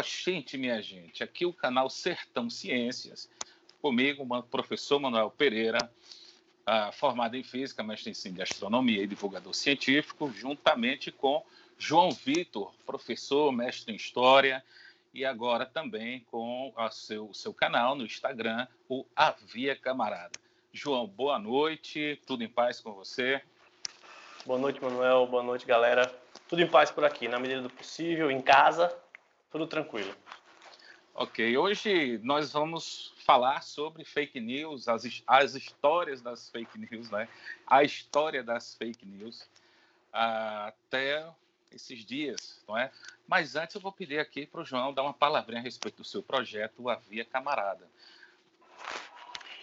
Oxente, minha gente, aqui o canal Sertão Ciências, comigo, o professor Manuel Pereira, uh, formado em Física, mestre em de Astronomia e divulgador científico, juntamente com João Vitor, professor, mestre em História, e agora também com o seu, seu canal no Instagram, o Avia Camarada. João, boa noite, tudo em paz com você? Boa noite, Manuel, boa noite, galera. Tudo em paz por aqui, na medida do possível, em casa, tudo tranquilo. Ok, hoje nós vamos falar sobre fake news, as, as histórias das fake news, né? A história das fake news até esses dias, não é? Mas antes eu vou pedir aqui para o João dar uma palavrinha a respeito do seu projeto, o Avia Camarada.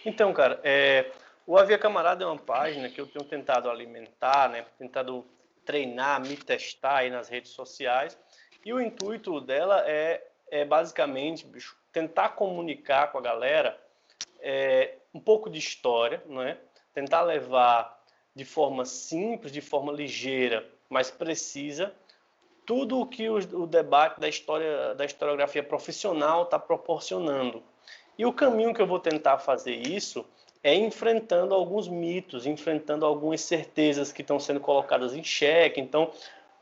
Então, cara, é, o Avia Camarada é uma página que eu tenho tentado alimentar, né? Tentado treinar, me testar aí nas redes sociais e o intuito dela é, é basicamente bicho, tentar comunicar com a galera é, um pouco de história, não é? tentar levar de forma simples, de forma ligeira, mas precisa, tudo o que o, o debate da história da historiografia profissional está proporcionando. E o caminho que eu vou tentar fazer isso é enfrentando alguns mitos, enfrentando algumas certezas que estão sendo colocadas em xeque. Então,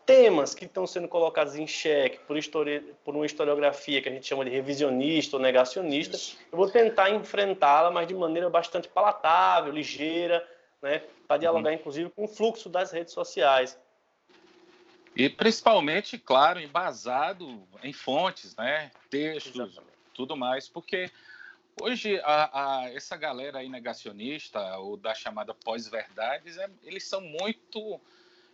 temas que estão sendo colocados em xeque por, histori por uma historiografia que a gente chama de revisionista ou negacionista, Isso. eu vou tentar enfrentá-la, mas de maneira bastante palatável, ligeira, né, para dialogar, uhum. inclusive, com o fluxo das redes sociais. E principalmente, claro, embasado em fontes, né, textos, Exatamente. tudo mais, porque hoje a, a, essa galera aí negacionista ou da chamada pós-verdades, é, eles são muito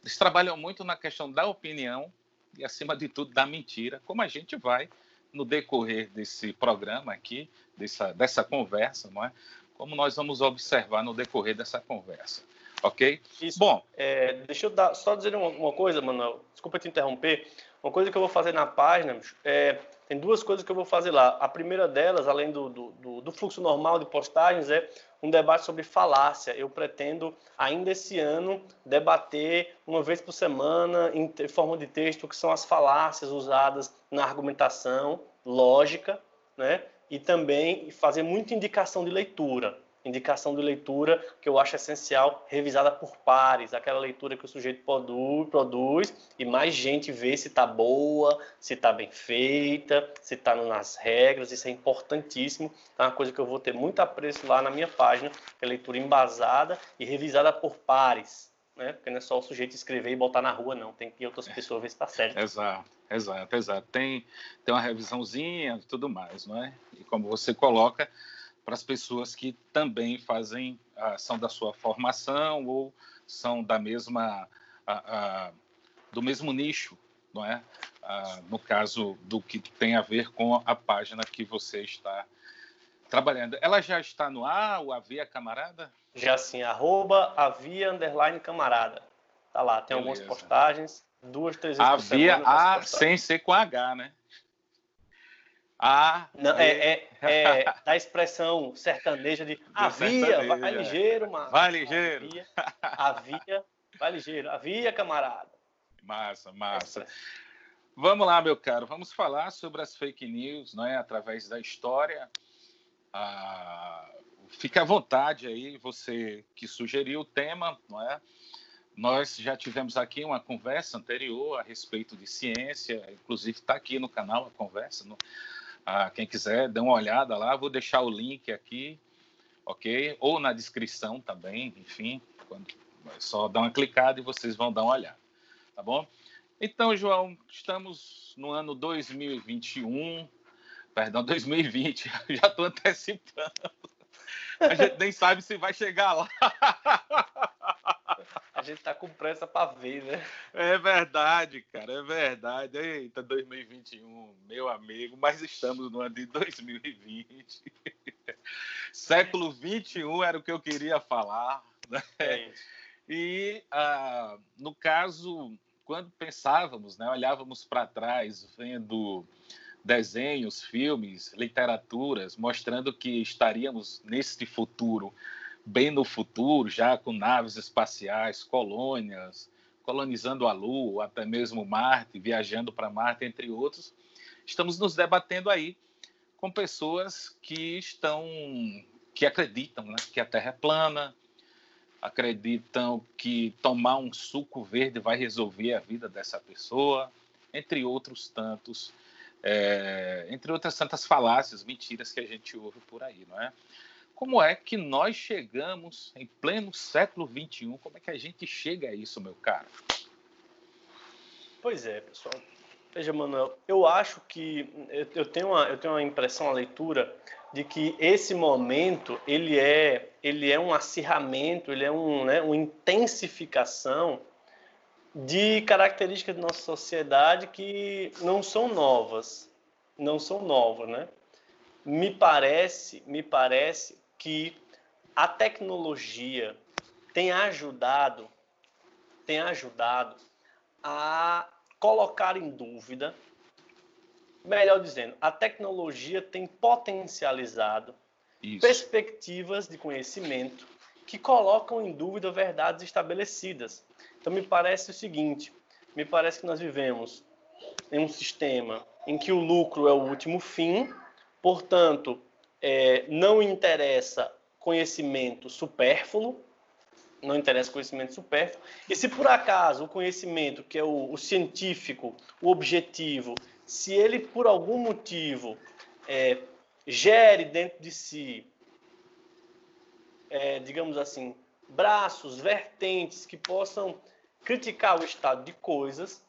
eles trabalham muito na questão da opinião e, acima de tudo, da mentira, como a gente vai no decorrer desse programa aqui, dessa, dessa conversa, não é? Como nós vamos observar no decorrer dessa conversa. Ok? Isso. Bom, é, deixa eu dar, só dizer uma, uma, coisa, Manuel. Desculpa te interromper. Uma coisa que eu vou fazer na página é, tem duas coisas que eu vou fazer lá. A primeira delas, além do, do, do fluxo normal de postagens, é um debate sobre falácia. Eu pretendo, ainda esse ano, debater uma vez por semana, em forma de texto, o que são as falácias usadas na argumentação lógica, né? e também fazer muita indicação de leitura indicação de leitura que eu acho essencial, revisada por pares, aquela leitura que o sujeito produz e mais gente vê se está boa, se está bem feita, se está nas regras, isso é importantíssimo. É uma coisa que eu vou ter muito apreço lá na minha página, é leitura embasada e revisada por pares. Né? Porque não é só o sujeito escrever e botar na rua, não. Tem que outras pessoas ver se está certo. Exato, exato, exato. Tem, tem uma revisãozinha e tudo mais, não é? E como você coloca, para as pessoas que também fazem, ah, são da sua formação ou são da mesma, ah, ah, do mesmo nicho, não é? no caso do que tem a ver com a página que você está trabalhando. Ela já está no ar, o Avia Camarada? Já sim, arroba Avia Underline Camarada. Tá lá, tem Beleza. algumas postagens, duas, três vezes Avia por semana. A sem ser com H, né? A. Não, é, é, é, da expressão sertaneja de havia, vai ligeiro, mano. Vai ligeiro. Havia, havia, vai ligeiro. Havia, camarada. Massa, massa. Vamos lá, meu caro. Vamos falar sobre as fake news, não é? Através da história. Ah, fique à vontade aí, você que sugeriu o tema, não é? Nós já tivemos aqui uma conversa anterior a respeito de ciência, inclusive está aqui no canal a conversa. No, ah, quem quiser, dê uma olhada lá. Vou deixar o link aqui, ok? Ou na descrição também, enfim. Quando, é só dar uma clicada e vocês vão dar uma olhada, tá bom? Então, João, estamos no ano 2021, perdão, 2020, já estou antecipando. A gente nem sabe se vai chegar lá. A gente tá com pressa para ver, né? É verdade, cara, é verdade. Eita, 2021, meu amigo, mas estamos no ano de 2020. Século 21 era o que eu queria falar. Né? É e, ah, no caso, quando pensávamos, né, olhávamos para trás, vendo desenhos, filmes, literaturas, mostrando que estaríamos nesse futuro bem no futuro, já com naves espaciais, colônias, colonizando a Lua, até mesmo Marte, viajando para Marte, entre outros, estamos nos debatendo aí com pessoas que estão, que acreditam né, que a Terra é plana, acreditam que tomar um suco verde vai resolver a vida dessa pessoa, entre outros tantos, é, entre outras tantas falácias, mentiras que a gente ouve por aí, não é? Como é que nós chegamos em pleno século XXI? Como é que a gente chega a isso, meu caro? Pois é, pessoal. Veja, Manuel, eu acho que eu tenho uma, eu tenho uma impressão, uma leitura de que esse momento ele é, ele é um acirramento, ele é um, né, uma intensificação de características da nossa sociedade que não são novas, não são novas, né? Me parece, me parece que a tecnologia tem ajudado, tem ajudado a colocar em dúvida, melhor dizendo, a tecnologia tem potencializado Isso. perspectivas de conhecimento que colocam em dúvida verdades estabelecidas. Então me parece o seguinte, me parece que nós vivemos em um sistema em que o lucro é o último fim, portanto, é, não interessa conhecimento supérfluo, não interessa conhecimento supérfluo. E se por acaso o conhecimento, que é o, o científico, o objetivo, se ele por algum motivo é, gere dentro de si, é, digamos assim, braços, vertentes que possam criticar o estado de coisas,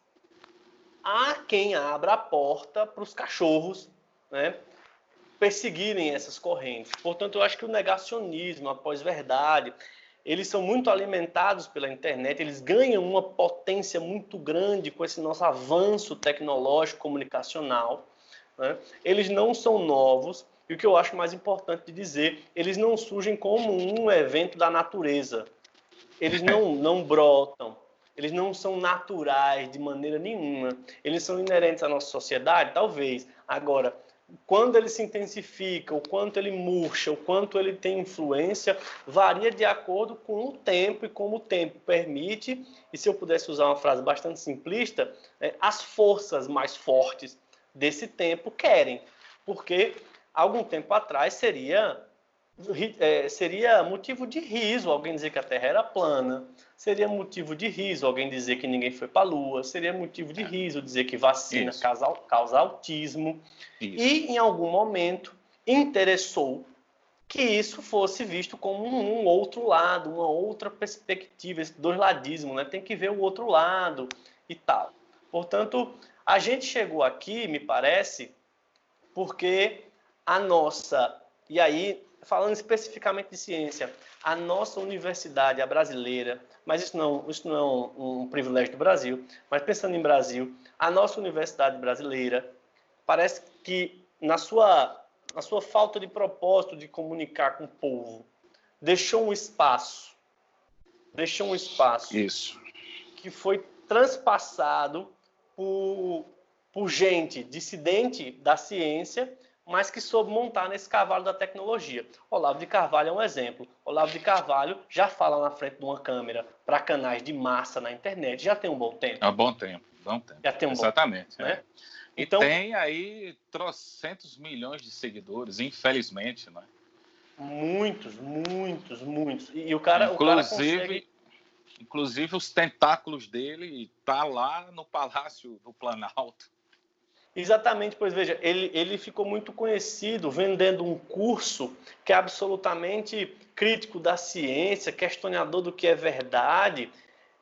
há quem abra a porta para os cachorros, né? Perseguirem essas correntes. Portanto, eu acho que o negacionismo, a pós-verdade, eles são muito alimentados pela internet, eles ganham uma potência muito grande com esse nosso avanço tecnológico comunicacional. Né? Eles não são novos, e o que eu acho mais importante de dizer, eles não surgem como um evento da natureza. Eles não, não brotam, eles não são naturais de maneira nenhuma. Eles são inerentes à nossa sociedade, talvez. Agora, quando ele se intensifica, o quanto ele murcha, o quanto ele tem influência, varia de acordo com o tempo e como o tempo permite. E se eu pudesse usar uma frase bastante simplista, é, as forças mais fortes desse tempo querem. Porque algum tempo atrás seria é, seria motivo de riso alguém dizer que a Terra era plana, seria motivo de riso alguém dizer que ninguém foi para a Lua, seria motivo de é. riso dizer que vacina causa, causa autismo. Isso. E, em algum momento, interessou que isso fosse visto como um outro lado, uma outra perspectiva, esse dois ladismo, né? tem que ver o outro lado e tal. Portanto, a gente chegou aqui, me parece, porque a nossa. E aí, falando especificamente de ciência, a nossa universidade, a brasileira, mas isso não, isso não é um, um, privilégio do Brasil, mas pensando em Brasil, a nossa universidade brasileira parece que na sua, na sua falta de propósito de comunicar com o povo, deixou um espaço, deixou um espaço isso. que foi transpassado por, por gente dissidente da ciência mas que soube montar nesse cavalo da tecnologia. Olavo de Carvalho é um exemplo. Olavo de Carvalho já fala na frente de uma câmera para canais de massa na internet, já tem um bom tempo. Há bom tempo, bom tempo. Já tem um Exatamente. Bom tempo, né? E então, tem aí trocentos milhões de seguidores, infelizmente, né? Muitos, muitos, muitos. E o cara, inclusive, o cara consegue... inclusive os tentáculos dele tá lá no Palácio do Planalto. Exatamente, pois veja, ele, ele ficou muito conhecido vendendo um curso que é absolutamente crítico da ciência, questionador do que é verdade,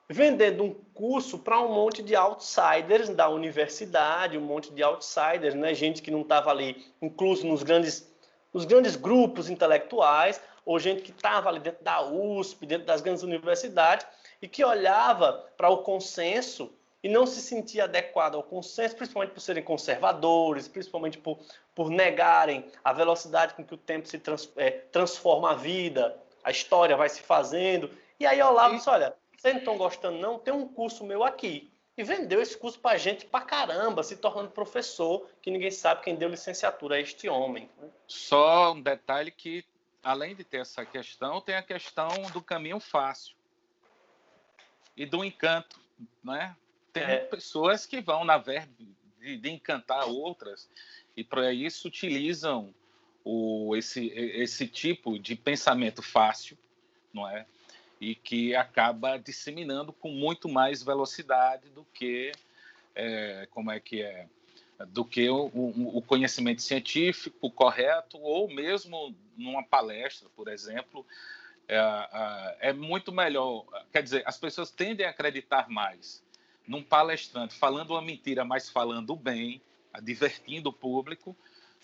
vendendo um curso para um monte de outsiders da universidade, um monte de outsiders, né? gente que não estava ali incluso nos grandes, nos grandes grupos intelectuais, ou gente que estava ali dentro da USP, dentro das grandes universidades, e que olhava para o consenso e não se sentia adequado ao consenso, principalmente por serem conservadores, principalmente por, por negarem a velocidade com que o tempo se trans, é, transforma a vida, a história vai se fazendo. E aí Olavo disse, olha, vocês não estão gostando não? Tem um curso meu aqui. E vendeu esse curso para gente pra caramba, se tornando professor, que ninguém sabe quem deu licenciatura a este homem. Né? Só um detalhe que, além de ter essa questão, tem a questão do caminho fácil e do encanto, né? Tem é. pessoas que vão na ver, de, de encantar outras, e para isso utilizam o, esse, esse tipo de pensamento fácil, não é? E que acaba disseminando com muito mais velocidade do que, é, como é que é, do que o, o, conhecimento científico correto ou mesmo numa palestra, por exemplo, é, é, muito melhor. Quer dizer, as pessoas tendem a acreditar mais num palestrante falando uma mentira, mas falando bem, divertindo o público,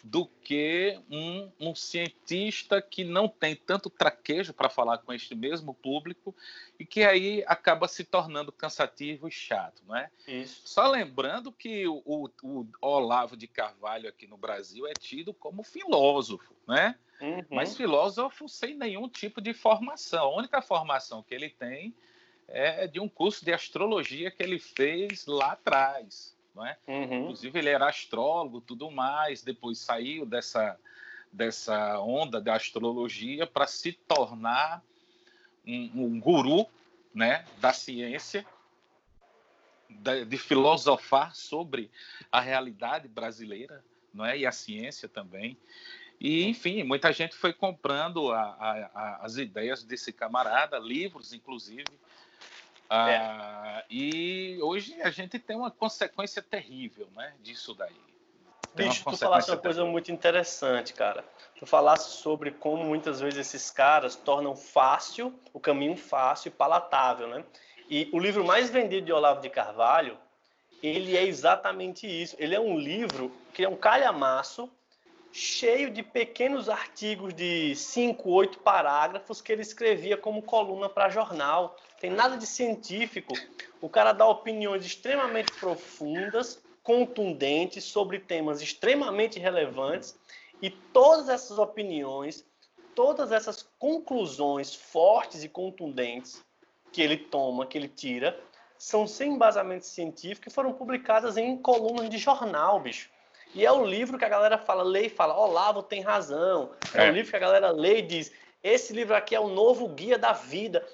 do que um, um, cientista que não tem tanto traquejo para falar com este mesmo público e que aí acaba se tornando cansativo e chato, não é? Isso. Só lembrando que o, o, o Olavo de Carvalho aqui no Brasil é tido como filósofo, né? Uhum. Mas filósofo sem nenhum tipo de formação. A única formação que ele tem é de um curso de astrologia que ele fez lá atrás não é? Uhum. Inclusive ele era astrólogo, tudo mais. Depois saiu dessa dessa onda da astrologia para se tornar um, um, guru, né, da ciência, de, de, filosofar sobre a realidade brasileira, não é? E a ciência também. E, enfim, muita gente foi comprando a, a, a, as ideias desse camarada, livros, inclusive. Ah, e hoje a gente tem uma consequência terrível né, disso daí. Tem Bicho, tu falasse uma coisa muito interessante, cara. Tu falasse sobre como muitas vezes esses caras tornam fácil, o caminho fácil e palatável, né? E o livro mais vendido de Olavo de Carvalho, ele é exatamente isso. Ele é um livro que é um calhamaço cheio de pequenos artigos de cinco, oito parágrafos que ele escrevia como coluna para jornal. Tem nada de científico. O cara dá opiniões extremamente profundas, contundentes sobre temas extremamente relevantes e todas essas opiniões, todas essas conclusões fortes e contundentes que ele toma, que ele tira, são sem embasamento científico e foram publicadas em colunas de jornal, bicho. E é o livro que a galera fala, lê e fala, Olavo tem razão. É, é o livro que a galera lê e diz, esse livro aqui é o novo guia da vida.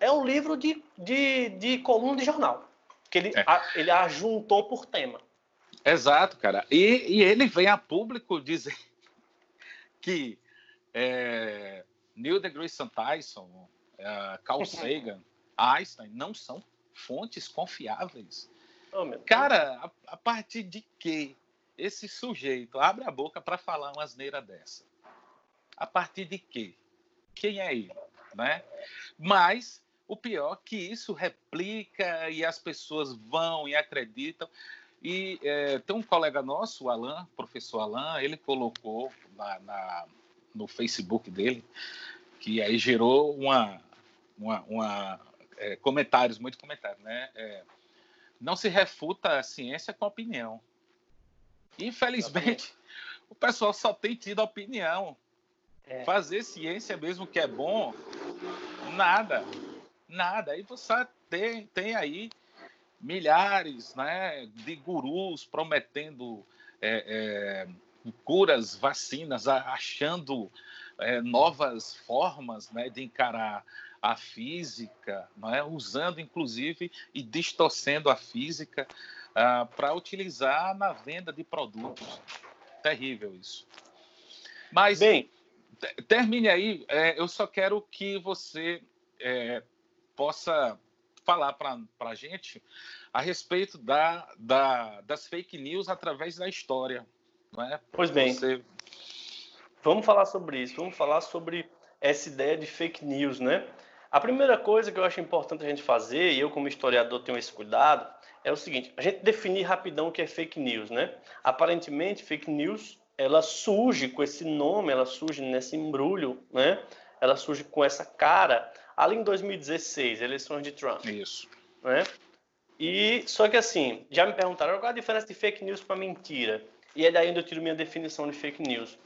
É um livro de, de, de coluna de jornal, que ele, é. a, ele ajuntou por tema. Exato, cara. E, e ele vem a público dizer que é, Neil deGrasse Tyson, é, Carl Sagan, Einstein não são fontes confiáveis. Oh, cara, a, a, partir de que esse sujeito abre a boca para falar uma asneira dessa? A partir de quê? Quem é ele? Né? Mas o pior é que isso replica e as pessoas vão e acreditam. E é, tem um colega nosso, o Alan, professor Alan, ele colocou na, na, no Facebook dele, que aí gerou uma, uma, uma é, comentários, muitos comentários, né? É, não se refuta a ciência com opinião. Infelizmente, o pessoal só tem tido opinião. É. Fazer ciência mesmo que é bom, nada. Nada. Aí você tem, tem aí milhares né, de gurus prometendo é, é, curas, vacinas, achando é, novas formas né, de encarar a física, não é? usando inclusive e distorcendo a física ah, para utilizar na venda de produtos. Terrível isso. Mas, Bem, termine aí. É, eu só quero que você é, possa falar para a gente a respeito da, da, das fake news através da história. Não é? Pois bem. Você... Vamos falar sobre isso. Vamos falar sobre essa ideia de fake news, né? A primeira coisa que eu acho importante a gente fazer, e eu como historiador tenho esse cuidado, é o seguinte, a gente definir rapidão o que é fake news, né? Aparentemente, fake news, ela surge com esse nome, ela surge nesse embrulho, né? Ela surge com essa cara ali em 2016, eleições de Trump. Isso. Né? E só que assim, já me perguntaram qual a diferença de fake news para mentira? E é daí onde eu tiro minha definição de fake news.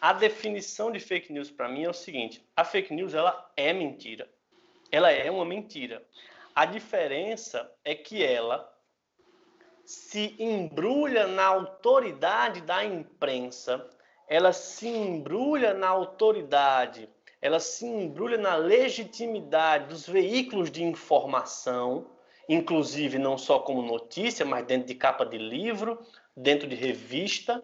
A definição de fake news para mim é o seguinte: a fake news ela é mentira. Ela é uma mentira. A diferença é que ela se embrulha na autoridade da imprensa, ela se embrulha na autoridade, ela se embrulha na legitimidade dos veículos de informação inclusive não só como notícia, mas dentro de capa de livro, dentro de revista,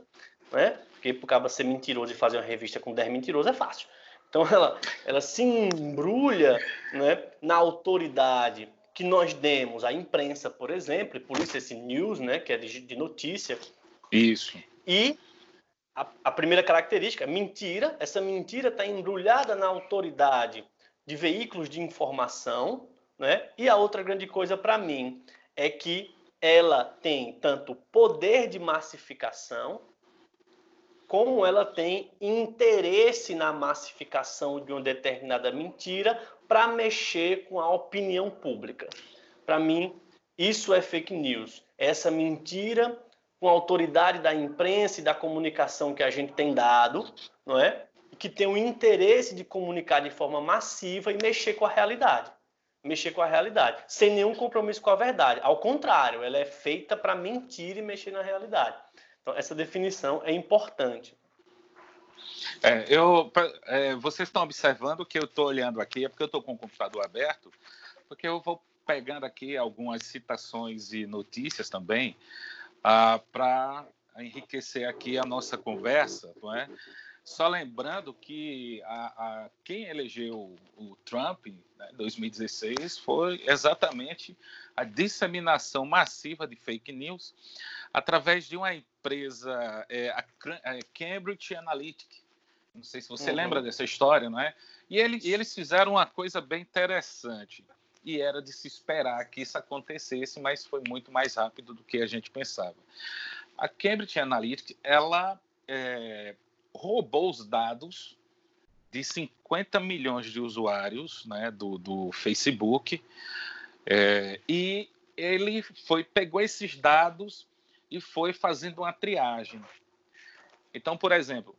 né? Porque o cara ser mentiroso e fazer uma revista com 10 mentirosos é fácil. Então ela, ela se embrulha né, na autoridade que nós demos à imprensa, por exemplo, e por isso esse news, né, que é de, de notícia. Isso. E a, a primeira característica, mentira. Essa mentira está embrulhada na autoridade de veículos de informação, né? E a outra grande coisa para mim é que ela tem tanto poder de massificação, como ela tem interesse na massificação de uma determinada mentira para mexer com a opinião pública. Para mim, isso é fake news. Essa mentira com a autoridade da imprensa e da comunicação que a gente tem dado, não é? que tem o interesse de comunicar de forma massiva e mexer com a realidade. Mexer com a realidade, sem nenhum compromisso com a verdade. Ao contrário, ela é feita para mentir e mexer na realidade. Então, essa definição é importante. É, eu, é, vocês estão observando que eu estou olhando aqui, é porque eu estou com o computador aberto, porque eu vou pegando aqui algumas citações e notícias também ah, para enriquecer aqui a nossa conversa, não é? Só lembrando que a, a quem elegeu o Trump em né, 2016 foi exatamente a disseminação massiva de fake news através de uma empresa, é, a, a Cambridge Analytica. Não sei se você uhum. lembra dessa história, não é? E, ele, e eles fizeram uma coisa bem interessante e era de se esperar que isso acontecesse, mas foi muito mais rápido do que a gente pensava. A Cambridge Analytica, ela é, roubou os dados de 50 milhões de usuários né, do, do Facebook é, e ele foi pegou esses dados e foi fazendo uma triagem. Então, por exemplo,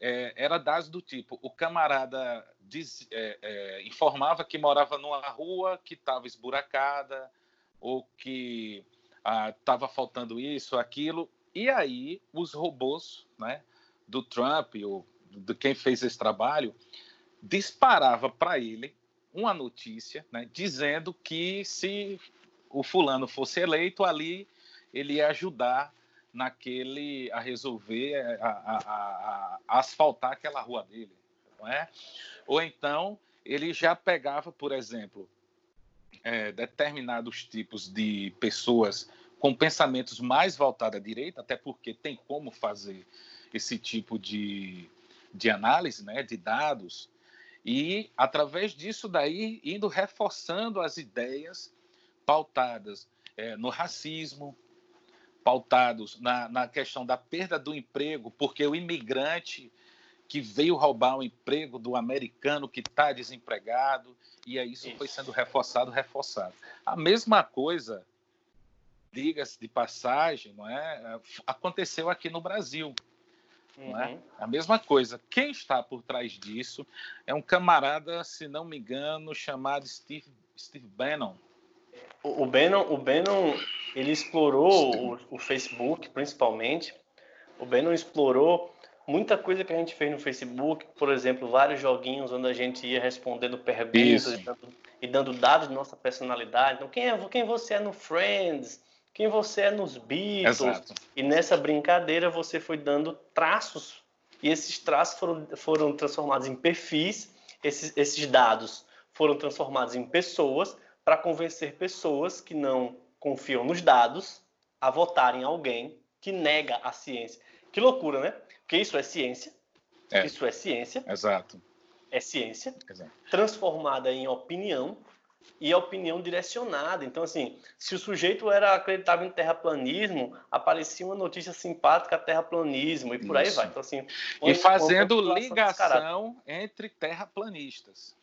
é, era dados do tipo: o camarada diz, é, é informava que morava numa rua que estava esburacada ou que estava ah, faltando isso, aquilo, e aí os robôs, né? do Trump, ou de quem fez esse trabalho, disparava para ele uma notícia né, dizendo que se o fulano fosse eleito ali, ele ia ajudar naquele a resolver, a, a, a, a asfaltar aquela rua dele, não é? Ou então ele já pegava, por exemplo, é, determinados tipos de pessoas com pensamentos mais voltados à direita, até porque tem como fazer esse tipo de, de análise, né, de dados, e através disso daí indo reforçando as ideias pautadas é, no racismo, pautados na, na questão da perda do emprego, porque o imigrante que veio roubar o emprego do americano que está desempregado, e aí isso, isso, foi sendo reforçado, reforçado. A mesma coisa, diga-se de passagem, não é? aconteceu aqui no Brasil. Uhum. Não é? Uhum. A mesma coisa. Quem está por trás disso é um camarada, se não me engano, chamado Steve, Steve Bannon. O, o Bannon, o Bannon ele explorou o, o, Facebook, principalmente. O Bannon explorou muita coisa que a gente fez no Facebook, por exemplo, vários joguinhos onde a gente ia respondendo perguntas e dando, e dando, dados de nossa personalidade. Então, quem, é, quem você é no Friends? quem você é nos Beatles. Exato. E nessa brincadeira você foi dando traços e esses traços foram, foram transformados em perfis, esses, esses dados foram transformados em pessoas para convencer pessoas que não confiam nos dados a votarem em alguém que nega a ciência. Que loucura, né? Porque isso é ciência. É. Isso é ciência. Exato. É ciência Exato. transformada em opinião e a opinião direcionada. Então, assim, se o sujeito era acreditava em terraplanismo, aparecia uma notícia simpática terraplanismo e por Isso. aí vai. Então, assim, e fazendo ligação entre terraplanistas.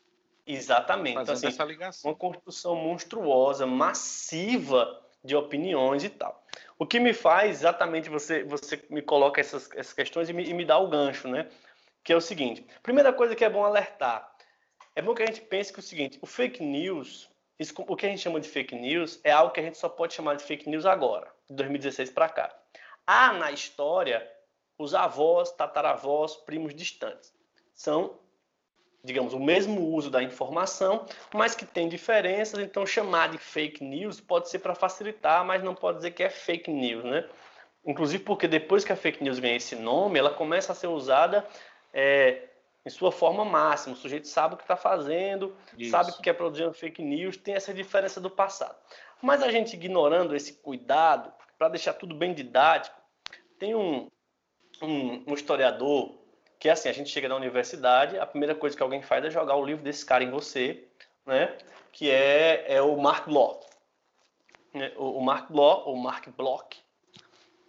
Exatamente. Fazendo então, assim, essa ligação. Uma construção monstruosa, massiva de opiniões e tal. O que me faz exatamente você você me coloca essas, essas questões e me, e me dá o gancho, né? Que é o seguinte: primeira coisa que é bom alertar é bom que a gente pense que é o seguinte, o fake news, isso, o que a gente chama de fake news, é algo que a gente só pode chamar de fake news agora, de 2016 para cá. Há na história os avós, tataravós, primos distantes. São digamos, o mesmo uso da informação, mas que tem diferenças, então chamar de fake news pode ser para facilitar, mas não pode dizer que é fake news, né? Inclusive porque depois que a fake news ganha esse nome, ela começa a ser usada é, em sua forma máxima. O sujeito sabe o que está fazendo, Isso. sabe que quer produzir uma fake news, tem essa diferença do passado. Mas a gente ignorando esse cuidado, para deixar tudo bem didático, tem um, um, um historiador que assim, a gente chega na universidade, a primeira coisa que alguém faz é jogar o livro desse cara em você, né? Que é, é o Mark Bloch. Né? O Mark Bloch, ou Mark Bloch,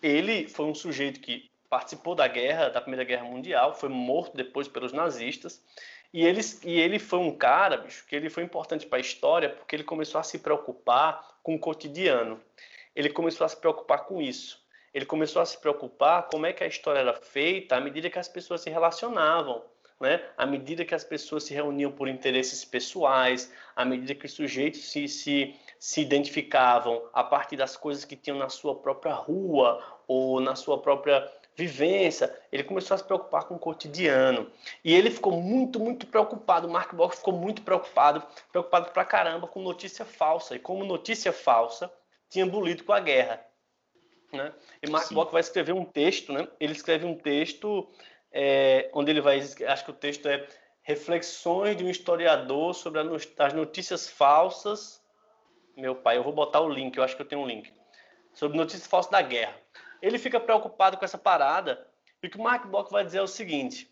ele foi um sujeito que participou da guerra, da Primeira Guerra Mundial, foi morto depois pelos nazistas. E ele, e ele foi um cara, bicho, que ele foi importante para a história porque ele começou a se preocupar com o cotidiano. Ele começou a se preocupar com isso. Ele começou a se preocupar como é que a história era feita à medida que as pessoas se relacionavam. Né? À medida que as pessoas se reuniam por interesses pessoais, à medida que os sujeitos se, se, se identificavam a partir das coisas que tinham na sua própria rua ou na sua própria vivência, ele começou a se preocupar com o cotidiano. E ele ficou muito, muito preocupado, o Mark Bloch ficou muito preocupado, preocupado pra caramba com notícia falsa. E como notícia falsa, tinha bolido com a guerra. Né? E Mark Bloch vai escrever um texto, né? ele escreve um texto é, onde ele vai, acho que o texto é Reflexões de um historiador sobre as notícias falsas. Meu pai, eu vou botar o link, eu acho que eu tenho um link. Sobre notícias falsas da guerra ele fica preocupado com essa parada. E o que o Mark Bloch vai dizer é o seguinte: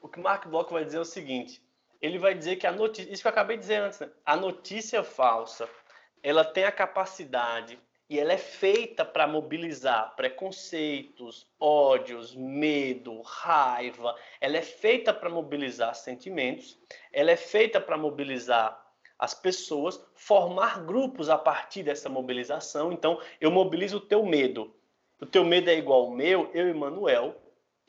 o que o Mark Bloch vai dizer é o seguinte. Ele vai dizer que a notícia, isso que eu acabei de dizer antes, né? a notícia falsa, ela tem a capacidade e ela é feita para mobilizar preconceitos, ódios, medo, raiva. Ela é feita para mobilizar sentimentos. Ela é feita para mobilizar as pessoas, formar grupos a partir dessa mobilização. Então, eu mobilizo o teu medo. O teu medo é igual ao meu, eu e Manuel.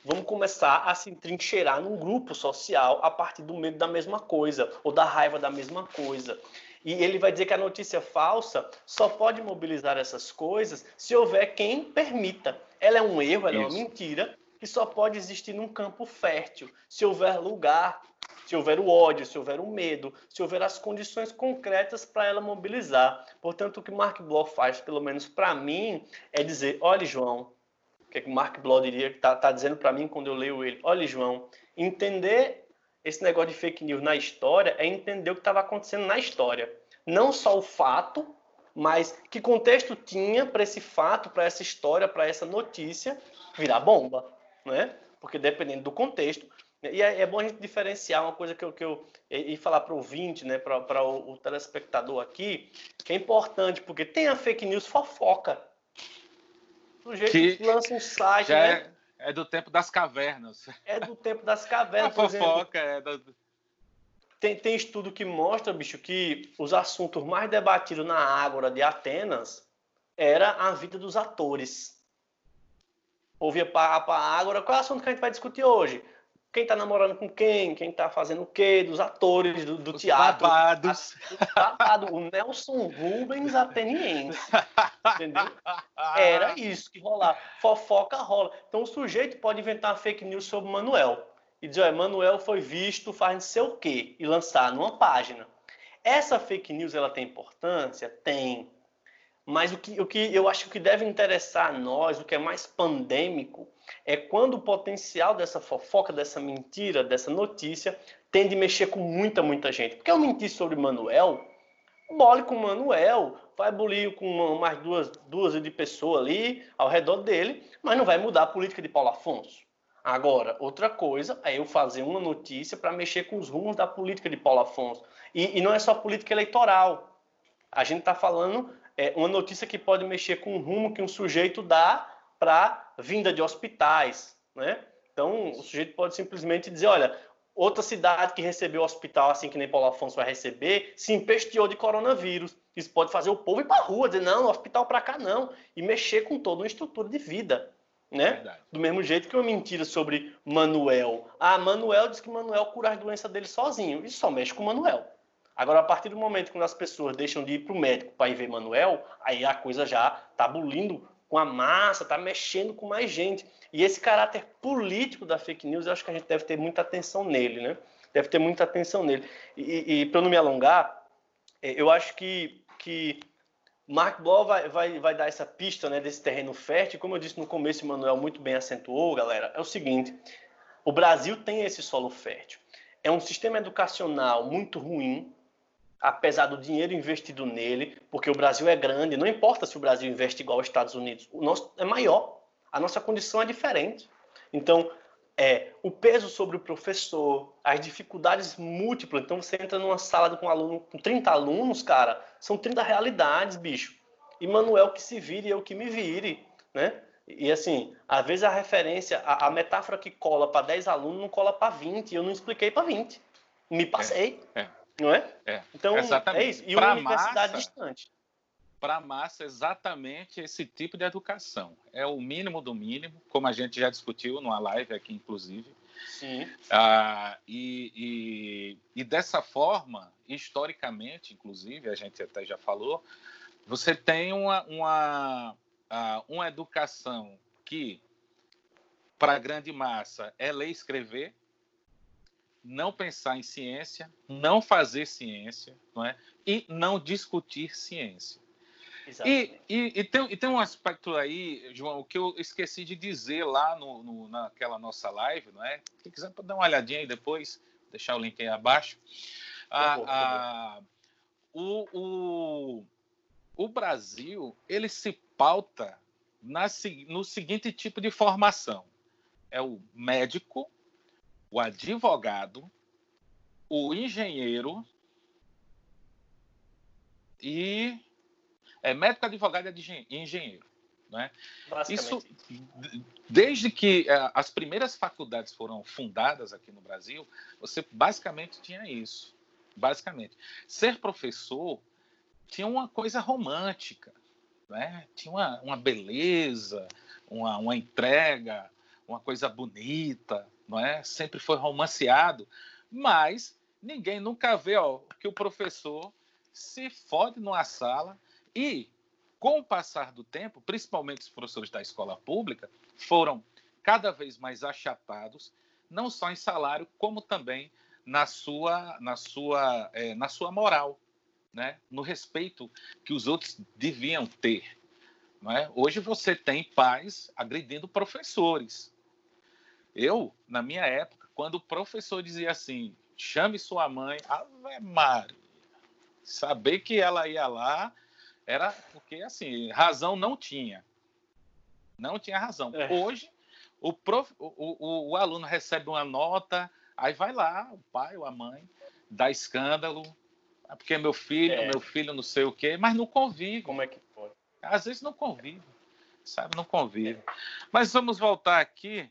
Vamos começar a se trincheirar num grupo social a partir do medo da mesma coisa, ou da raiva da mesma coisa. E ele vai dizer que a notícia falsa só pode mobilizar essas coisas se houver quem permita. Ela é um erro, ela Isso. é uma mentira, que só pode existir num campo fértil, se houver lugar se houver o ódio, se houver o medo, se houver as condições concretas para ela mobilizar. Portanto, o que Mark Bloch faz, pelo menos para mim, é dizer: olha, João, o que, é que Mark Bloch diria, está tá dizendo para mim quando eu leio ele: olha, João, entender esse negócio de fake news na história é entender o que estava acontecendo na história. Não só o fato, mas que contexto tinha para esse fato, para essa história, para essa notícia virar bomba, né? Porque dependendo do contexto, e é, é, bom a gente diferenciar uma coisa que eu, que eu e falar para o ouvinte, né, para o, o, telespectador aqui, que é importante, porque tem a fake news fofoca. Do jeito que, que lança um site, né? É, é, do tempo das cavernas. É do tempo das cavernas. A fofoca é do... Tem, tem estudo que mostra, bicho, que os assuntos mais debatidos na Ágora de Atenas era a vida dos atores. Ouvia para a Ágora, qual é o assunto que a gente vai discutir hoje? Quem está namorando com quem, quem está fazendo o quê, dos atores do, do teatro. Babados. Babado, o Nelson Rubens ateniense. Entendeu? Era isso que rolava. Fofoca rola. Então o sujeito pode inventar fake news sobre Manuel. E dizer, Manuel foi visto faz não sei o quê. E lançar numa página. Essa fake news ela tem importância? Tem. Mas o que, o que eu acho que deve interessar a nós, o que é mais pandêmico, é quando o potencial dessa fofoca, dessa mentira, dessa notícia, tem de mexer com muita, muita gente. Porque eu mentir sobre Manuel, bole com Manuel, vai bulir com mais duas, duas de pessoas ali ao redor dele, mas não vai mudar a política de Paulo Afonso. Agora, outra coisa é eu fazer uma notícia para mexer com os rumos da política de Paulo Afonso. E, e não é só política eleitoral. A gente está falando é, uma notícia que pode mexer com o rumo que um sujeito dá para vinda de hospitais, né? Então, o sujeito pode simplesmente dizer, olha, outra cidade que recebeu hospital, assim que nem Paulo Afonso vai receber, se empesteou de coronavírus. Isso pode fazer o povo ir para a rua, dizer, não, hospital para cá não, e mexer com toda uma estrutura de vida. Né? Do mesmo jeito que uma mentira sobre Manuel. Ah, Manuel diz que Manuel cura as doenças dele sozinho. Isso só mexe com Manuel. Agora, a partir do momento que as pessoas deixam de ir para o médico para ir ver Manuel, aí a coisa já está bulindo com a massa, está mexendo com mais gente. E esse caráter político da fake news, eu acho que a gente deve ter muita atenção nele, né? deve ter muita atenção nele. E, e para não me alongar, é, eu acho que, que Mark Bloch vai, vai, vai dar essa pista né, desse terreno fértil. Como eu disse no começo, o Manuel muito bem acentuou, galera. É o seguinte: o Brasil tem esse solo fértil. É um sistema educacional muito ruim, apesar do dinheiro investido nele, porque o Brasil é grande. Não importa se o Brasil investe igual aos Estados Unidos, o nosso é maior. A nossa condição é diferente. Então, é o peso sobre o professor, as dificuldades múltiplas. Então você entra numa sala com um aluno com 30 alunos, cara, são 30 realidades, bicho. E Manuel que se vire, eu que me vire, né? E assim, às vezes a referência, a, a metáfora que cola para 10 alunos não cola para 20, e eu não expliquei para 20. Me passei. É, é, não é? é? Então, Exatamente. é isso. E pra uma universidade massa, distante. Para a massa, exatamente esse tipo de educação. É o mínimo do mínimo, como a gente já discutiu numa live aqui, inclusive. Sim. Ah, e, e, e dessa forma, historicamente, inclusive, a gente até já falou, você tem uma, uma uma educação que, para a grande massa, é ler e escrever, não pensar em ciência, não fazer ciência, não é? e não discutir ciência. E, e, e, tem, e tem um aspecto aí, João, que eu esqueci de dizer lá no, no, naquela nossa live, não é? Quem quiser pode dar uma olhadinha aí depois, deixar o link aí abaixo. Ah, o, o, o Brasil, ele se pauta na, no seguinte tipo de formação: é o médico, o advogado, o engenheiro e é médico, advogado e engenheiro. Né? Isso, desde que é, as primeiras faculdades foram fundadas aqui no Brasil, você basicamente tinha isso. Basicamente, ser professor tinha uma coisa romântica né? Tinha uma, uma beleza, uma, uma entrega, uma coisa bonita, não é? Sempre foi romanceado, mas ninguém nunca vê ó, que o professor se fode numa sala e, com o passar do tempo, principalmente os professores da escola pública, foram cada vez mais achatados, não só em salário, como também na sua, na sua, é, na sua moral né, no respeito que os outros deviam ter. Não é? Hoje você tem pais agredindo professores. Eu, na minha época, quando o professor dizia assim, chame sua mãe, Ave Maria, saber que ela ia lá era porque, assim, razão não tinha. Não tinha razão. É. Hoje, o, prof, o, o, o aluno recebe uma nota, aí vai lá, o pai ou a mãe, dá escândalo, ah, porque meu filho, é. meu filho não sei o quê, mas não convive. Como é que pode? Às vezes não convive, sabe? Não convive. É. Mas vamos voltar aqui,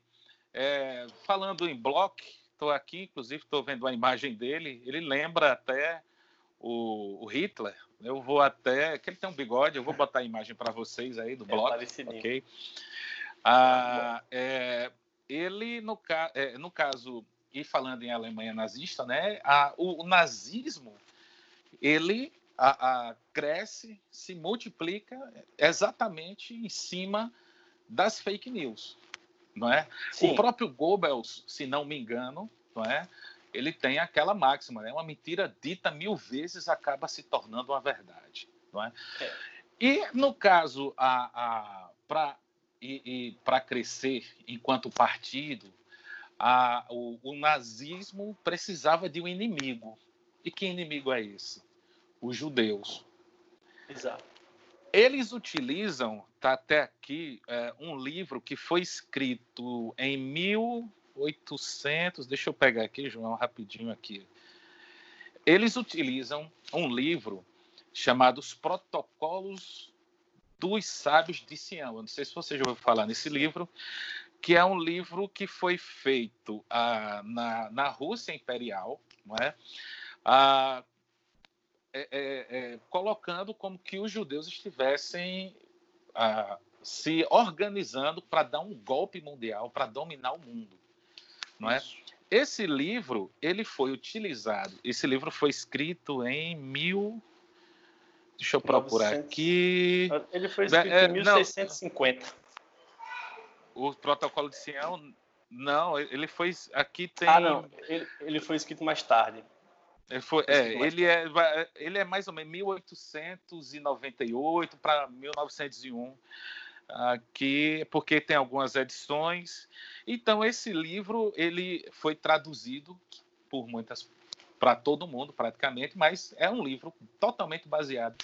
é, falando em Bloch, estou aqui, inclusive estou vendo a imagem dele, ele lembra até o, o, Hitler. Eu vou até, que ele tem um bigode, eu vou botar a imagem para vocês aí do é Bloch, ok? Ah, é, ele, no, é, no caso, e falando em Alemanha nazista, né, a, o, o nazismo ele a, a, cresce, se multiplica exatamente em cima das fake news, não é? Sim. O próprio Goebbels, se não me engano, não é? Ele tem aquela máxima, né? Uma mentira dita mil vezes acaba se tornando uma verdade, não é? é. E no caso a, a para e, e para crescer enquanto partido, a, o, o nazismo precisava de um inimigo. E que inimigo é esse? os judeus. Exato. Eles utilizam, tá até aqui, é, um livro que foi escrito em 1800. Deixa eu pegar aqui, João, rapidinho aqui. Eles utilizam um livro chamado Os Protocolos dos Sábios de Sião. Eu não sei se você já ouviu falar nesse livro, que é um livro que foi feito ah, na, na Rússia Imperial, não é? Ah, é, é, é, colocando como que os judeus estivessem ah, se organizando para dar um golpe mundial, para dominar o mundo, não é? Esse livro ele foi utilizado. Esse livro foi escrito em mil. Deixa eu procurar 900... aqui. Ele foi escrito é, em 1650. Não, o Protocolo de Sião Não, ele foi. Aqui tem. Ah, não. Ele, ele foi escrito mais tarde. Ele, foi, é, ele, é, ele é mais ou menos 1898 para 1901, aqui, porque tem algumas edições. Então, esse livro ele foi traduzido por muitas para todo mundo, praticamente, mas é um livro totalmente baseado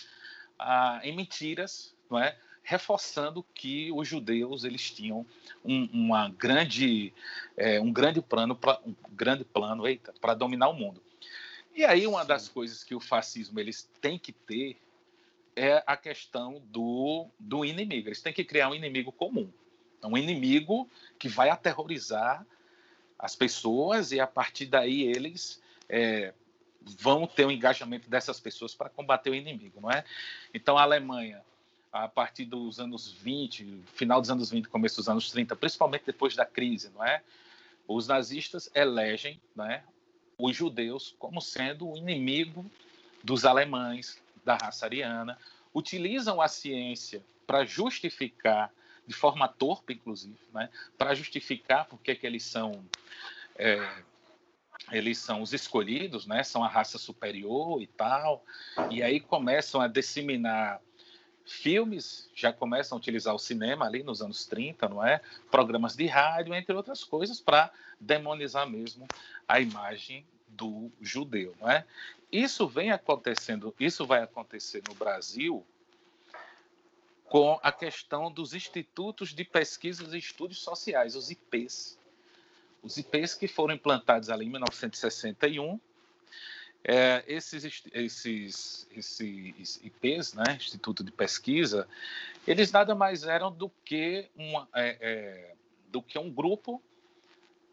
ah, em mentiras, não é? reforçando que os judeus eles tinham um, uma grande, é, um grande plano, pra, um grande plano, para dominar o mundo. E aí uma das coisas que o fascismo eles têm que ter é a questão do, do inimigo. Eles têm que criar um inimigo comum, um inimigo que vai aterrorizar as pessoas e a partir daí eles é, vão ter o um engajamento dessas pessoas para combater o inimigo, não é? Então a Alemanha, a partir dos anos 20, final dos anos 20, começo dos anos 30, principalmente depois da crise, não é? Os nazistas elegem, não é, os judeus como sendo o inimigo dos alemães, da raça ariana, utilizam a ciência para justificar, de forma torpe, inclusive, né, para justificar porque que eles são é, eles são os escolhidos, né, são a raça superior e tal, e aí começam a disseminar filmes, já começam a utilizar o cinema ali nos anos 30, não é? Programas de rádio, entre outras coisas, para demonizar mesmo a imagem do judeu, não é? Isso vem acontecendo, isso vai acontecer no Brasil com a questão dos institutos de pesquisas e estudos sociais, os IPs. Os IPs que foram implantados ali em 1961 é, esses, esses, esses IPs, né, Instituto de Pesquisa, eles nada mais eram do que, uma, é, é, do que um grupo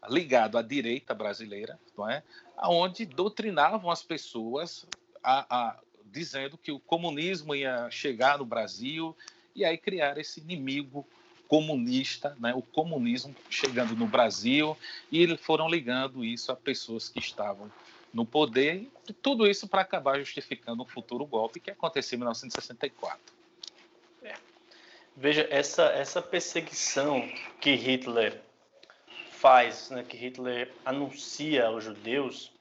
ligado à direita brasileira, não é? onde doutrinavam as pessoas a, a, dizendo que o comunismo ia chegar no Brasil e aí criar esse inimigo comunista, né, o comunismo chegando no Brasil, e eles foram ligando isso a pessoas que estavam no poder, e tudo isso para acabar justificando um futuro golpe que aconteceu em 1964. É. Veja, essa, essa perseguição que Hitler faz, né, que Hitler anuncia aos judeus,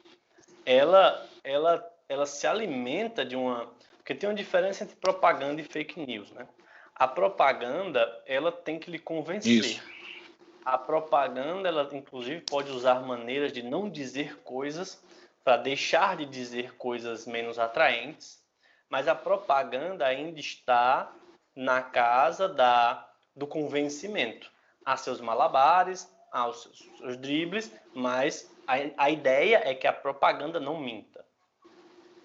ela, ela, ela se alimenta de uma... Porque tem uma diferença entre propaganda e fake news, né? A propaganda, ela tem que lhe convencer. Isso. A propaganda, ela inclusive pode usar maneiras de não dizer coisas para deixar de dizer coisas menos atraentes, mas a propaganda ainda está na casa da, do convencimento. Há seus malabares, há os seus, seus dribles, mas a, a ideia é que a propaganda não minta.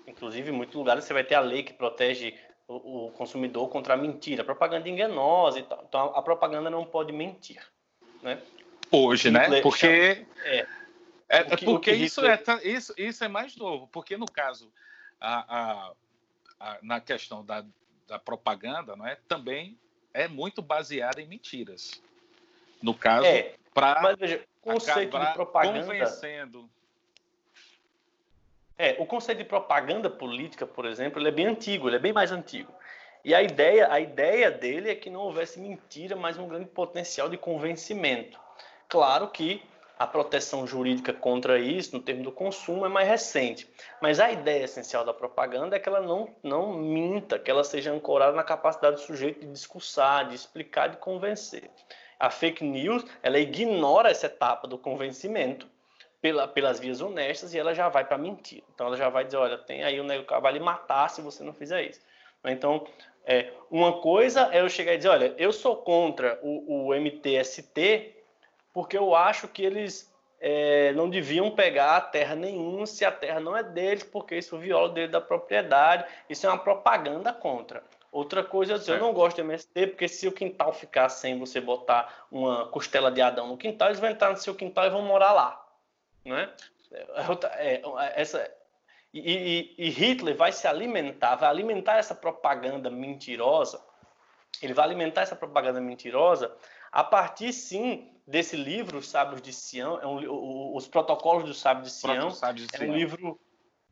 Inclusive, em muitos lugares você vai ter a lei que protege o, o consumidor contra a mentira, propaganda enganosa e tal. Então, a, a propaganda não pode mentir. Né? Hoje, né? Porque é, é, é que, porque isso, é, isso, isso é mais novo, porque no caso, a, a, a, na questão da, da propaganda, não é, também é muito baseada em mentiras. No caso, é, para conceito de propaganda convencendo. É, o conceito de propaganda política, por exemplo, ele é bem antigo, ele é bem mais antigo. E a ideia, a ideia dele é que não houvesse mentira, mas um grande potencial de convencimento. Claro que a proteção jurídica contra isso, no termo do consumo, é mais recente. Mas a ideia essencial da propaganda é que ela não, não minta, que ela seja ancorada na capacidade do sujeito de discursar, de explicar, de convencer. A fake news, ela ignora essa etapa do convencimento pela, pelas vias honestas e ela já vai para mentira. Então ela já vai dizer, olha, tem aí o nego que vai lhe matar se você não fizer isso. Então, é, uma coisa é eu chegar e dizer, olha, eu sou contra o, o MTST porque eu acho que eles é, não deviam pegar terra nenhuma se a terra não é deles, porque isso viola o direito da propriedade. Isso é uma propaganda contra. Outra coisa é dizer, eu não gosto de MST, porque se o quintal ficar sem você botar uma costela de Adão no quintal, eles vão entrar no seu quintal e vão morar lá. Né? É, essa, e, e, e Hitler vai se alimentar, vai alimentar essa propaganda mentirosa, ele vai alimentar essa propaganda mentirosa a partir, sim, desse livro, Os Sábios de Sião, é um, os Protocolos do Sábio de Sião, de é um livro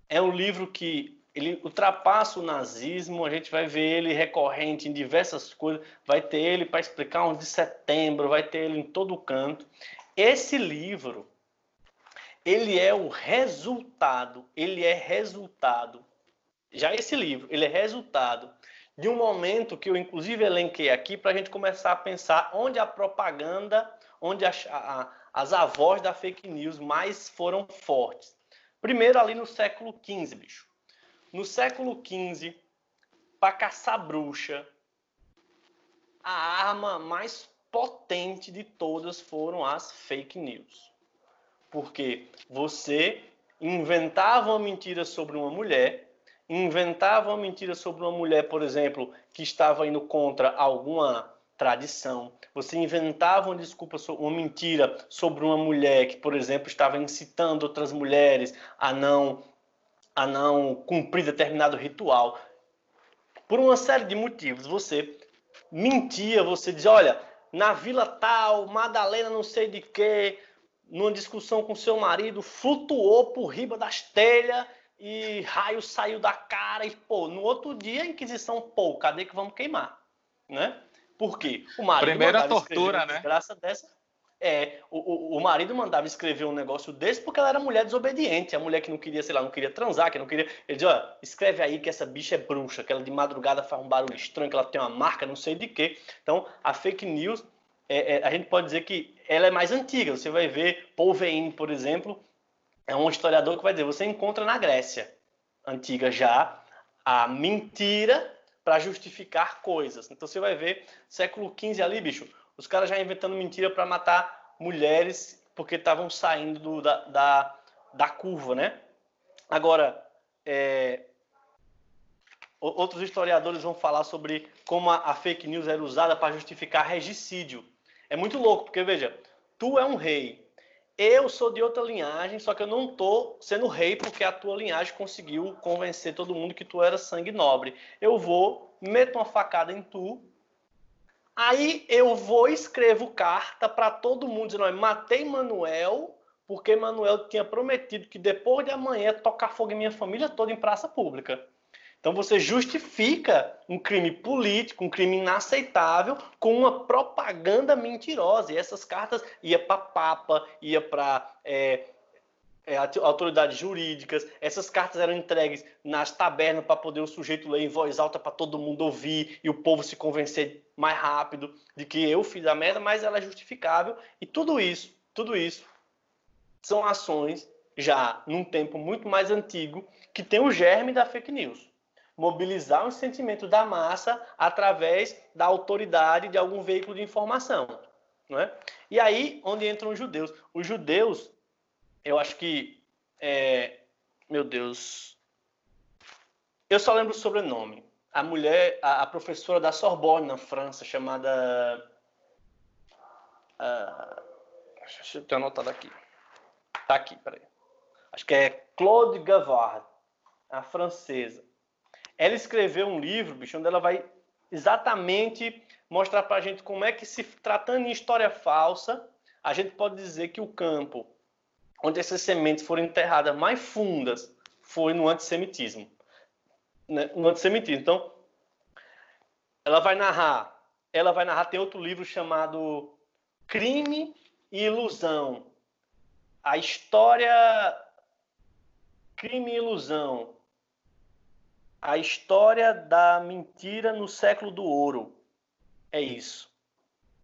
é um livro que ele ultrapassa o nazismo, a gente vai ver ele recorrente em diversas coisas, vai ter ele para explicar 11 de setembro, vai ter ele em todo canto. Esse livro, ele é o resultado, ele é resultado. Já esse livro, ele é resultado de um momento que eu inclusive elenquei aqui para a gente começar a pensar onde a propaganda, onde a, a, as avós da fake news mais foram fortes. Primeiro ali no século XV, bicho. No século XV, para caçar bruxa, a arma mais potente de todas foram as fake news. Porque você inventava uma mentira sobre uma mulher, inventava uma mentira sobre uma mulher, por exemplo, que estava indo contra alguma tradição. Você inventava uma desculpa, uma mentira sobre uma mulher que, por exemplo, estava incitando outras mulheres a não a não cumprir determinado ritual. Por uma série de motivos, você mentia, você dizia, olha, na vila tal, Madalena não sei de quê, numa discussão com seu marido, flutuou por riba das telhas e raio saiu da cara e, pô, no outro dia a Inquisição, pô, cadê que vamos queimar? Né? Por quê? O marido Primeira tortura, né? Graça dessa. É, o, o, o, marido mandava escrever um negócio desse porque ela era mulher desobediente, a mulher que não queria, sei lá, não queria transar, que não queria. Ele dizia, ó, escreve aí que essa bicha é bruxa, que ela de madrugada faz um barulho estranho, que ela tem uma marca, não sei de quê. Então, a fake news, é, é, a gente pode dizer que ela é mais antiga. Você vai ver Paul Vein, por exemplo, é um historiador que vai dizer, você encontra na Grécia antiga já a mentira para justificar coisas. Então você vai ver, século XV ali, bicho, os caras já inventando mentira para matar mulheres porque estavam saindo do, da, da, da, curva, né? Agora, é, outros historiadores vão falar sobre como a, a fake news era usada para justificar regicídio. É muito louco, porque veja, tu é um rei, eu sou de outra linhagem, só que eu não tô sendo rei porque a tua linhagem conseguiu convencer todo mundo que tu era sangue nobre. Eu vou, meto uma facada em tu, aí eu vou escrevo carta para todo mundo dizendo: matei Manuel porque Manuel tinha prometido que depois de amanhã tocar fogo em minha família toda em praça pública. Então você justifica um crime político, um crime inaceitável, com uma propaganda mentirosa. E essas cartas ia para Papa, ia para é, é, autoridades jurídicas. Essas cartas eram entregues nas tabernas para poder o sujeito ler em voz alta para todo mundo ouvir e o povo se convencer mais rápido de que eu fiz a merda, mas ela é justificável. E tudo isso, tudo isso são ações já num tempo muito mais antigo que tem o germe da fake news mobilizar um sentimento da massa através da autoridade de algum veículo de informação. Não é? E aí, onde entram os judeus? Os judeus, eu acho que. É, meu Deus. Eu só lembro o sobrenome. A mulher, a, a professora da Sorbonne, na França, chamada. Uh, deixa eu ter anotado aqui. Tá aqui, peraí. Acho que é Claude Gavard, a francesa ela escreveu um livro, bicho, onde ela vai exatamente mostrar para a gente como é que, se tratando em história falsa, a gente pode dizer que o campo onde essas sementes foram enterradas mais fundas foi no antissemitismo. Né? No antissemitismo. Então, ela vai narrar, ela vai narrar, tem outro livro chamado Crime e Ilusão. A história Crime e Ilusão a história da mentira no século do ouro. É isso.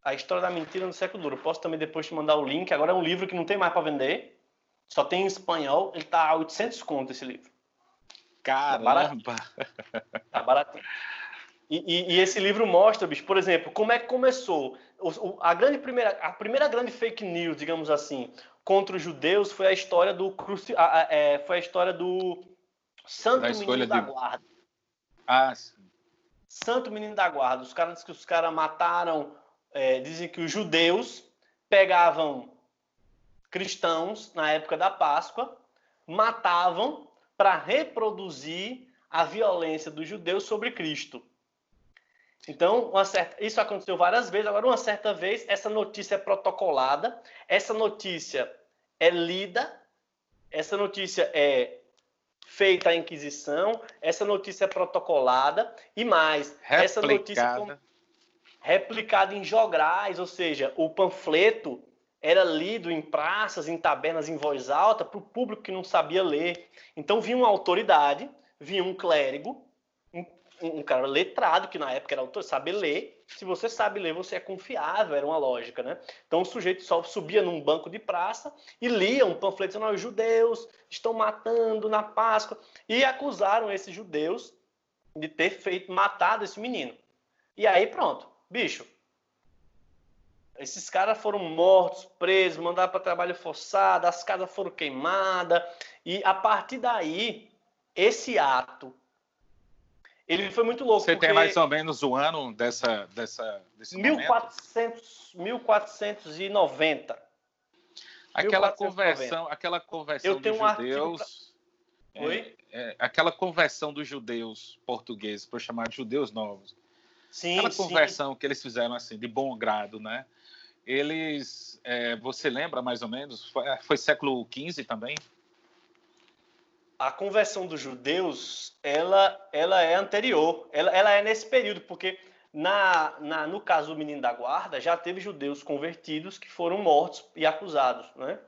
A história da mentira no século do ouro. Posso também depois te mandar o link. Agora é um livro que não tem mais para vender. Só tem em espanhol. Ele tá a 800 conto esse livro. Caramba! Tá baratinho. E, e, e, esse livro mostra, bicho, por exemplo, como é que começou. O, a, grande primeira, a primeira grande fake news, digamos assim, contra os judeus foi a história do cruci, a, a, é, foi a história do Santo da Menino da Guarda. Ah, sim. Santo Menino da Guarda. Os caras que os caras mataram, é, dizem que os judeus pegavam cristãos na época da Páscoa, matavam para reproduzir a violência dos judeus sobre Cristo. Então, certa, isso aconteceu várias vezes. Agora, uma certa vez, essa notícia é protocolada, essa notícia é lida, essa notícia é feita a Inquisição, essa notícia é protocolada e mais, replicada. essa notícia replicada em jograis, ou seja, o panfleto era lido em praças, em tabernas em voz alta para o público que não sabia ler. Então vinha uma autoridade, vinha um clérigo, um, cara letrado, que na época era autor, sabe ler. Se você sabe ler, você é confiável, era uma lógica, né? Então o sujeito só subia num banco de praça e lia um panfleto dizendo: os judeus estão matando na Páscoa. E acusaram esses judeus de ter feito, matado esse menino. E aí pronto, bicho, esses caras foram mortos, presos, mandados para trabalho forçado, as casas foram queimadas. E a partir daí, esse ato, ele foi muito louco. Você tem mais ou menos o ano dessa, dessa, desse 1400, 1490. Aquela 1490. conversão, aquela conversão Eu tenho dos um judeus. Pra... Oi? É, é, aquela conversão dos judeus portugueses, para chamar de judeus novos. Sim, aquela conversão sim. que eles fizeram assim de bom grado, né? eles, é, você lembra mais ou menos? Foi, é, foi, século XV também? A conversão dos judeus, ela, ela é anterior, ela, ela é nesse período, porque na, na, no caso do menino da guarda, já teve judeus convertidos que foram mortos e acusados, né?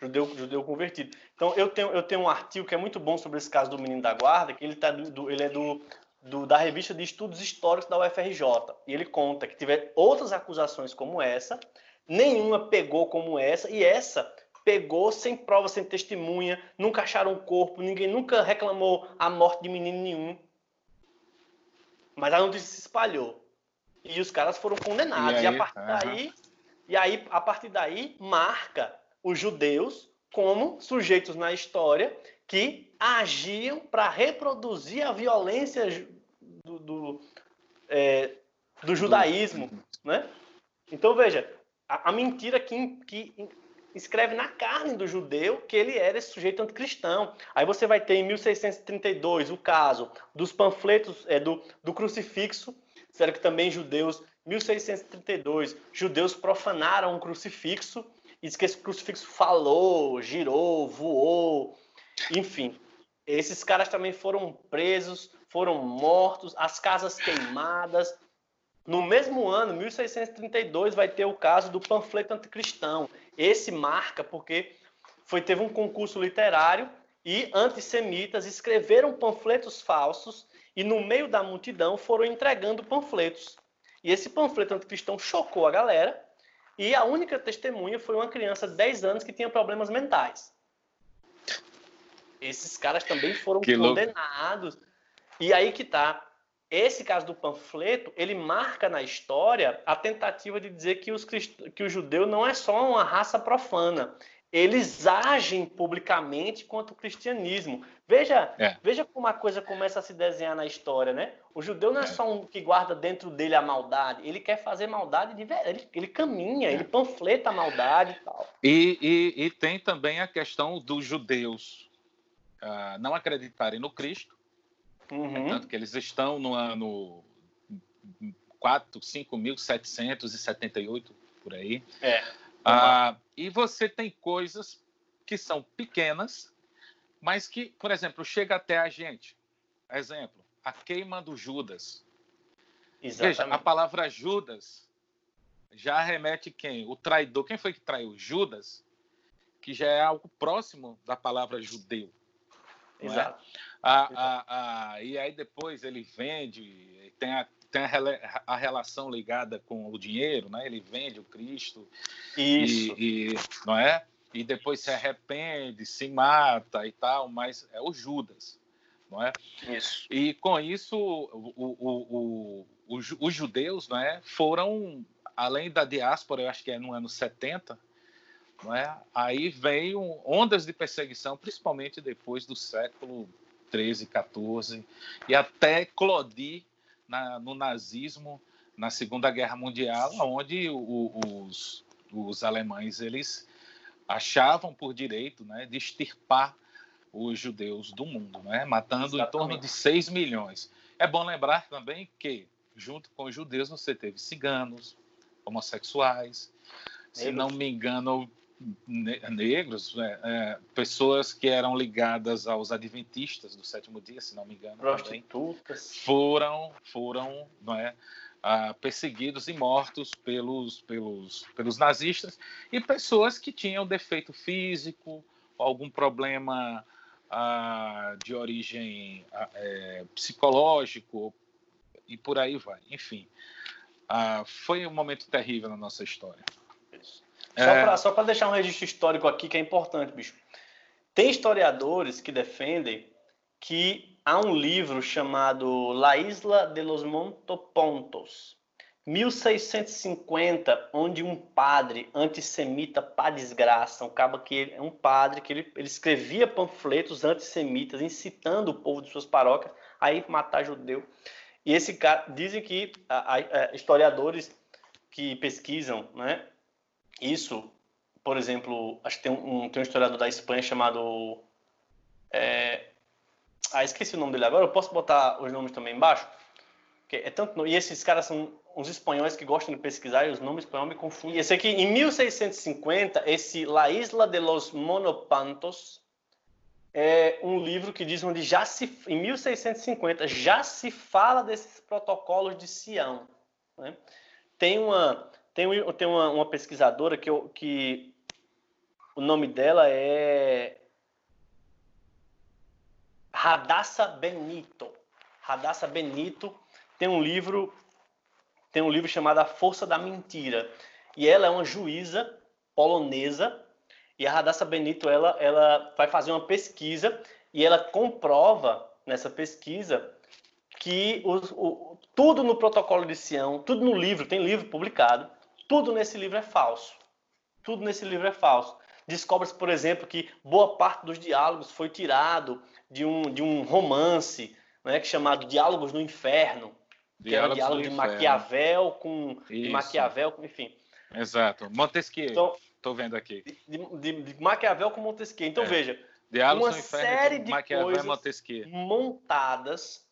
Judeu, judeu convertido. Então, eu tenho, eu tenho um artigo que é muito bom sobre esse caso do menino da guarda, que ele, tá do, do, ele é do do, da revista de estudos históricos da UFRJ. E ele conta que tiver outras acusações como essa, nenhuma pegou como essa, e essa pegou sem prova, sem testemunha, nunca acharam um corpo, ninguém nunca reclamou a morte de menino nenhum. Mas a notícia se espalhou. E os caras foram condenados. E, aí, e a partir daí, e aí, a partir daí, marca os judeus como sujeitos na história que agiam para reproduzir a violência do, do, é, do judaísmo, né? Então veja, a, a mentira que, que escreve na carne do judeu que ele era esse sujeito anticristão. Aí você vai ter em 1632 o caso dos panfletos é, do, do crucifixo, será que também judeus, 1632, judeus profanaram um crucifixo e diz que esse crucifixo falou, girou, voou, enfim. Esses caras também foram presos, foram mortos, as casas queimadas. No mesmo ano, 1632, vai ter o caso do panfleto anticristão. Esse marca porque foi teve um concurso literário e antissemitas escreveram panfletos falsos e no meio da multidão foram entregando panfletos. E esse panfleto anticristão chocou a galera e a única testemunha foi uma criança de 10 anos que tinha problemas mentais. Esses caras também foram que condenados. Louco. E aí que tá. Esse caso do panfleto, ele marca na história a tentativa de dizer que, os crist... que o judeu não é só uma raça profana. Eles agem publicamente contra o cristianismo. Veja, é. veja como a coisa começa a se desenhar na história, né? O judeu não é, é. só um que guarda dentro dele a maldade, ele quer fazer maldade de verdade. Ele, ele caminha, é. ele panfleta a maldade e tal. E, e, e tem também a questão dos judeus uh, não acreditarem no Cristo, uhum. tanto que eles estão no ano 4, 5.778, por aí. É. Uh, e você tem coisas que são pequenas, mas que, por exemplo, chega até a gente. Exemplo, a queima do Judas. Exatamente. Veja, a palavra Judas já remete quem? O traidor. Quem foi que traiu? Judas, que já é algo próximo da palavra judeu. É? Exato. É? A, a, a, e aí depois ele vende, tem, a, tem a, a, relação ligada com o dinheiro, né? Ele vende o Cristo. Isso. E, e, não é? E depois se arrepende, se mata e tal, mas é o Judas, não é? Isso. E com isso, o, o, o, os judeus, não é? Foram, além da diáspora, eu acho que é no ano 70, não é? Aí veio ondas de perseguição, principalmente depois do século 13, 14 e até eclodir na, no nazismo na Segunda Guerra Mundial, onde o, os, os alemães eles achavam por direito né, de extirpar os judeus do mundo, né, matando Exatamente. em torno de 6 milhões. É bom lembrar também que, junto com os judeus, você teve ciganos, homossexuais, se não me engano, negros, é, é, pessoas que eram ligadas aos adventistas do sétimo dia, se não me engano, prostitutas, também, foram, foram, não é, ah, perseguidos e mortos pelos, pelos, pelos nazistas e pessoas que tinham defeito físico, algum problema ah, de origem ah, é, psicológico e por aí vai. Enfim, ah, foi um momento terrível na nossa história. É... Só para deixar um registro histórico aqui que é importante, bicho. Tem historiadores que defendem que há um livro chamado La Isla de los Montopontos, 1650, onde um padre antissemita para desgraça, um cabo que é um padre que ele, ele escrevia panfletos antissemitas incitando o povo de suas paróquias a ir matar judeu. E esse cara dizem que a, a, a, historiadores que pesquisam, né, isso, por exemplo, acho que tem um, tem um historiador da Espanha chamado é, ah, esqueci o nome dele agora. Eu posso botar os nomes também embaixo? é tanto e esses caras são uns espanhóis que gostam de pesquisar e os nomes espanhóis me confundem. Esse aqui, em 1650, esse La Isla de los Monopantos é um livro que diz onde já se, em 1650, já se fala desses protocolos de Sião. Né? Tem uma tem, tem uma, uma pesquisadora que, eu, que o nome dela é Radassa Benito. Radassa Benito tem um livro tem um livro chamado A Força da Mentira. E ela é uma juíza polonesa e a Radassa Benito ela ela vai fazer uma pesquisa e ela comprova nessa pesquisa que os, o, tudo no protocolo de Sião, tudo no livro, tem livro publicado, tudo nesse livro é falso. Tudo nesse livro é falso. Descobre-se, por exemplo, que boa parte dos diálogos foi tirado de um, de um romance né, que é chamado Diálogos no Inferno, que era o diálogo de Maquiavel com de Maquiavel, enfim. Exato. Montesquieu. Então, Estou vendo aqui. De, de, de, Maquiavel com Montesquieu. Então, é. veja, Diálogos uma série de Maquiavel coisas montadas,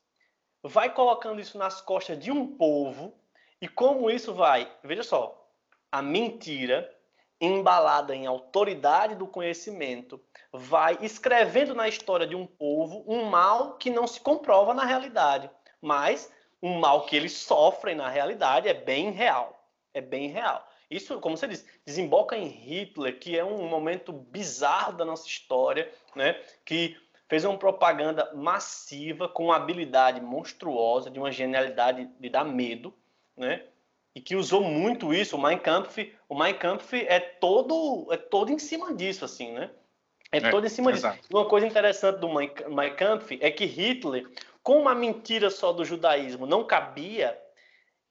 vai colocando isso nas costas de um povo, e como isso vai, veja só, a mentira embalada em autoridade do conhecimento, vai escrevendo na história de um povo um mal que não se comprova na realidade, mas um mal que eles sofrem na realidade é bem real. É bem real. Isso, como você disse, desemboca em Hitler, que é um momento bizarro da nossa história, né? que fez uma propaganda massiva com uma habilidade monstruosa, de uma genialidade de dar medo, né? E que usou muito isso. O Mein Kampf, o Mein Kampf é todo é todo em cima disso, assim, né? É, é todo em cima exato. disso. Uma coisa interessante do Mein, mein Kampf é que Hitler, com uma mentira só do judaísmo não cabia,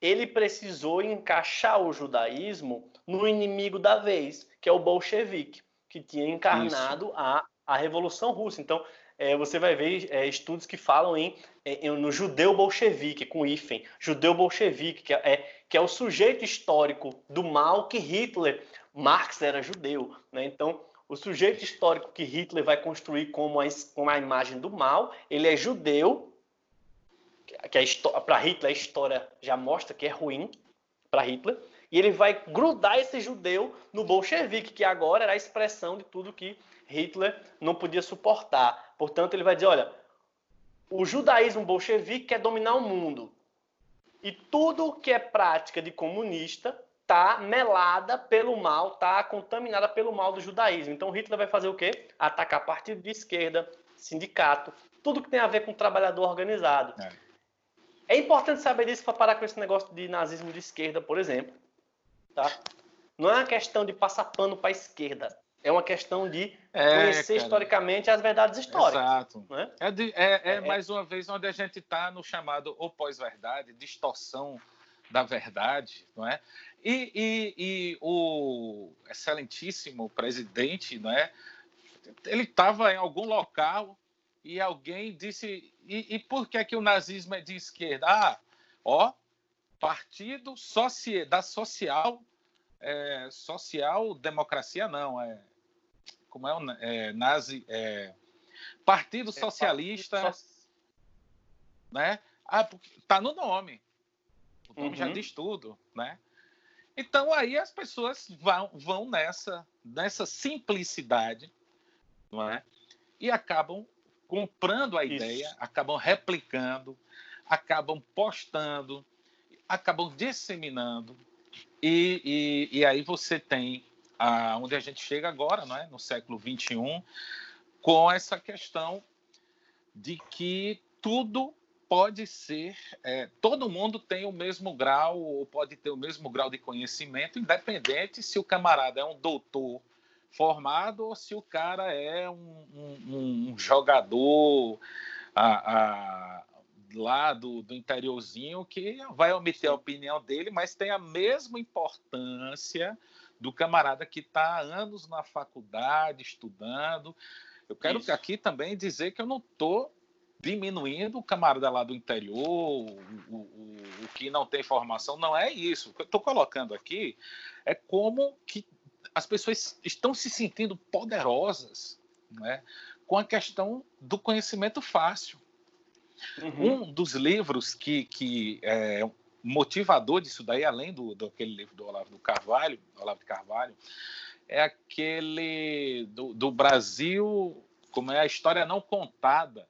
ele precisou encaixar o judaísmo no inimigo da vez, que é o bolchevique, que tinha encarnado a, a Revolução Russa. Então, é, você vai ver é, estudos que falam em, em, no judeu bolchevique, com hífen, judeu bolchevique, que é, que é o sujeito histórico do mal que Hitler, Marx era judeu, né? Então, o sujeito histórico que Hitler vai construir como a, como a imagem do mal, ele é judeu, que para Hitler a história já mostra que é ruim para Hitler, e ele vai grudar esse judeu no bolchevique, que agora era a expressão de tudo que Hitler não podia suportar. Portanto, ele vai dizer, olha, o judaísmo bolchevique quer dominar o mundo. E tudo que é prática de comunista está melada pelo mal, está contaminada pelo mal do judaísmo. Então Hitler vai fazer o quê? Atacar partido de esquerda, sindicato, tudo que tem a ver com o trabalhador organizado. É, é importante saber disso para parar com esse negócio de nazismo de esquerda, por exemplo. Tá? Não é uma questão de passar pano para a esquerda. É uma questão de é, conhecer cara. historicamente as verdades históricas. Exato. Né? É, de, é, é, é, mais uma vez onde a gente está no chamado ou pós-verdade, distorção da verdade, não é? E, e, e o excelentíssimo presidente, não é? Ele estava em algum local e alguém disse e, e, por que que o nazismo é de esquerda? Ah, ó, partido da social é, social democracia não é como é o é, nazi é, partido é, socialista né? Ah, tá no nome. O nome uhum. já diz tudo né? Então aí as pessoas vão, vão nessa nessa simplicidade não é? E acabam comprando a ideia Isso. acabam replicando acabam postando acabam disseminando. E, e, e aí você tem onde a gente chega agora, não é? no século 21, com essa questão de que tudo pode ser, é, todo mundo tem o mesmo grau, ou pode ter o mesmo grau de conhecimento, independente se o camarada é um doutor formado ou se o cara é um, um, um jogador a, a, lá do, do interiorzinho que vai omitir a opinião dele, mas tem a mesma importância do camarada que está há anos na faculdade estudando. Eu quero Isso. aqui também dizer que eu não estou diminuindo o camarada lá do interior, o, o, o, que não tem formação, não é isso. O que eu estou colocando aqui é como que as pessoas estão se sentindo poderosas né, com a questão do conhecimento fácil. Uhum. Um dos livros que, que é motivador disso daí, além do, do aquele livro do Olavo do Carvalho, Olavo de Carvalho, é aquele do, do Brasil, como é a história não contada.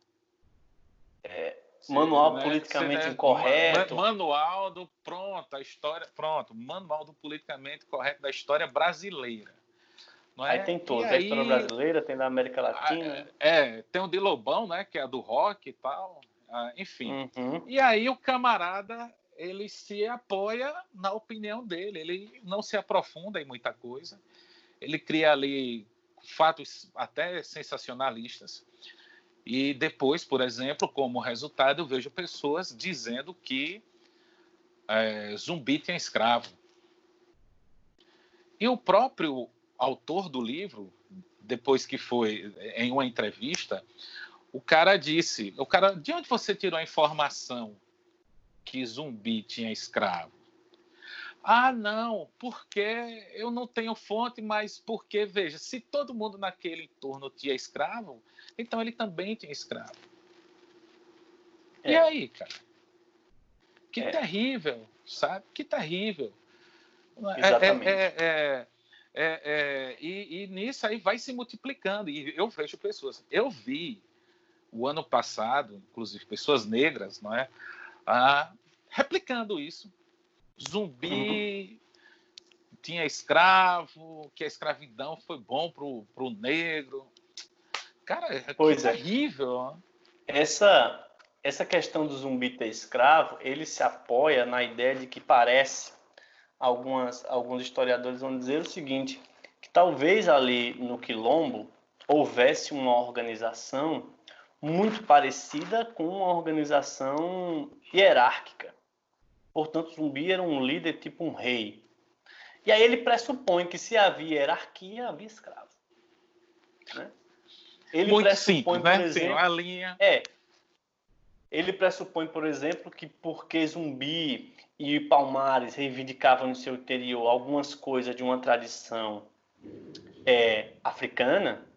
É, manual né? politicamente é, incorreto. Manual do pronto, a história, pronto, manual do politicamente correto da história brasileira. É? Aí tem todos, a história brasileira, tem da América Latina. É, é, tem o de Lobão, né, que é a do rock e tal. Ah, enfim. Uhum. E aí o camarada ele se apoia na opinião dele, ele não se aprofunda em muita coisa, ele cria ali fatos até sensacionalistas. E depois, por exemplo, como resultado, eu vejo pessoas dizendo que é, zumbi tinha escravo. E o próprio autor do livro, depois que foi em uma entrevista, o cara disse: o cara, de onde você tirou a informação que zumbi tinha escravo? Ah, não, porque eu não tenho fonte, mas porque, veja, se todo mundo naquele entorno tinha escravo, então ele também tinha escravo. É. E aí, cara? Que é. terrível, sabe? Que terrível. É, Exatamente. É, é, é, é, e, e nisso aí vai se multiplicando. E eu vejo pessoas. Eu vi o ano passado, inclusive pessoas negras, não é? Ah, replicando isso. Zumbi uhum. tinha escravo, que a escravidão foi bom pro, pro negro. Cara, é pois é. terrível. Essa, essa questão do zumbi ter escravo, ele se apoia na ideia de que parece, algumas, alguns historiadores vão dizer o seguinte, que talvez ali no Quilombo houvesse uma organização muito parecida com uma organização hierárquica. Portanto, Zumbi era um líder tipo um rei. E aí ele pressupõe que se havia hierarquia, havia escravo. Né? Ele muito pressupõe, simples, né? Exemplo, Sim, a linha... É. Ele pressupõe, por exemplo, que porque Zumbi e Palmares reivindicavam no seu interior algumas coisas de uma tradição é, africana,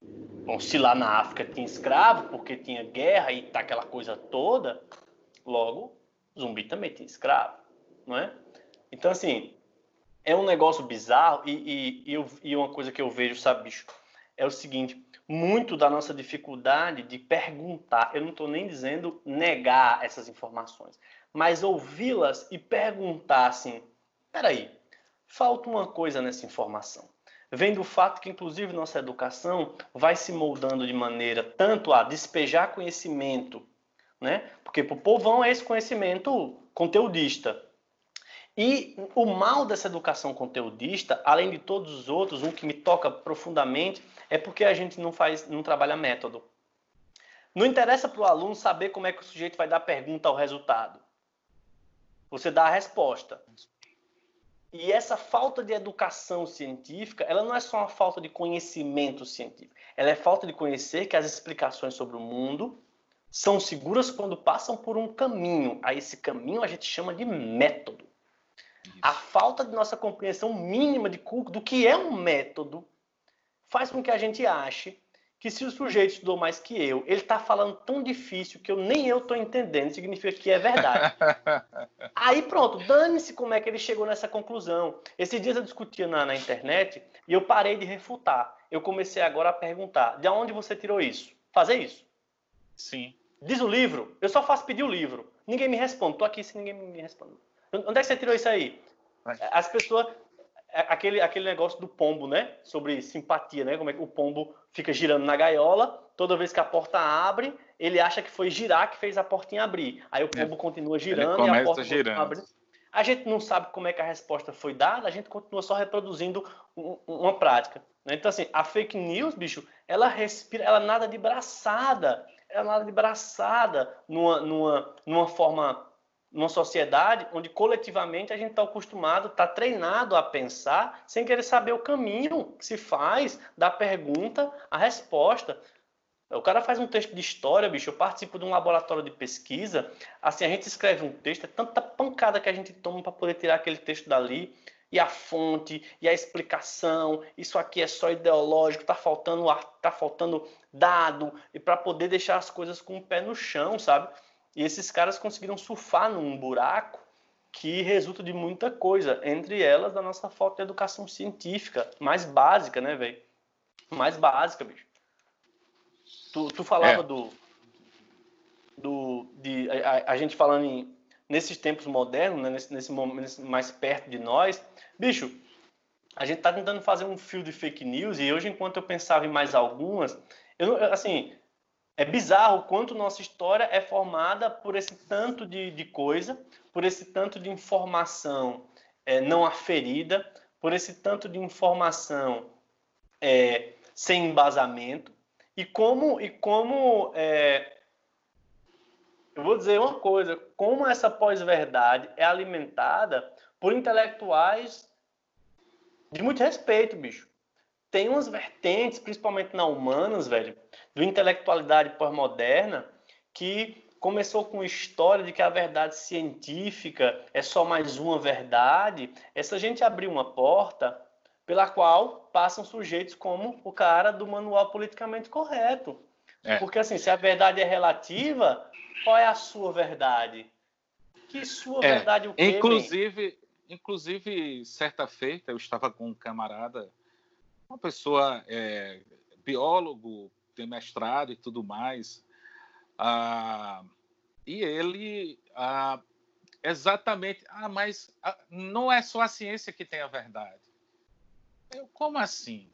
Bom, se lá na África tinha escravo, porque tinha guerra e tá aquela coisa toda, logo, zumbi também tinha escravo, não é? Então, assim, é um negócio bizarro e, e, e, uma coisa que eu vejo, sabe, bicho, é o seguinte, muito da nossa dificuldade de perguntar, eu não estou nem dizendo negar essas informações, mas ouvi-las e perguntar assim, peraí, falta uma coisa nessa informação vem do fato que, inclusive, nossa educação vai se moldando de maneira tanto a despejar conhecimento, né? Porque para o povão é esse conhecimento conteudista. E o mal dessa educação conteudista, além de todos os outros, um que me toca profundamente, é porque a gente não faz, não trabalha método. Não interessa para o aluno saber como é que o sujeito vai dar pergunta ao resultado. Você dá a resposta. E essa falta de educação científica, ela não é só uma falta de conhecimento científico, ela é falta de conhecer que as explicações sobre o mundo são seguras quando passam por um caminho. A esse caminho a gente chama de método. Isso. A falta de nossa compreensão mínima de do que é um método faz com que a gente ache que se o sujeito estudou mais que eu, ele está falando tão difícil que eu nem eu estou entendendo, significa que é verdade. Aí pronto, dane-se como é que ele chegou nessa conclusão. Esses dias eu discutia na, na, internet e eu parei de refutar. Eu comecei agora a perguntar, de onde você tirou isso? Fazer isso. Sim. Diz o livro, eu só faço pedir o livro. Ninguém me responde, estou aqui se ninguém me responde. Onde é que você tirou isso aí? As pessoas. Aquele, aquele negócio do pombo, né? Sobre simpatia, né? Como é que o pombo fica girando na gaiola, toda vez que a porta abre, ele acha que foi girar que fez a portinha abrir. Aí o pombo é. continua girando e a porta girando. abre. A gente não sabe como é que a resposta foi dada, a gente continua só reproduzindo um, uma prática. Né? Então, assim, a fake news, bicho, ela respira, ela nada de braçada, ela nada de braçada numa, numa, numa forma numa sociedade onde coletivamente a gente está acostumado, está treinado a pensar sem querer saber o caminho que se faz da pergunta à resposta. O cara faz um texto de história, bicho. Eu participo de um laboratório de pesquisa. Assim, a gente escreve um texto, é tanta pancada que a gente toma para poder tirar aquele texto dali. E a fonte, e a explicação. Isso aqui é só ideológico, tá faltando, tá faltando dado. E para poder deixar as coisas com o pé no chão, sabe? E esses caras conseguiram surfar num buraco que resulta de muita coisa, entre elas da nossa falta de educação científica, mais básica, né, velho? Mais básica, bicho. Tu, tu falava é. do. do de, a, a, gente falando em, nesses tempos modernos, né, nesse, nesse momento mais perto de nós. Bicho, a gente tá tentando fazer um fio de fake news e hoje, enquanto eu pensava em mais algumas, eu, assim, é bizarro o quanto nossa história é formada por esse tanto de, de coisa, por esse tanto de informação é, não aferida, por esse tanto de informação é, sem embasamento, e como, e como é, eu vou dizer uma coisa, como essa pós-verdade é alimentada por intelectuais de muito respeito, bicho tem umas vertentes, principalmente na humanas, velho, do intelectualidade pós-moderna, que começou com história de que a verdade científica é só mais uma verdade. Essa gente abriu uma porta pela qual passam sujeitos como o cara do manual politicamente correto. É. Porque assim, se a verdade é relativa, qual é a sua verdade? Que sua é. verdade o quê? Inclusive, inclusive, certa feita eu estava com um camarada uma pessoa é, biólogo, tem mestrado e tudo mais, ah, e ele ah, exatamente, ah, mas ah, não é só a ciência que tem a verdade. Eu, como assim?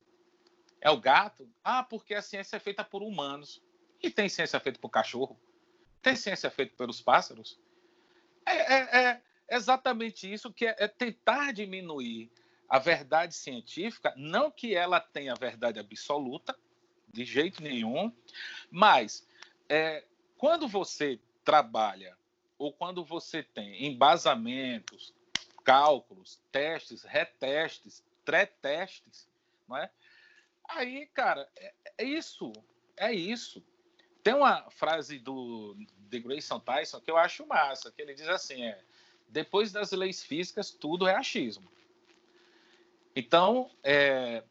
É o gato? Ah, porque a ciência é feita por humanos. E tem ciência feita por cachorro? Tem ciência feita pelos pássaros? É, é, é exatamente isso que é, é tentar diminuir a verdade científica, não que ela tenha a verdade absoluta, de jeito nenhum, mas é, quando você trabalha ou quando você tem embasamentos, cálculos, testes, retestes, tretestes, não é? Aí, cara, é, é isso, é isso. Tem uma frase do de Grayson Tyson que eu acho massa, que ele diz assim, é, depois das leis físicas, tudo é achismo. Então, é,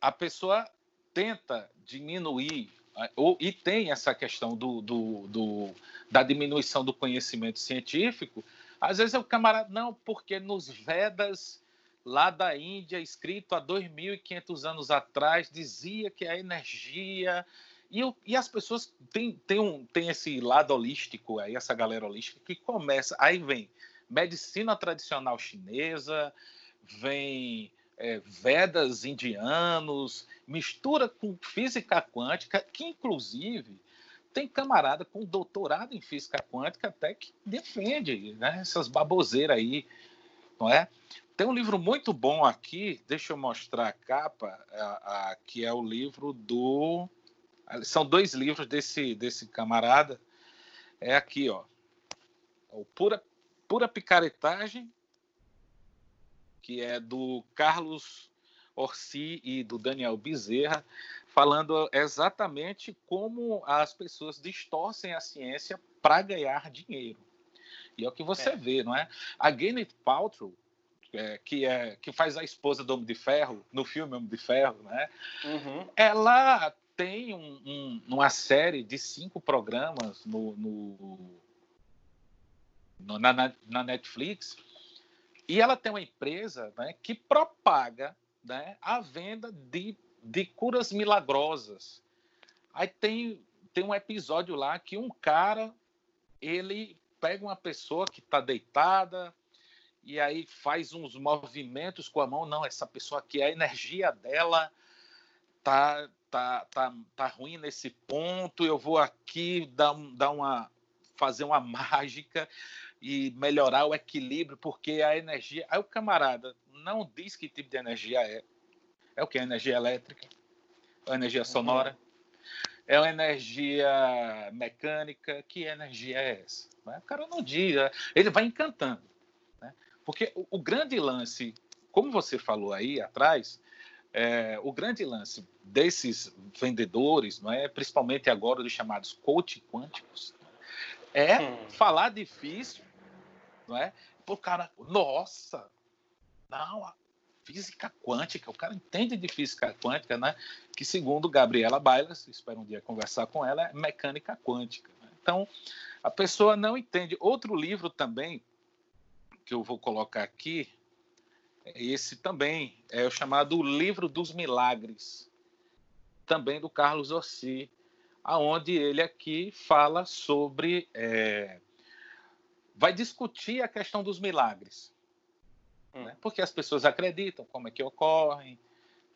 a pessoa tenta diminuir, ou, e tem essa questão do, do, do, da diminuição do conhecimento científico. Às vezes é o camarada, não, porque nos Vedas lá da Índia, escrito há 2.500 anos atrás, dizia que a energia. E, e as pessoas têm, têm, um, esse lado holístico, aí, essa galera holística, que começa. Aí vem medicina tradicional chinesa, vem é, Vedas indianos, mistura com física quântica, que inclusive tem camarada com doutorado em física quântica até que defende né, essas baboseiras aí, não é? Tem um livro muito bom aqui, deixa eu mostrar a capa, a, a, que é o livro do. São dois livros desse, desse camarada. É aqui, ó. O Pura, Pura Picaretagem que é do Carlos Orsi e do Daniel Bezerra, falando exatamente como as pessoas distorcem a ciência para ganhar dinheiro. E é o que você é. vê, não é? A Gwyneth Paltrow, é, que, é, que faz a esposa do Homem de Ferro, no filme Homem de Ferro, né? Uhum. Ela tem um, um, uma série de cinco programas no, no, no na, na Netflix e ela tem uma empresa né, que propaga né, a venda de, de curas milagrosas. Aí tem, tem um episódio lá que um cara ele pega uma pessoa que está deitada e aí faz uns movimentos com a mão. Não, essa pessoa aqui, a energia dela tá, tá, tá, tá ruim nesse ponto. Eu vou aqui dar, dar uma, fazer uma mágica e melhorar o equilíbrio, porque a energia. Aí o camarada não diz que tipo de energia é. É o que? Energia elétrica, a energia sonora, uhum. é uma energia mecânica. Que energia é essa? O cara não diz, é, ele vai encantando. Porque o, o grande lance, como você falou aí atrás, é, o grande lance desses vendedores, não é, principalmente agora dos chamados coach quânticos, é hum. falar difícil, não é? Pô, cara, nossa, não, física quântica, o cara entende de física quântica, né? Que segundo Gabriela Bailas, espero um dia conversar com ela, é mecânica quântica. Né? Então, a pessoa não entende. Outro livro também que eu vou colocar aqui, esse também é o chamado Livro dos Milagres, também do Carlos Ossi, aonde ele aqui fala sobre, é, vai discutir a questão dos milagres, hum. né? porque as pessoas acreditam, como é que ocorrem,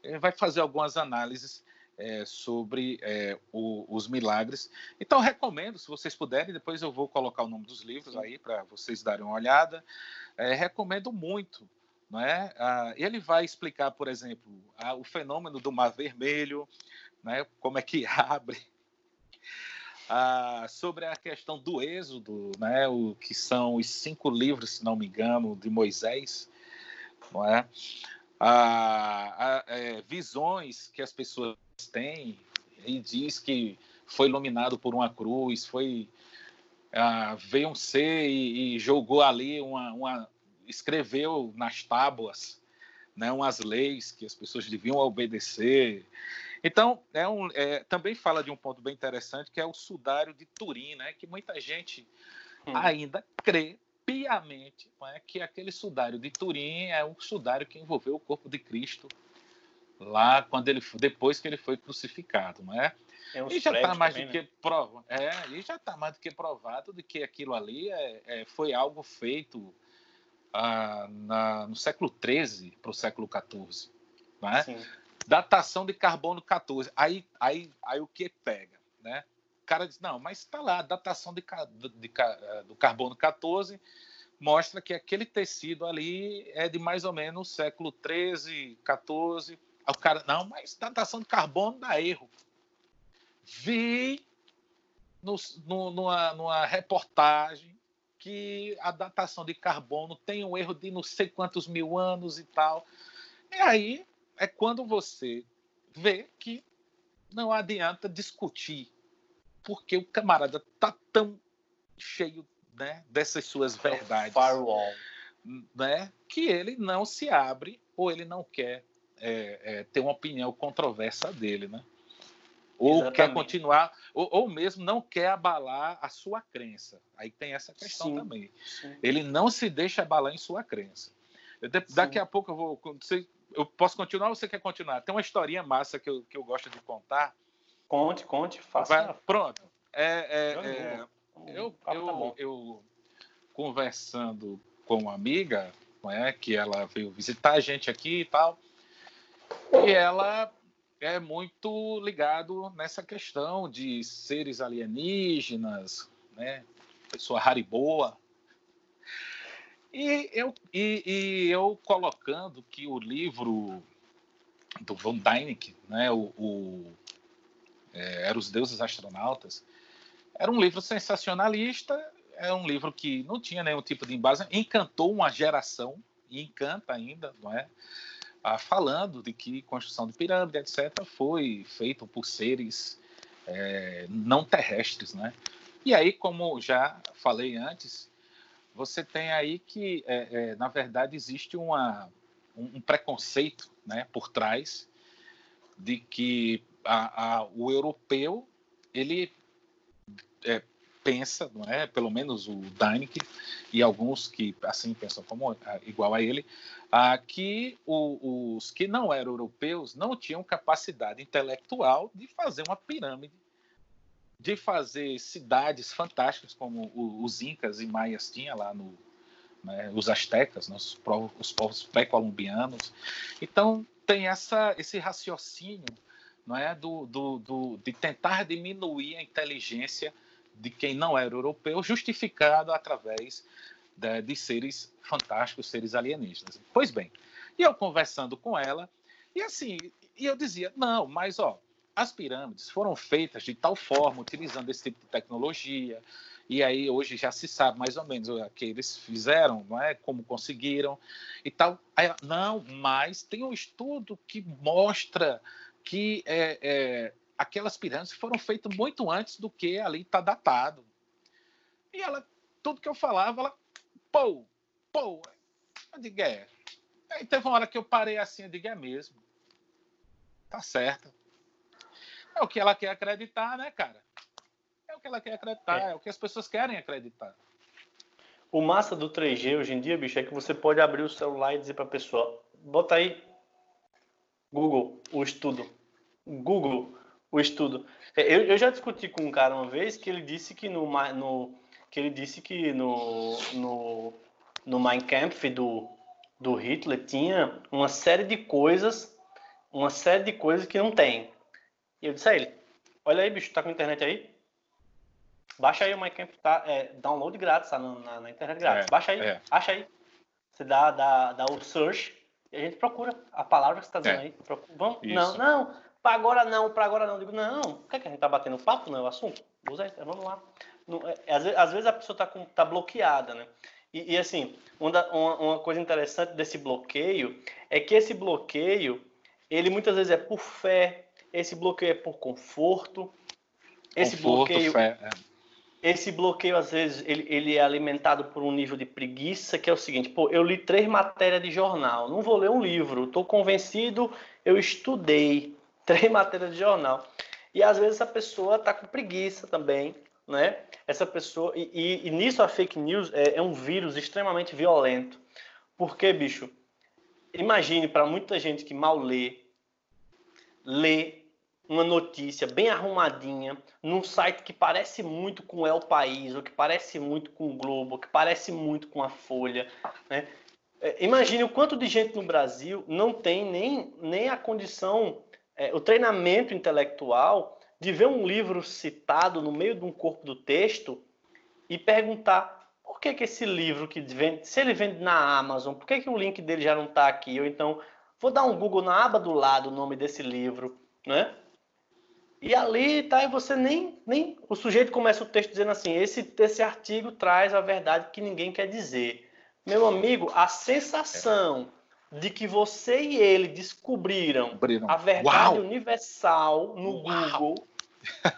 ele vai fazer algumas análises é, sobre é, o, os milagres. Então, recomendo, se vocês puderem, depois eu vou colocar o nome dos livros aí para vocês darem uma olhada. É, recomendo muito. Não é? Ah, ele vai explicar, por exemplo, ah, o fenômeno do Mar Vermelho, né? como é que abre. Ah, sobre a questão do êxodo, né, o que são os cinco livros, se não me engano, de Moisés, não é? Ah, é, visões que as pessoas têm e diz que foi iluminado por uma cruz, foi ah, veio um ser e, e jogou ali uma, uma, escreveu nas tábuas, né, umas leis que as pessoas deviam obedecer. Então, é um, é, também fala de um ponto bem interessante que é o sudário de Turim, né, que muita gente hum. ainda crê piamente é, que aquele sudário de Turim é o sudário que envolveu o corpo de Cristo lá quando ele depois que ele foi crucificado, não é? e já está mais também, do que né? prova, é, e já está mais do que provado de que aquilo ali é, é foi algo feito ah, na, no século XIII para o século XIV, né? Datação de carbono 14. Aí, aí, aí o que pega, né? O cara diz não, mas está lá, datação de, de, de, eh, do carbono 14 mostra que aquele tecido ali é de mais ou menos século 13, 14 Aí o cara, não, mas datação de carbono dá erro. Vi no, no, numa, numa reportagem que a datação de carbono tem um erro de não sei quantos mil anos e tal. E aí é quando você vê que não adianta discutir, porque o camarada tá tão cheio né, dessas suas é verdades, firewall. né, que ele não se abre ou ele não quer é, é, ter uma opinião controversa dele, né? Ou Exatamente. quer continuar, ou, ou, mesmo não quer abalar a sua crença. Aí tem essa questão sim, também. Sim. Ele não se deixa abalar em sua crença. Eu, daqui a pouco eu vou. Você, eu posso continuar ou você quer continuar? Tem uma historinha massa que eu, que eu gosto de contar. Conte, conte, faça. Vai, pronto. É, é, é eu, tá eu, tá eu, conversando com uma amiga, é, que ela veio visitar a gente aqui e tal. E ela é muito ligado nessa questão de seres alienígenas, né? Pessoa hariboa. E eu, e, e eu colocando que o livro do Von Däniken, né, o, o é, Era os Deuses Astronautas, era um livro sensacionalista, é um livro que não tinha nenhum tipo de embase, encantou uma geração, e encanta ainda, não é? Ah, falando de que construção de pirâmide, etc., foi feito por seres é, não terrestres, né? E aí, como já falei antes, você tem aí que, é, é, na verdade, existe uma, um, preconceito né, por trás de que a, a, o europeu ele é, pensa, não é? Pelo menos o Deineke e alguns que assim pensam como igual a ele, a que o, os que não eram europeus não tinham capacidade intelectual de fazer uma pirâmide, de fazer cidades fantásticas como os incas e maias tinham lá no, né, os astecas, né, os, os povos pré-colombianos. Então, tem essa, esse raciocínio não é, do, do, do, de tentar diminuir a inteligência de quem não era europeu, justificado através de, de seres fantásticos, seres alienígenas. Pois bem, e eu conversando com ela, e assim, e eu dizia, não, mas ó, as pirâmides foram feitas de tal forma, utilizando esse tipo de tecnologia, e aí hoje já se sabe mais ou menos o que eles fizeram, não é? como conseguiram e tal. Aí, não, mas tem um estudo que mostra que é, é, aquelas pirâmides foram feitas muito antes do que ali está datado. E ela, tudo que eu falava, ela, pô, pô, eu digo, é. Aí teve uma hora que eu parei assim, eu digo, é mesmo. Tá certo. É o que ela quer acreditar, né, cara? É o que ela quer acreditar, é, é o que as pessoas querem acreditar. O massa do 3G hoje em dia, bicho, é que você pode abrir o celular e dizer para a pessoa: bota aí Google, o estudo. Google, o estudo. É, eu, eu já discuti com um cara uma vez que ele disse que no, no que ele disse que no, no, no Mein Kampf do, do Hitler tinha uma série de coisas, uma série de coisas que não tem. E eu disse a ele, olha aí, bicho, tá com internet aí? Baixa aí o MyCamp, tá? É, download grátis, tá na, na internet grátis. É, Baixa aí, é. acha aí. Você dá, dá, dá o search e a gente procura a palavra que você tá dizendo é. aí. Procura. Vamos? Não, não, para agora não, para agora não. Eu digo, não, por que, é que a gente tá batendo papo, não é o assunto? Usa vamos lá. Não, é, às, vezes, às, vezes, a pessoa tá, com, tá bloqueada, né? E, e assim, uma, uma coisa interessante desse bloqueio é que esse bloqueio, ele muitas vezes é por fé, esse bloqueio é por conforto, esse conforto, bloqueio... Fé, é esse bloqueio, às vezes, ele, ele, é alimentado por um nível de preguiça, que é o seguinte, pô, eu li três matérias de jornal, não vou ler um livro, estou convencido, eu estudei três matérias de jornal. E às vezes essa pessoa está com preguiça também, né? Essa pessoa, e, e, e nisso a fake news é, é um vírus extremamente violento. Porque, bicho, imagine para muita gente que mal lê, lê uma notícia bem arrumadinha num site que parece muito com El País, ou que parece muito com o Globo, ou que parece muito com a Folha. Né? É, imagine o quanto de gente no Brasil não tem nem, nem a condição, é, o treinamento intelectual de ver um livro citado no meio de um corpo do texto e perguntar por que, que esse livro que vende, se ele vende na Amazon, por que, que o link dele já não está aqui? Ou então, vou dar um Google na aba do lado o nome desse livro, né? E ali tá, e você nem, nem. O sujeito começa o texto dizendo assim: esse, esse artigo traz a verdade que ninguém quer dizer. Meu amigo, a sensação. De que você e ele descobriram Descobriram. a verdade Uau. universal no Uau. Google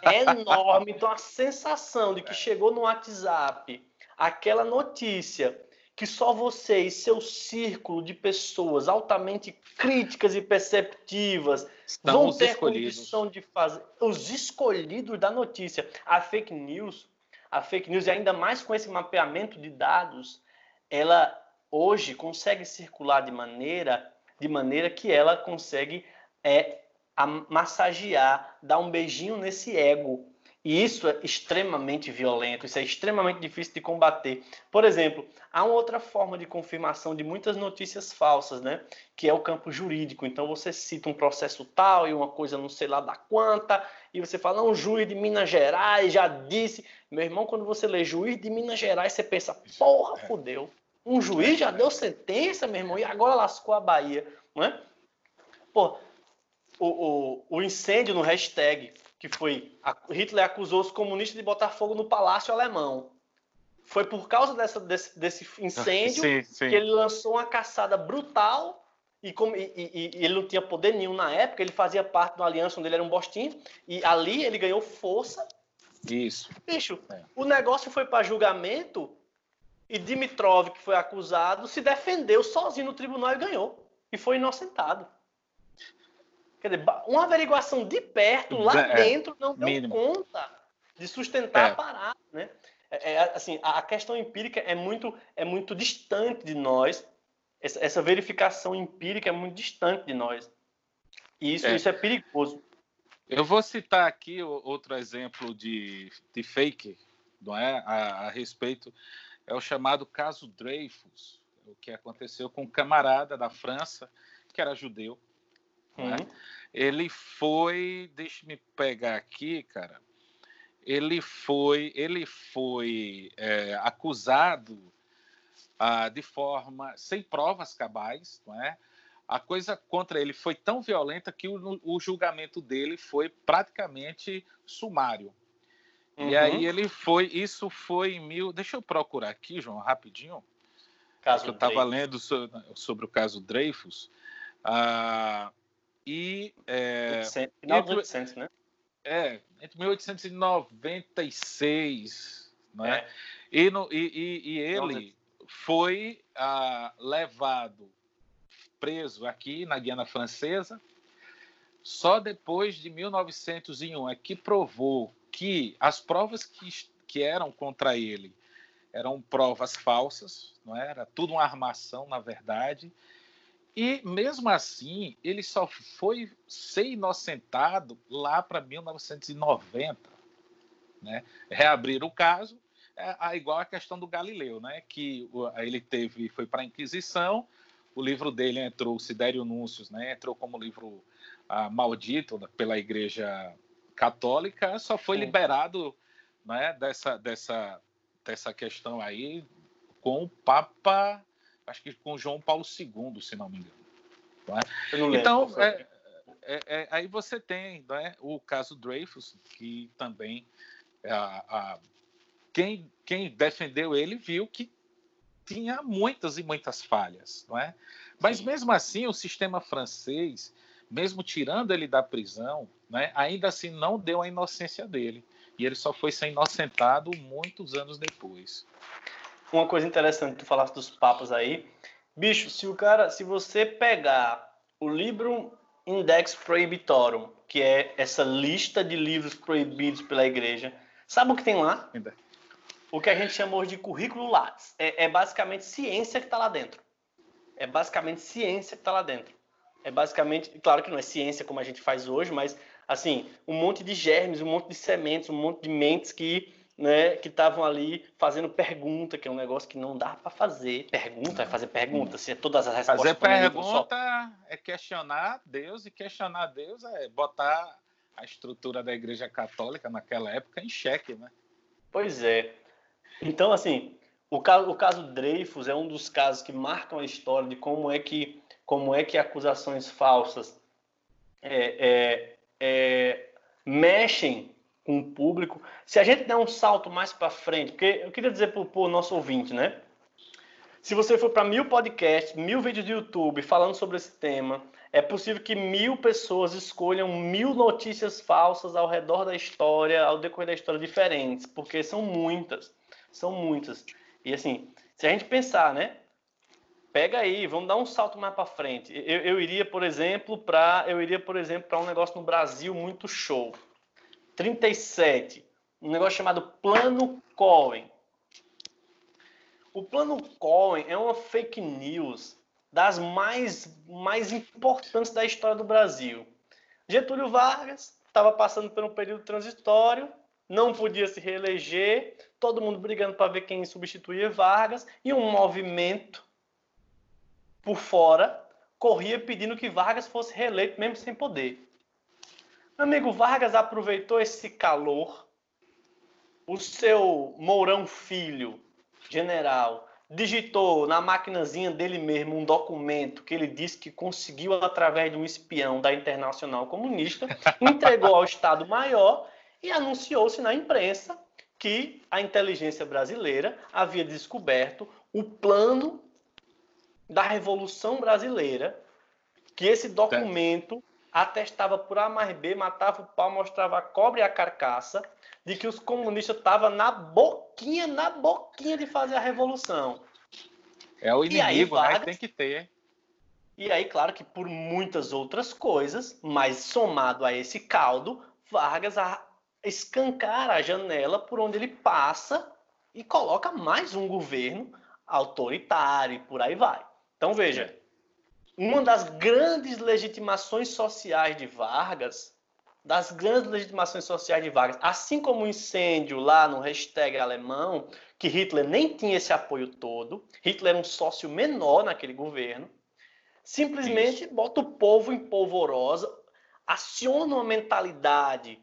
é enorme. Então a sensação de que chegou no WhatsApp aquela notícia que só você e seu círculo de pessoas altamente críticas e perceptivas Estão vão ter escolhidos. condição de fazer os escolhidos da notícia. A fake news, a fake news e ainda mais com esse mapeamento de dados, ela hoje consegue circular de maneira de maneira que ela consegue é, massagear, dar um beijinho nesse ego e isso é extremamente violento, isso é extremamente difícil de combater. Por exemplo, há uma outra forma de confirmação de muitas notícias falsas, né? Que é o campo jurídico. Então você cita um processo tal e uma coisa não sei lá da quanta, e você fala, um juiz de Minas Gerais já disse. Meu irmão, quando você lê juiz de Minas Gerais, você pensa, porra, fodeu. Um juiz já deu sentença, meu irmão, e agora lascou a Bahia, não é? Pô, o, o, o incêndio no hashtag que foi Hitler acusou os comunistas de botar fogo no palácio alemão. Foi por causa dessa, desse, desse incêndio sim, sim. que ele lançou uma caçada brutal e, como, e, e, e, ele não tinha poder nenhum na época, ele fazia parte de uma aliança onde ele era um bostinho, e ali ele ganhou força. Isso. Bicho, é. o negócio foi para julgamento e Dimitrov, que foi acusado, se defendeu sozinho no tribunal e ganhou. E foi inocentado. Quer dizer, uma averiguação de perto, lá é, dentro, não deu mínimo. conta de sustentar é. a parada, né? É, é, assim, a questão empírica é muito, é muito distante de nós. Essa, essa verificação empírica é muito distante de nós. E isso é, isso é perigoso. Eu vou citar aqui outro exemplo de, de fake, não é, a, a respeito é o chamado caso Dreyfus, o que aconteceu com um camarada da França que era judeu. Né? Uhum. Né? Ele foi, deixa-me pegar aqui, cara. Ele foi, ele foi é, acusado ah, de forma sem provas cabais, não é? A coisa contra ele foi tão violenta que o, o julgamento dele foi praticamente sumário. Uhum. E aí ele foi, isso foi em mil. Deixa eu procurar aqui, João, rapidinho. Caso eu estava lendo sobre, sobre, o caso Dreyfus. Ah, e. É, 800, final entre, 800, né? É, entre 1896, né? É. E, no, e, e, e ele foi ah, levado preso aqui na Guiana Francesa. Só depois de 1901 é que provou que as provas que, que eram contra ele eram provas falsas, não é? era tudo uma armação, na verdade. E mesmo assim, ele só foi ser inocentado lá para 1990, né? Reabrir o caso, é, é, igual a questão do Galileu, né? Que ele teve, foi para a Inquisição, o livro dele entrou, Sidério Núncios, né? Entrou como livro ah, maldito pela Igreja Católica, só foi Sim. liberado, né? Dessa, dessa, dessa questão aí com o Papa, acho que com João Paulo II, se não me engano. Não é? então, é, é, é, aí você tem é, o caso Dreyfus, que também a, a, quem, quem defendeu ele viu que tinha muitas e muitas falhas, não é? Mas Sim. mesmo assim, o sistema francês, mesmo tirando ele da prisão, né, ainda assim não deu a inocência dele. E ele só foi ser inocentado muitos anos depois. Uma coisa interessante, tu falaste dos papas aí. Bicho, se o cara, se você pegar o livro Index Prohibitorum, que é essa lista de livros proibidos pela igreja, sabe o que tem lá? O que a gente chamou de currículo Lattes. É, é basicamente ciência que está lá dentro. É basicamente ciência que está lá dentro. É basicamente, claro que não é ciência como a gente faz hoje, mas assim, um monte de germes, um monte de sementes, um monte de mentes que né, que estavam ali fazendo pergunta, que é um negócio que não dá para fazer. Pergunta é fazer pergunta, se é todas as respostas. Fazer pergunta é questionar Deus e questionar Deus é botar a estrutura da Igreja Católica naquela época em xeque, né? Pois é. Então, assim, o caso, o caso Dreyfus é um dos casos que marcam a história de como é que, como é que acusações falsas é, é, é, mexem com o público. Se a gente der um salto mais para frente, porque eu queria dizer para o nosso ouvinte, né? Se você for para mil podcasts, mil vídeos do YouTube falando sobre esse tema, é possível que mil pessoas escolham mil notícias falsas ao redor da história, ao decorrer da história diferentes, porque são muitas são muitas. E assim, se a gente pensar, né? Pega aí, vamos dar um salto mais para frente. Eu, eu, iria, por exemplo, para eu iria, por exemplo, para um negócio no Brasil muito show. 37, um negócio chamado Plano Cohen. O Plano Cohen é uma fake news das mais mais importantes da história do Brasil. Getúlio Vargas estava passando por um período transitório, não podia se reeleger, todo mundo brigando para ver quem substituía Vargas, e um movimento por fora corria pedindo que Vargas fosse reeleito mesmo sem poder. Meu amigo Vargas aproveitou esse calor, o seu Mourão Filho, general, digitou na maquinazinha dele mesmo um documento que ele disse que conseguiu através de um espião da Internacional Comunista, entregou ao Estado Maior e anunciou-se na imprensa que a inteligência brasileira havia descoberto o plano da Revolução Brasileira, que esse documento atestava por A mais B, matava o pau, mostrava a cobra e a carcaça, de que os comunistas estavam na boquinha, na boquinha de fazer a revolução. É o inimigo, aí, Vargas, né? Tem que ter. E aí, claro que por muitas outras coisas, mas somado a esse caldo, Vargas escancar a janela por onde ele passa e coloca mais um governo autoritário e por aí vai. Então veja, uma das grandes legitimações sociais de Vargas das grandes legitimações sociais de Vargas, assim como o incêndio lá no hashtag alemão, que Hitler nem tinha esse apoio todo, Hitler era um sócio menor naquele governo, simplesmente Isso. bota o povo em polvorosa, aciona uma mentalidade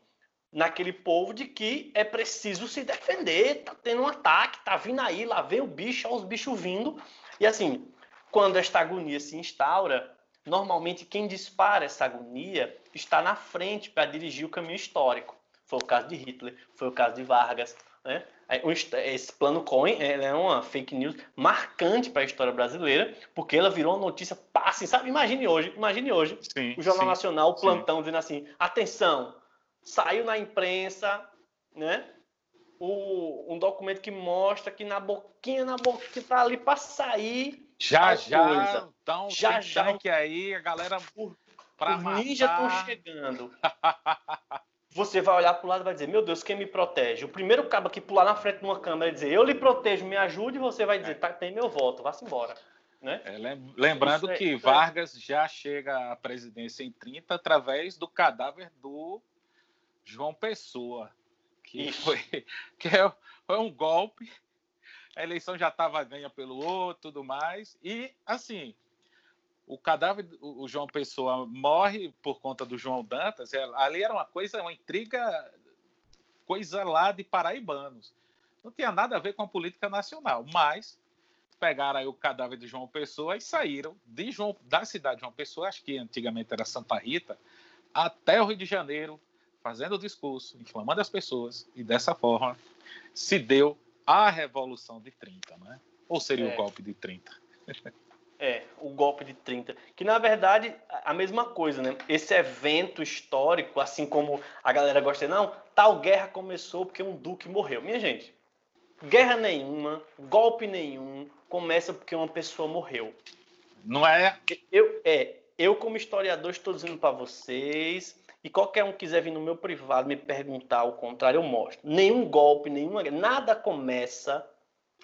naquele povo de que é preciso se defender, tá tendo um ataque, tá vindo aí, lá vem o bicho, olha os bichos vindo. E assim, quando esta agonia se instaura, normalmente quem dispara essa agonia está na frente para dirigir o caminho histórico. Foi o caso de Hitler, foi o caso de Vargas. Né? Esse plano Cohen é uma fake news marcante para a história brasileira, porque ela virou uma notícia passe, sabe? Imagine hoje, imagine hoje, sim, o Jornal sim, Nacional, o plantão, sim. dizendo assim: atenção, saiu na imprensa, né? O, um documento que mostra que na boquinha, na boquinha, tá ali para sair já, já, coisa. então já, já. que aí a galera para ninja estão chegando. Você vai olhar para o lado e vai dizer: Meu Deus, quem me protege? O primeiro cabo que pular na frente de uma câmera e dizer: Eu lhe protejo, me ajude, você vai dizer: é. tá, Tem meu voto, vá-se embora. Né? É, lembrando é, que é Vargas já chega à presidência em 30 através do cadáver do João Pessoa, que, foi, que é, foi um golpe a eleição já estava ganha pelo outro, tudo mais. E, assim, o cadáver, o João Pessoa morre por conta do João Dantas. É, ali era uma coisa, uma intriga, coisa lá de paraibanos. Não tinha nada a ver com a política nacional, mas pegaram aí o cadáver de João Pessoa e saíram de João, da cidade de João Pessoa, acho que antigamente era Santa Rita, até o Rio de Janeiro, fazendo o discurso, inflamando as pessoas, e dessa forma se deu a Revolução de 30, né? Ou seria é. o golpe de 30? É, o golpe de 30. Que na verdade a mesma coisa, né? Esse evento histórico, assim como a galera gosta de, não, tal guerra começou porque um duque morreu. Minha gente, guerra nenhuma, golpe nenhum, começa porque uma pessoa morreu. Não é? Eu, é, eu como historiador estou dizendo para vocês e qualquer um quiser vir no meu privado me perguntar o contrário, eu mostro. Nenhum golpe, nenhuma. Nada começa,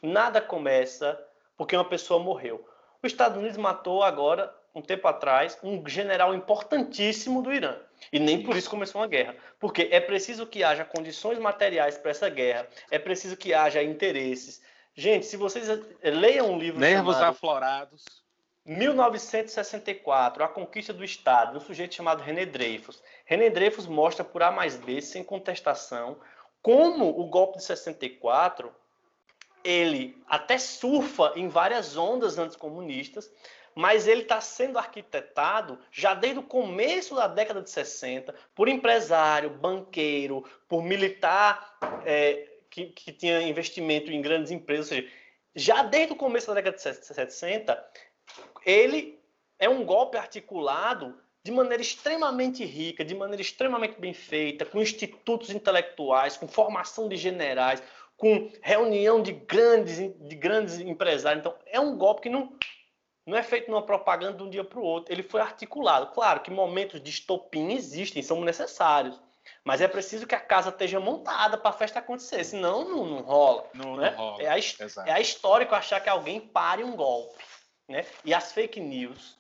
nada começa porque uma pessoa morreu. Os Estados Unidos matou agora, um tempo atrás, um general importantíssimo do Irã. E nem por isso começou uma guerra. Porque é preciso que haja condições materiais para essa guerra, é preciso que haja interesses. Gente, se vocês leiam um livro. Nervos chamado... aflorados 1964, A Conquista do Estado, um sujeito chamado René Dreyfus. René Dreyfus mostra por A mais B, sem contestação, como o golpe de 64 ele até surfa em várias ondas anticomunistas, mas ele está sendo arquitetado já desde o começo da década de 60 por empresário, banqueiro, por militar é, que, que tinha investimento em grandes empresas. Ou seja, já desde o começo da década de 60, ele é um golpe articulado de maneira extremamente rica, de maneira extremamente bem feita, com institutos intelectuais, com formação de generais, com reunião de grandes, de grandes empresários. Então, é um golpe que não, não é feito numa propaganda de um dia para o outro. Ele foi articulado. Claro que momentos de estopim existem, são necessários. Mas é preciso que a casa esteja montada para a festa acontecer, senão não, não rola. Não, né? não rola. É, a, é a histórico achar que alguém pare um golpe. Né? E as fake news,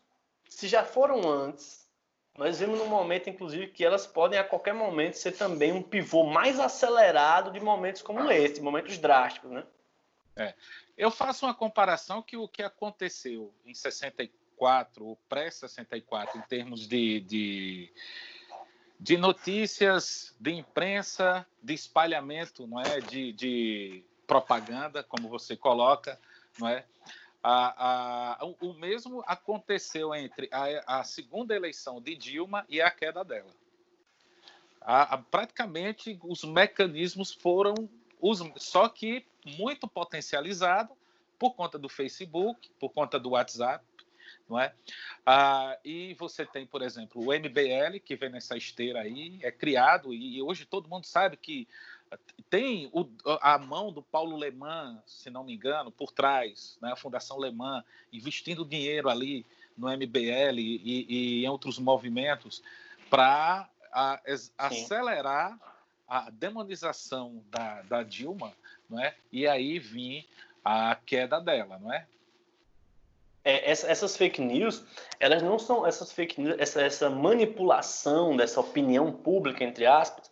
se já foram antes, nós vemos no momento, inclusive, que elas podem a qualquer momento ser também um pivô mais acelerado de momentos como esse, momentos drásticos, né? É. Eu faço uma comparação que o que aconteceu em 64, ou pré-64, em termos de, de, de, notícias, de imprensa, de espalhamento, não é, de, de propaganda, como você coloca, não é? A, a, o mesmo aconteceu entre a, a, segunda eleição de Dilma e a queda dela. Praticamente os mecanismos foram os, só que muito potencializado por conta do Facebook, por conta do WhatsApp, não é? Ah, e você tem, por exemplo, o MBL que vem nessa esteira aí, é criado e hoje todo mundo sabe que tem o, a mão do Paulo Leman, se não me engano, por trás, né, a Fundação Leman, investindo dinheiro ali no MBL e, e em outros movimentos para acelerar a demonização da, da Dilma, não é? E aí vir a queda dela, não é? é, essas fake news, elas não são essas fake news, essa, essa manipulação dessa opinião pública, entre aspas,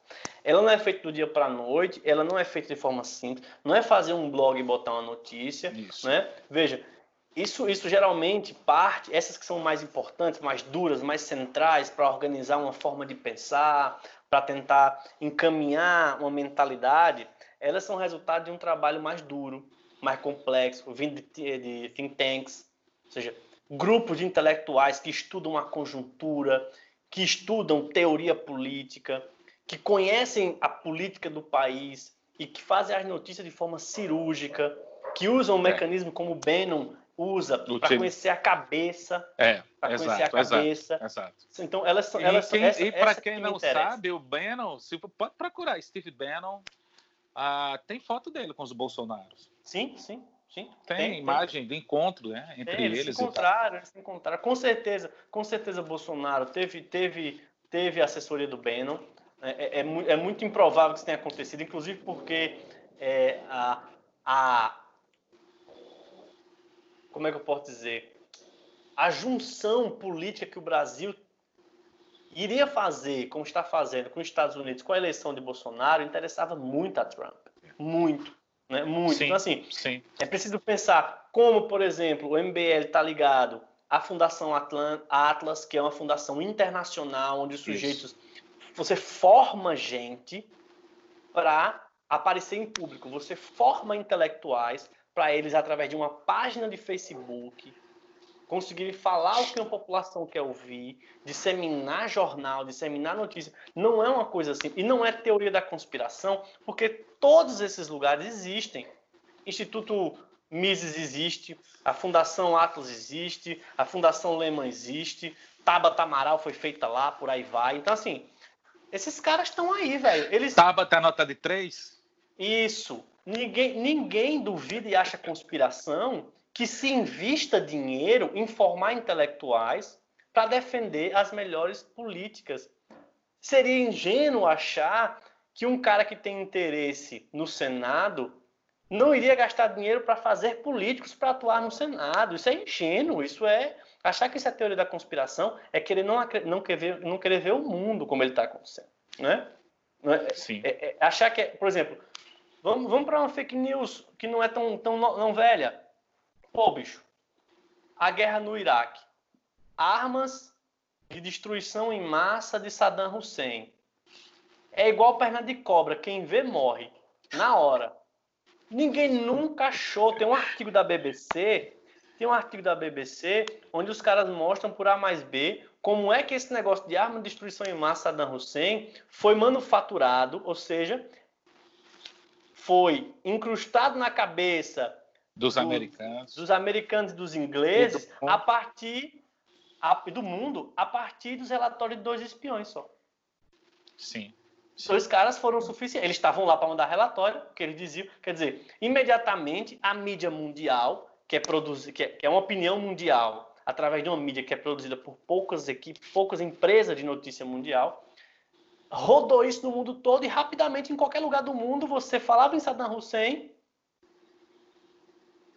ela não é feita do dia para a noite, ela não é feita de forma simples, não é fazer um blog e botar uma notícia, isso. né? Veja, isso, isso geralmente parte, essas que são mais importantes, mais duras, mais centrais para organizar uma forma de pensar, para tentar encaminhar uma mentalidade, elas são resultado de um trabalho mais duro, mais complexo, vindo de, de think tanks, ou seja, grupos de intelectuais que estudam a conjuntura, que estudam teoria política, que conhecem a política do país e que fazem as notícias de forma cirúrgica, que usam um é. mecanismo como o Bannon usa para conhecer a cabeça, é, para conhecer a cabeça. Exato, exato. Então elas são, elas e, quem, essa, e para quem que não sabe, o Bannon, se, pode procurar Steve Bannon, ah, tem foto dele com os Bolsonaros. Sim, sim. Sim, tem, tem imagem tem. de encontro né, entre tem, eles. Eles se encontraram, eles se encontraram. Com certeza, com certeza Bolsonaro teve, teve, teve assessoria do Bannon. É, é, é, é muito improvável que isso tenha acontecido, inclusive porque é, a, a. Como é que eu posso dizer? A junção política que o Brasil iria fazer, como está fazendo com os Estados Unidos, com a eleição de Bolsonaro, interessava muito a Trump. Muito. Né? Muito. Sim, então, assim, sim. é preciso pensar como, por exemplo, o MBL está ligado à Fundação Atlas, que é uma fundação internacional, onde os sujeitos. Isso. Você forma gente para aparecer em público. Você forma intelectuais para eles, através de uma página de Facebook, conseguirem falar o que a população quer ouvir, disseminar jornal, disseminar notícia. Não é uma coisa assim. E não é teoria da conspiração, porque todos esses lugares existem. Instituto Mises existe, a Fundação Atlas existe, a Fundação Lehman existe, Tabata Amaral foi feita lá, por aí vai. Então, assim, esses caras estão aí, velho. Eles... Tabata nota de três? Isso. Ninguém, ninguém duvida e acha conspiração que se invista dinheiro em formar intelectuais para defender as melhores políticas. Seria ingênuo achar que um cara que tem interesse no Senado não iria gastar dinheiro para fazer políticos para atuar no Senado. Isso é ingênuo, isso é achar que isso é teoria da conspiração é querer não, não, querer, não querer ver o mundo como ele está acontecendo, né? É? Sim. É, é, achar que, por exemplo, vamos, vamos para uma fake news que não é tão, tão não velha. Pô, bicho, a guerra no Iraque. Armas de destruição em massa de Saddam Hussein. É igual perna de cobra, quem vê morre. Na hora. Ninguém nunca achou. Tem um artigo da BBC, tem um artigo da BBC onde os caras mostram por A mais B como é que esse negócio de arma de destruição em massa Saddam Hussein foi manufaturado, ou seja, foi incrustado na cabeça dos do, americanos. Dos americanos e dos ingleses do a partir a, do mundo a partir dos relatórios de dois espiões só. Sim. Dois caras foram suficientes. Eles estavam lá para mandar relatório, que eles diziam. Quer dizer, imediatamente a mídia mundial, que é, produzir, que é, que é uma opinião mundial, através de uma mídia que é produzida por poucas equipes, poucas empresas de notícia mundial, rodou isso no mundo todo e rapidamente, em qualquer lugar do mundo, você falava em Saddam Hussein,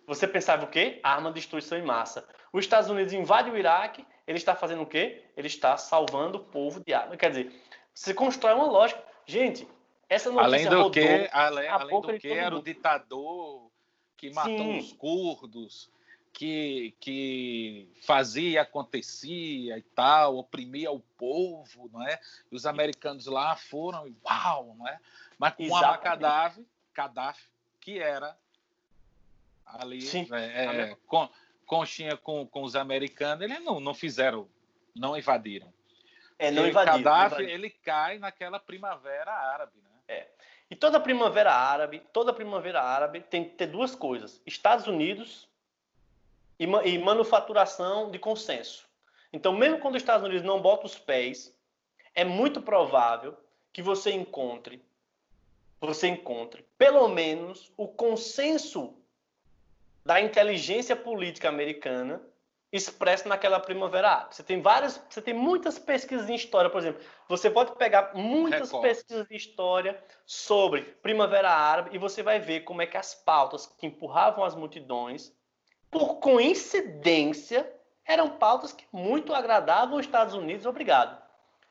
você pensava o quê? Arma de destruição em massa. Os Estados Unidos invade o Iraque, ele está fazendo o quê? Ele está salvando o povo de arma. Quer dizer, você constrói uma lógica. Gente, essa notícia além do rodou, que, além, além do que era o ditador que matou Sim. os curdos, que, que fazia e acontecia e tal, oprimia o povo, não é? E os americanos lá foram, uau, não é? Mas com a Gaddafi, Gaddafi, que era ali. É, é, com, conchinha com, com os americanos, eles não, não fizeram, não invadiram. É, não invadiram. Gaddafi, ele cai naquela primavera árabe, né? É. E toda primavera árabe, toda primavera árabe tem que ter duas coisas: Estados Unidos e, e manufaturação de consenso. Então, mesmo quando os Estados Unidos não bota os pés, é muito provável que você encontre, você encontre pelo menos o consenso da inteligência política americana expresso naquela primavera árabe. Você tem várias, você tem muitas pesquisas em história, por exemplo. Você pode pegar muitas pesquisas de história sobre primavera árabe e você vai ver como é que as pautas que empurravam as multidões por coincidência, eram pautas que muito agradavam os Estados Unidos, obrigado.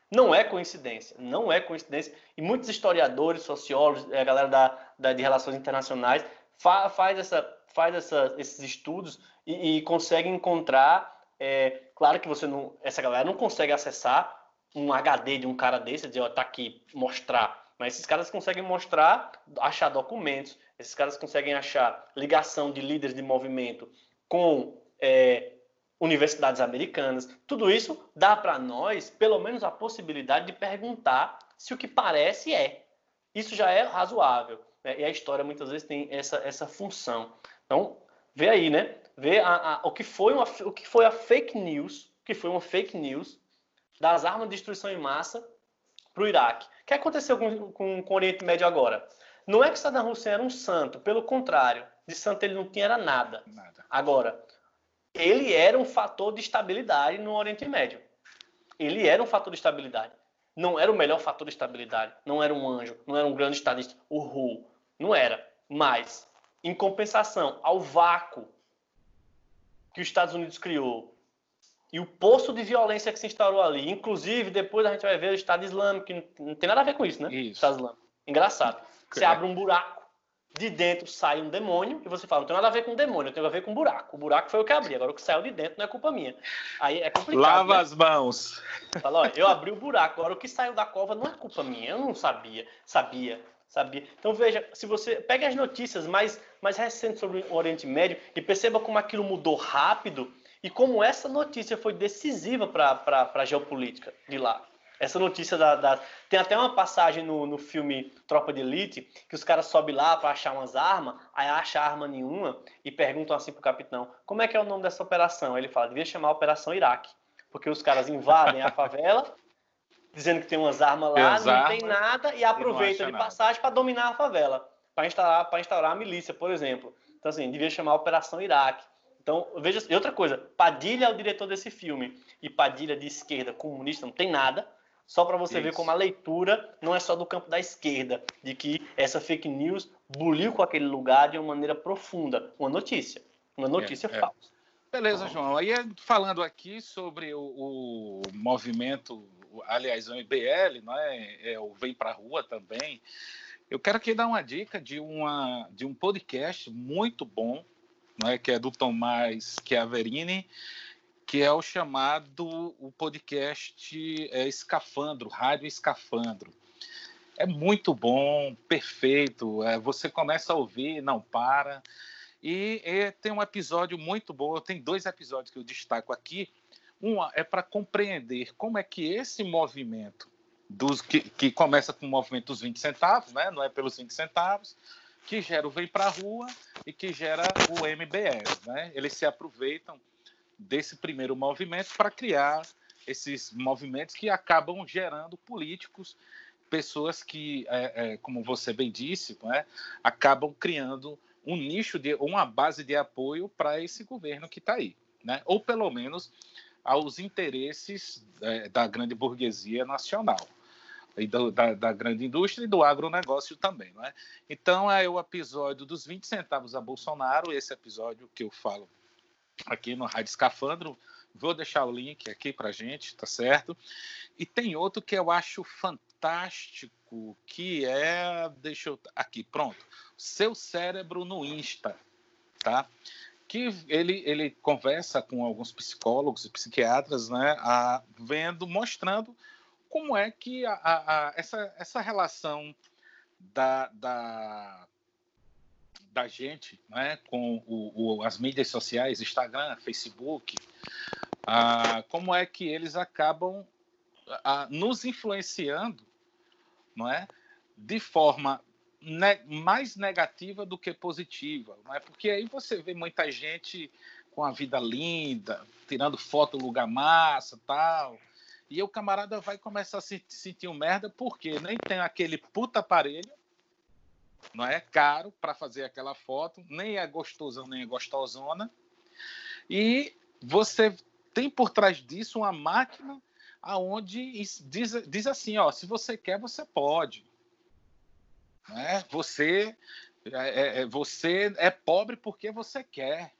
Não é coincidência, não é coincidência. E muitos historiadores, sociólogos, a galera da, da de relações internacionais fa, faz, essa, faz essa, esses estudos e, e consegue encontrar. É, claro que você não, essa galera não consegue acessar um HD de um cara desse, dizer, ó, tá aqui, mostrar. Mas esses caras conseguem mostrar, achar documentos, esses caras conseguem achar ligação de líderes de movimento com é, universidades americanas. Tudo isso dá para nós, pelo menos, a possibilidade de perguntar se o que parece é. Isso já é razoável. Né? E a história muitas vezes tem essa, essa função. Então, vê aí, né? Vê a, a, o, que foi uma, o que foi a fake news, que foi uma fake news das armas de destruição em massa para o Iraque. O que aconteceu com, com, com o Oriente Médio agora? Não é que Saddam Hussein era um santo, pelo contrário, de santo ele não tinha era nada. nada. Agora, ele era um fator de estabilidade no Oriente Médio. Ele era um fator de estabilidade. Não era o melhor fator de estabilidade. Não era um anjo, não era um grande estadista. O Hu. Não era. Mas, em compensação ao vácuo que os Estados Unidos criou e o poço de violência que se instaurou ali, inclusive depois a gente vai ver o Estado Islâmico, que não tem nada a ver com isso, né? Isso. Estado Islâmico. Engraçado. Você abre um buraco de dentro sai um demônio e você fala, não tem nada a ver com demônio, tem a ver com buraco. O buraco foi o que abri, agora o que saiu de dentro não é culpa minha. Aí é complicado. Lava né? as mãos. Fala, ó, eu abri o buraco, agora o que saiu da cova não é culpa minha, eu não sabia, sabia, sabia. Então veja, se você pega as notícias mais, mais recentes sobre o Oriente Médio e perceba como aquilo mudou rápido e como essa notícia foi decisiva para a geopolítica de lá. Essa notícia da, da... Tem até uma passagem no, no filme Tropa de Elite que os caras sobem lá para achar umas armas, aí acha arma nenhuma e perguntam assim pro capitão: como é que é o nome dessa operação? Ele fala: devia chamar Operação Iraque, porque os caras invadem a favela, dizendo que tem umas armas lá, não armas, tem nada e aproveita de passagem para dominar a favela, para instaurar, instaurar a milícia, por exemplo. Então, assim, devia chamar Operação Iraque. Então, veja, e outra coisa, Padilha é o diretor desse filme, e Padilha de esquerda comunista não tem nada, só para você Isso. ver como a leitura não é só do campo da esquerda, de que essa fake news buliu com aquele lugar de uma maneira profunda. Uma notícia. Uma notícia é, é. falsa. É. Beleza, João. Aí falando aqui sobre o, o movimento, aliás, o MBL, não é? o Vem Pra Rua também. Eu quero aqui dar uma dica de, uma, de um podcast muito bom, não é? que é do Tomás Chiaverini, que é o chamado o podcast é, Escafandro, Rádio Escafandro. É muito bom, perfeito. É, você começa a ouvir, não para. E, e tem um episódio muito bom. Tem dois episódios que eu destaco aqui. Um é para compreender como é que esse movimento dos que, que, começa com o movimento dos 20 centavos, né? Não é pelos 20 centavos, que gera o Vem para a Rua e que gera o MBS, né? Eles se aproveitam desse primeiro movimento para criar esses movimentos que acabam gerando políticos, pessoas que, é, é, como você bem disse, é, acabam criando um nicho de uma base de apoio para esse governo que está aí, né? Ou pelo menos aos interesses é, da grande burguesia nacional e do, da, da, grande indústria e do agronegócio também, não é? Então é o episódio dos 20 centavos a Bolsonaro, esse episódio que eu falo aqui no Rádio Escafandro. Vou deixar o link aqui para gente, tá certo? E tem outro que eu acho fantástico, que é, deixa eu aqui, pronto, seu cérebro no Insta, tá? Que ele ele conversa com alguns psicólogos e psiquiatras, né? A, vendo, mostrando como é que a, a, a essa essa relação da, da da gente né, com o, o, as mídias sociais, Instagram, Facebook, ah, como é que eles acabam nos influenciando não é, de forma ne mais negativa do que positiva. Não é? Porque aí você vê muita gente com a vida linda, tirando foto lugar massa tal. E o camarada vai começar a se sentir um merda porque nem tem aquele puta aparelho não é caro para fazer aquela foto, nem é gostosão, nem é gostosona. E você tem por trás disso uma máquina aonde diz, diz assim, ó, se você quer, você pode. Né? Você, é, é, é, você é pobre porque você quer.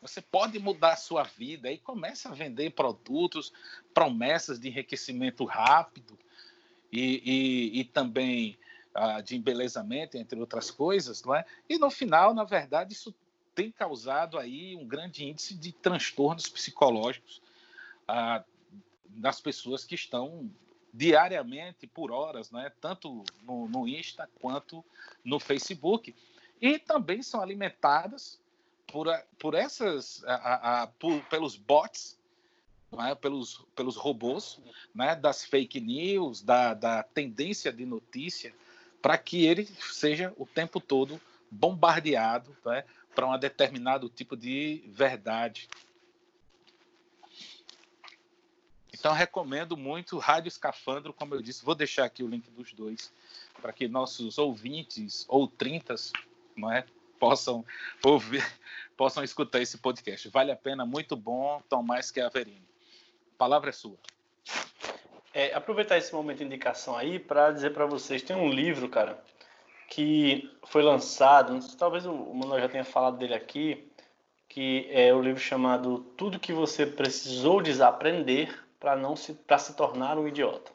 Você pode mudar a sua vida e começa a vender produtos, promessas de enriquecimento rápido e, e, e também uh, de embelezamento, entre outras coisas, não é? E no final, na verdade, isso tem causado aí um grande índice de transtornos psicológicos uh, nas pessoas que estão diariamente, por horas, né? tanto no, no Insta quanto no Facebook. E também são alimentadas por, por essas, a, a, por, pelos bots, é? pelos, pelos robôs, né? das fake news, da, da tendência de notícia, para que ele seja o tempo todo bombardeado é? para um determinado tipo de verdade. Então, recomendo muito Rádio Escafandro, como eu disse, vou deixar aqui o link dos dois, para que nossos ouvintes ou trintas não é, possam ouvir, possam escutar esse podcast. Vale a pena, muito bom, tão mais que a palavra é sua. É, aproveitar esse momento de indicação aí para dizer para vocês, tem um livro, cara, que foi lançado, talvez o Manuel já tenha falado dele aqui, que é o livro chamado Tudo que você precisou desaprender para não se para se tornar um idiota.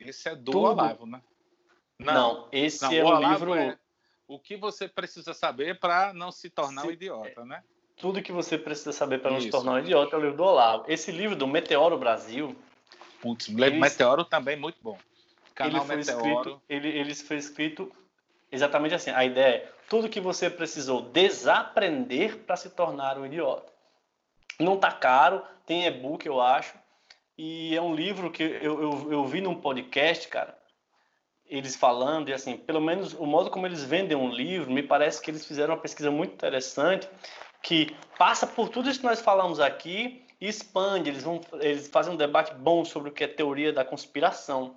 Esse é do Tudo... Olavo, né? Não, não esse não, é o, livro. É o que você precisa saber para não se tornar se... um idiota, né? Tudo que você precisa saber para não Isso. se tornar um idiota é o livro do Olavo. Esse livro do Meteoro Brasil. Putz, ele... Meteoro também muito bom. Canal ele foi Meteoro. Escrito, ele, ele foi escrito exatamente assim. A ideia é tudo que você precisou desaprender para se tornar um idiota. Não tá caro, tem e-book, eu acho. E é um livro que eu, eu, eu vi num podcast, cara, eles falando, e assim, pelo menos o modo como eles vendem um livro, me parece que eles fizeram uma pesquisa muito interessante, que passa por tudo isso que nós falamos aqui e expande. Eles, vão, eles fazem um debate bom sobre o que é teoria da conspiração.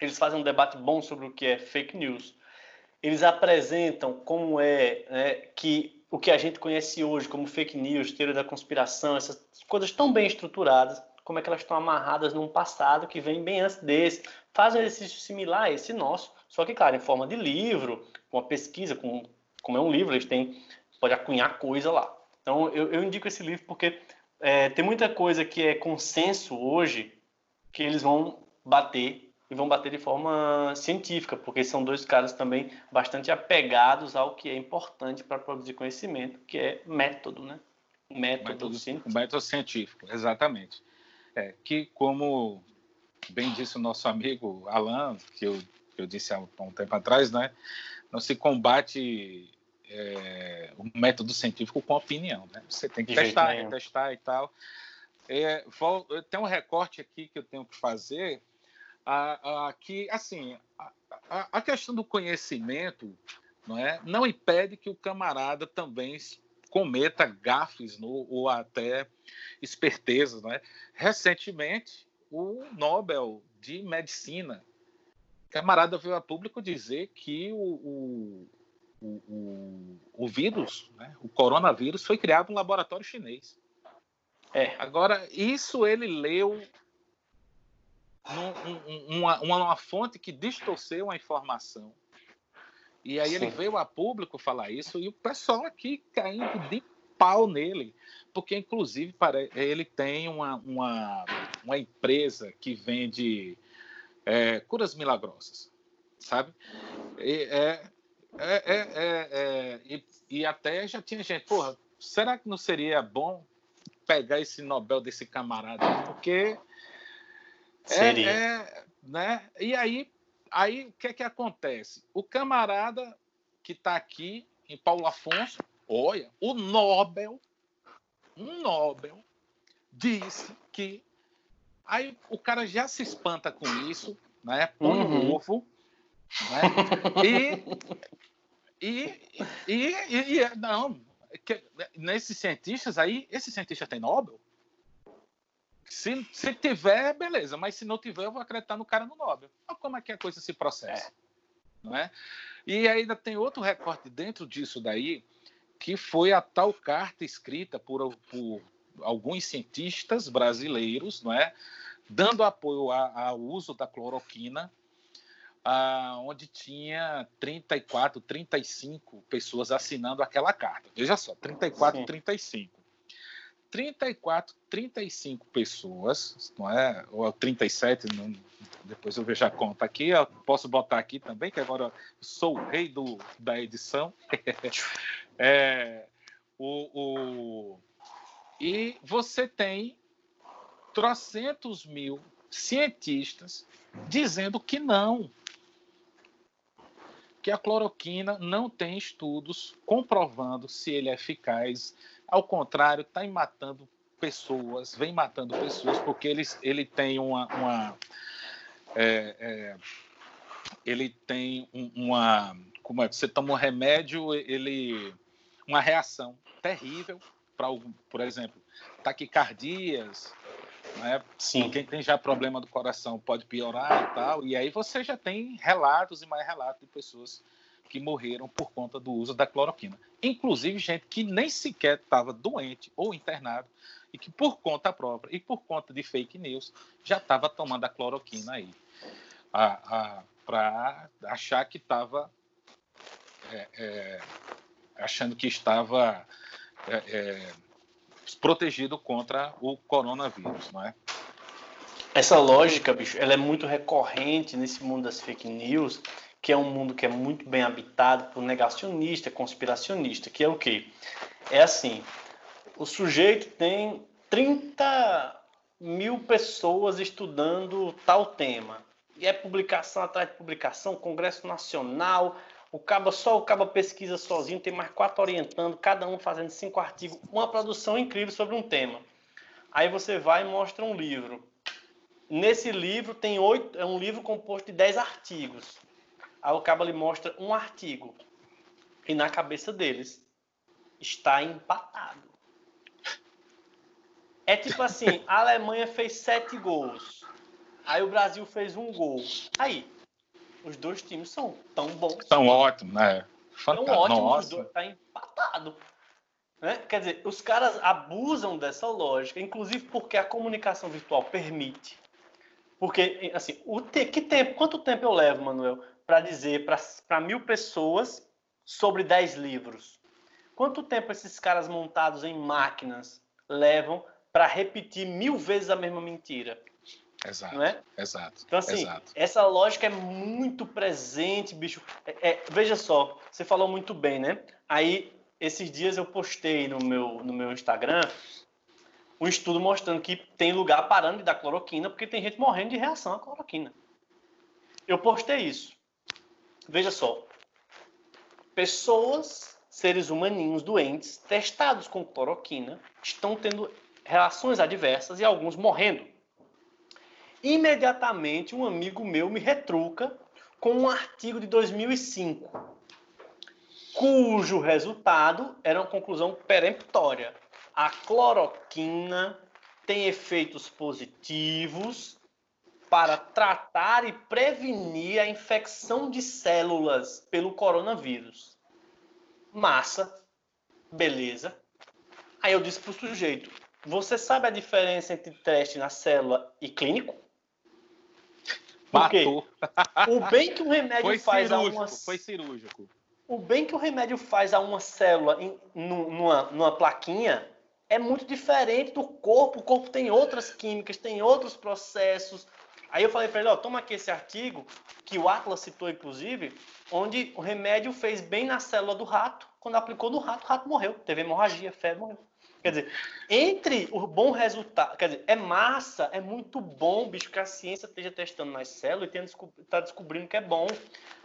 Eles fazem um debate bom sobre o que é fake news. Eles apresentam como é né, que o que a gente conhece hoje como fake news, teoria da conspiração, essas coisas tão bem estruturadas como é que elas estão amarradas num passado que vem bem antes desse. Faz um exercício similar a esse nosso, só que, claro, em forma de livro, com uma pesquisa, com, como é um livro, eles têm, pode acunhar coisa lá. Então, eu, eu indico esse livro porque é, tem muita coisa que é consenso hoje que eles vão bater e vão bater de forma científica, porque são dois caras também bastante apegados ao que é importante para produzir conhecimento, que é método, né? Método, método científico. Método científico, exatamente. É, que, como bem disse o nosso amigo Alan, que eu, eu disse há um tempo atrás, né, não se combate é, o método científico com opinião. Né? Você tem que De testar, testar e tal. É, vou, tem um recorte aqui que eu tenho que fazer, a, a, que, assim, a, a, questão do conhecimento não, é, não impede que o camarada também cometa gafes no, ou até espertezas. Né? Recentemente, o Nobel de Medicina, camarada veio a público dizer que o, o, o, o vírus, né? o coronavírus, foi criado no laboratório chinês. É. Agora, isso ele leu num, uma, uma, fonte que distorceu a informação e aí Sim. ele veio a público falar isso e o pessoal aqui caindo de pau nele, porque inclusive para ele tem uma, uma, uma empresa que vende é, curas milagrosas, sabe? E, é, é, é, é, e, e, até já tinha gente, porra, será que não seria bom pegar esse Nobel desse camarada? Porque seria. É, né? E aí aí o que é que acontece? O camarada que está aqui em Paulo Afonso, olha, o Nobel, um Nobel, disse que aí o cara já se espanta com isso, né? Põe uhum. o ovo, né? E, e, e, e, e não, que, nesses cientistas aí, esse cientista tem Nobel? Se, se tiver, beleza, mas se não tiver, eu vou acreditar no cara no Nobel. Olha como é que a coisa se processa. É. Não é? E ainda tem outro recorte dentro disso daí, que foi a tal carta escrita por, por alguns cientistas brasileiros, não é? dando apoio ao uso da cloroquina ah, onde tinha 34, 35 pessoas assinando aquela carta. Veja só, 34, Sim. 35. 34, 35 pessoas, não é? Ou 37, não, depois eu vejo a conta aqui, eu posso botar aqui também, que agora sou o rei do, da edição. é, o, o, e você tem trocentos mil cientistas dizendo que não, que a cloroquina não tem estudos comprovando se ele é eficaz. Ao contrário, está matando pessoas, vem matando pessoas, porque ele, ele tem uma. uma é, é, ele tem uma. Como é? Você toma um remédio, ele. Uma reação terrível para, por exemplo, taquicardias, né? Sim. Quem tem já problema do coração pode piorar e tal. E aí você já tem relatos e mais relatos de pessoas que morreram por conta do uso da cloroquina. Inclusive gente que nem sequer estava doente ou internado e que por conta própria e por conta de fake news já estava tomando a cloroquina aí. Para achar que estava. É, é, achando que estava. É, é protegido contra o coronavírus, não é? Essa lógica, bicho, ela é muito recorrente nesse mundo das fake news, que é um mundo que é muito bem habitado por negacionista, conspiracionista, que é o quê? É assim, o sujeito tem 30 mil pessoas estudando tal tema. E é publicação atrás de publicação, Congresso Nacional, o caba só o caba pesquisa sozinho, tem mais quatro orientando, cada um fazendo cinco artigos, uma produção incrível sobre um tema. Aí você vai e mostra um livro. Nesse livro tem oito, é um livro composto de dez artigos. Aí o caba lhe mostra um artigo. E na cabeça deles está empatado. É tipo assim, a Alemanha fez sete gols. Aí o Brasil fez um gol. Aí, os dois times são tão bons. São ótimos, né? Fantástico. São ótimos, Nossa. os dois. Tá empatado. Né? Quer dizer, os caras abusam dessa lógica, inclusive porque a comunicação virtual permite. Porque, assim, o te... que tempo, quanto tempo eu levo, Manuel, para dizer para mil pessoas sobre dez livros? Quanto tempo esses caras montados em máquinas levam para repetir mil vezes a mesma mentira? Exato. É? Exato. Então, assim, exato. essa lógica é muito presente, bicho. É, é, veja só, você falou muito bem, né? Aí, esses dias eu postei no meu, no meu Instagram um estudo mostrando que tem lugar parando de dar cloroquina porque tem gente morrendo de reação à cloroquina. Eu postei isso. Veja só. Pessoas, seres humaninhos doentes, testados com cloroquina, estão tendo relações adversas e alguns morrendo imediatamente um amigo meu me retruca com um artigo de 2005, cujo resultado era uma conclusão peremptória. A cloroquina tem efeitos positivos para tratar e prevenir a infecção de células pelo coronavírus. Massa, beleza. Aí eu disse para o sujeito: Você sabe a diferença entre teste na célula e clínico? Matou. O bem que o remédio foi faz cirúrgico, a uma. Foi cirúrgico. O bem que o remédio faz a uma célula em, numa, numa plaquinha é muito diferente do corpo. O corpo tem outras químicas, tem outros processos. Aí eu falei para ele, ó, toma aqui esse artigo, que o Atlas citou inclusive, onde o remédio fez bem na célula do rato. Quando aplicou no rato, o rato morreu. Teve hemorragia, febre, morreu. Quer dizer, entre o bom resultado, quer dizer, é massa, é muito bom, bicho, que a ciência esteja testando nas células e está descobrindo que é bom.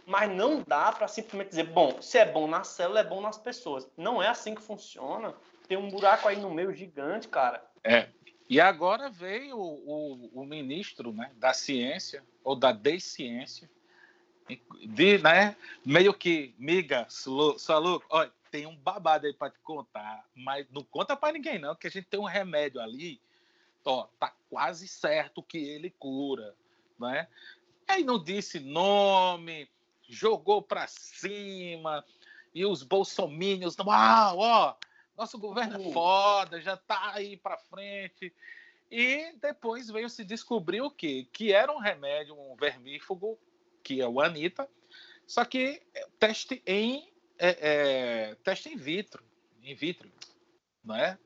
Mas não dá para simplesmente dizer, bom, se é bom na célula, é bom nas pessoas. Não é assim que funciona. Tem um buraco aí no meio gigante, cara. É. E agora veio o, o, o ministro né, da ciência, ou da desciência, de, né, meio que, miga, Salu, olha, tem um babado aí para te contar, mas não conta para ninguém não, que a gente tem um remédio ali, ó, tá quase certo que ele cura, né? Aí não disse nome, jogou para cima e os bolsominions, uau, ó, nosso governo é foda, já tá aí para frente. E depois veio se descobrir o quê? Que era um remédio, um vermífugo que é o Anitta, só que teste em é, é, teste in vitro, in vitro, não é?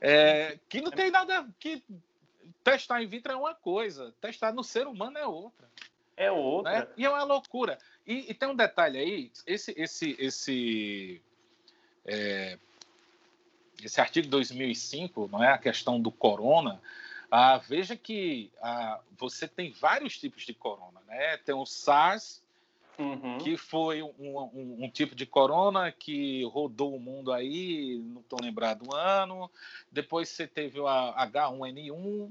é? Que não tem nada que testar in vitro é uma coisa, testar no ser humano é outra. É outra. Né? E é uma loucura. E, e, tem um detalhe aí, esse esse esse é, esse artigo 2005, não é a questão do corona. Ah, veja que ah, você tem vários tipos de corona, né? Tem o SARS, uhum. que foi um, um, um, tipo de corona que rodou o mundo aí, não estou lembrado do ano. Depois você teve o H1N1,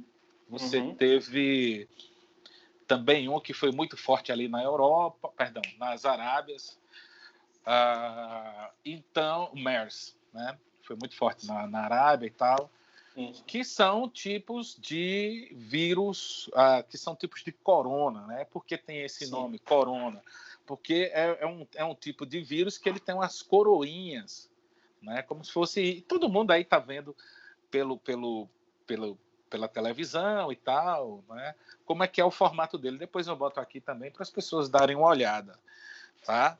você uhum. teve também um que foi muito forte ali na Europa, perdão, nas Arábias. Ah, então, o MERS, né? Foi muito forte na, na Arábia e tal que são tipos de vírus, uh, que são tipos de corona, né? Por que tem esse Sim. nome, corona? Porque é, é, um, é um tipo de vírus que ele tem umas coroinhas, né? Como se fosse. Todo mundo aí está vendo pelo, pelo, pelo, pela televisão e tal, né? Como é que é o formato dele? Depois eu boto aqui também para as pessoas darem uma olhada, tá?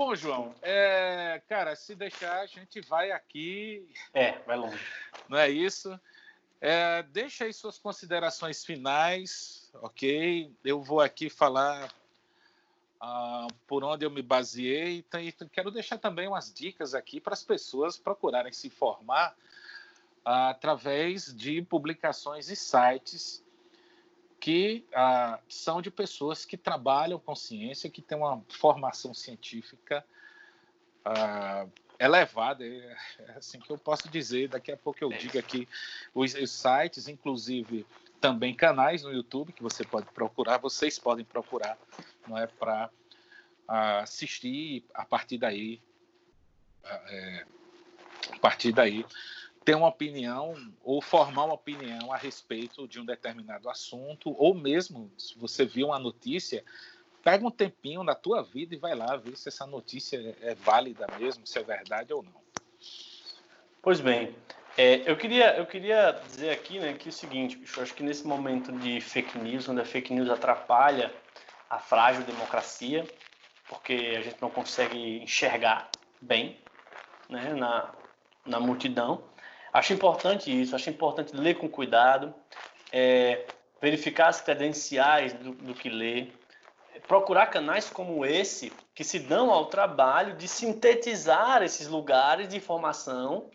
Bom, João, é, cara, se deixar, a gente vai aqui. É, vai longe. Não é isso? É, deixa aí suas considerações finais, ok? Eu vou aqui falar ah, por onde eu me baseei e quero deixar também umas dicas aqui para as pessoas procurarem se informar ah, através de publicações e sites que ah, são de pessoas que trabalham com ciência, que têm uma formação científica ah, elevada, é, é assim que eu posso dizer. Daqui a pouco eu digo aqui os, os, sites, inclusive também canais no YouTube que você pode procurar, vocês podem procurar, não é para ah, assistir a partir daí, ah, é, a partir daí ter uma opinião ou formar uma opinião a respeito de um determinado assunto, ou mesmo se você viu uma notícia, pega um tempinho na tua vida e vai lá ver se essa notícia é válida mesmo, se é verdade ou não. Pois bem, é, eu, queria, eu queria dizer aqui né, que é o seguinte, bicho, eu acho que nesse momento de fake news, onde a fake news atrapalha a frágil democracia, porque a gente não consegue enxergar bem né, na, na multidão, Acho importante isso, acho importante ler com cuidado, é, verificar as credenciais do, do que lê, procurar canais como esse que se dão ao trabalho de sintetizar esses lugares de informação,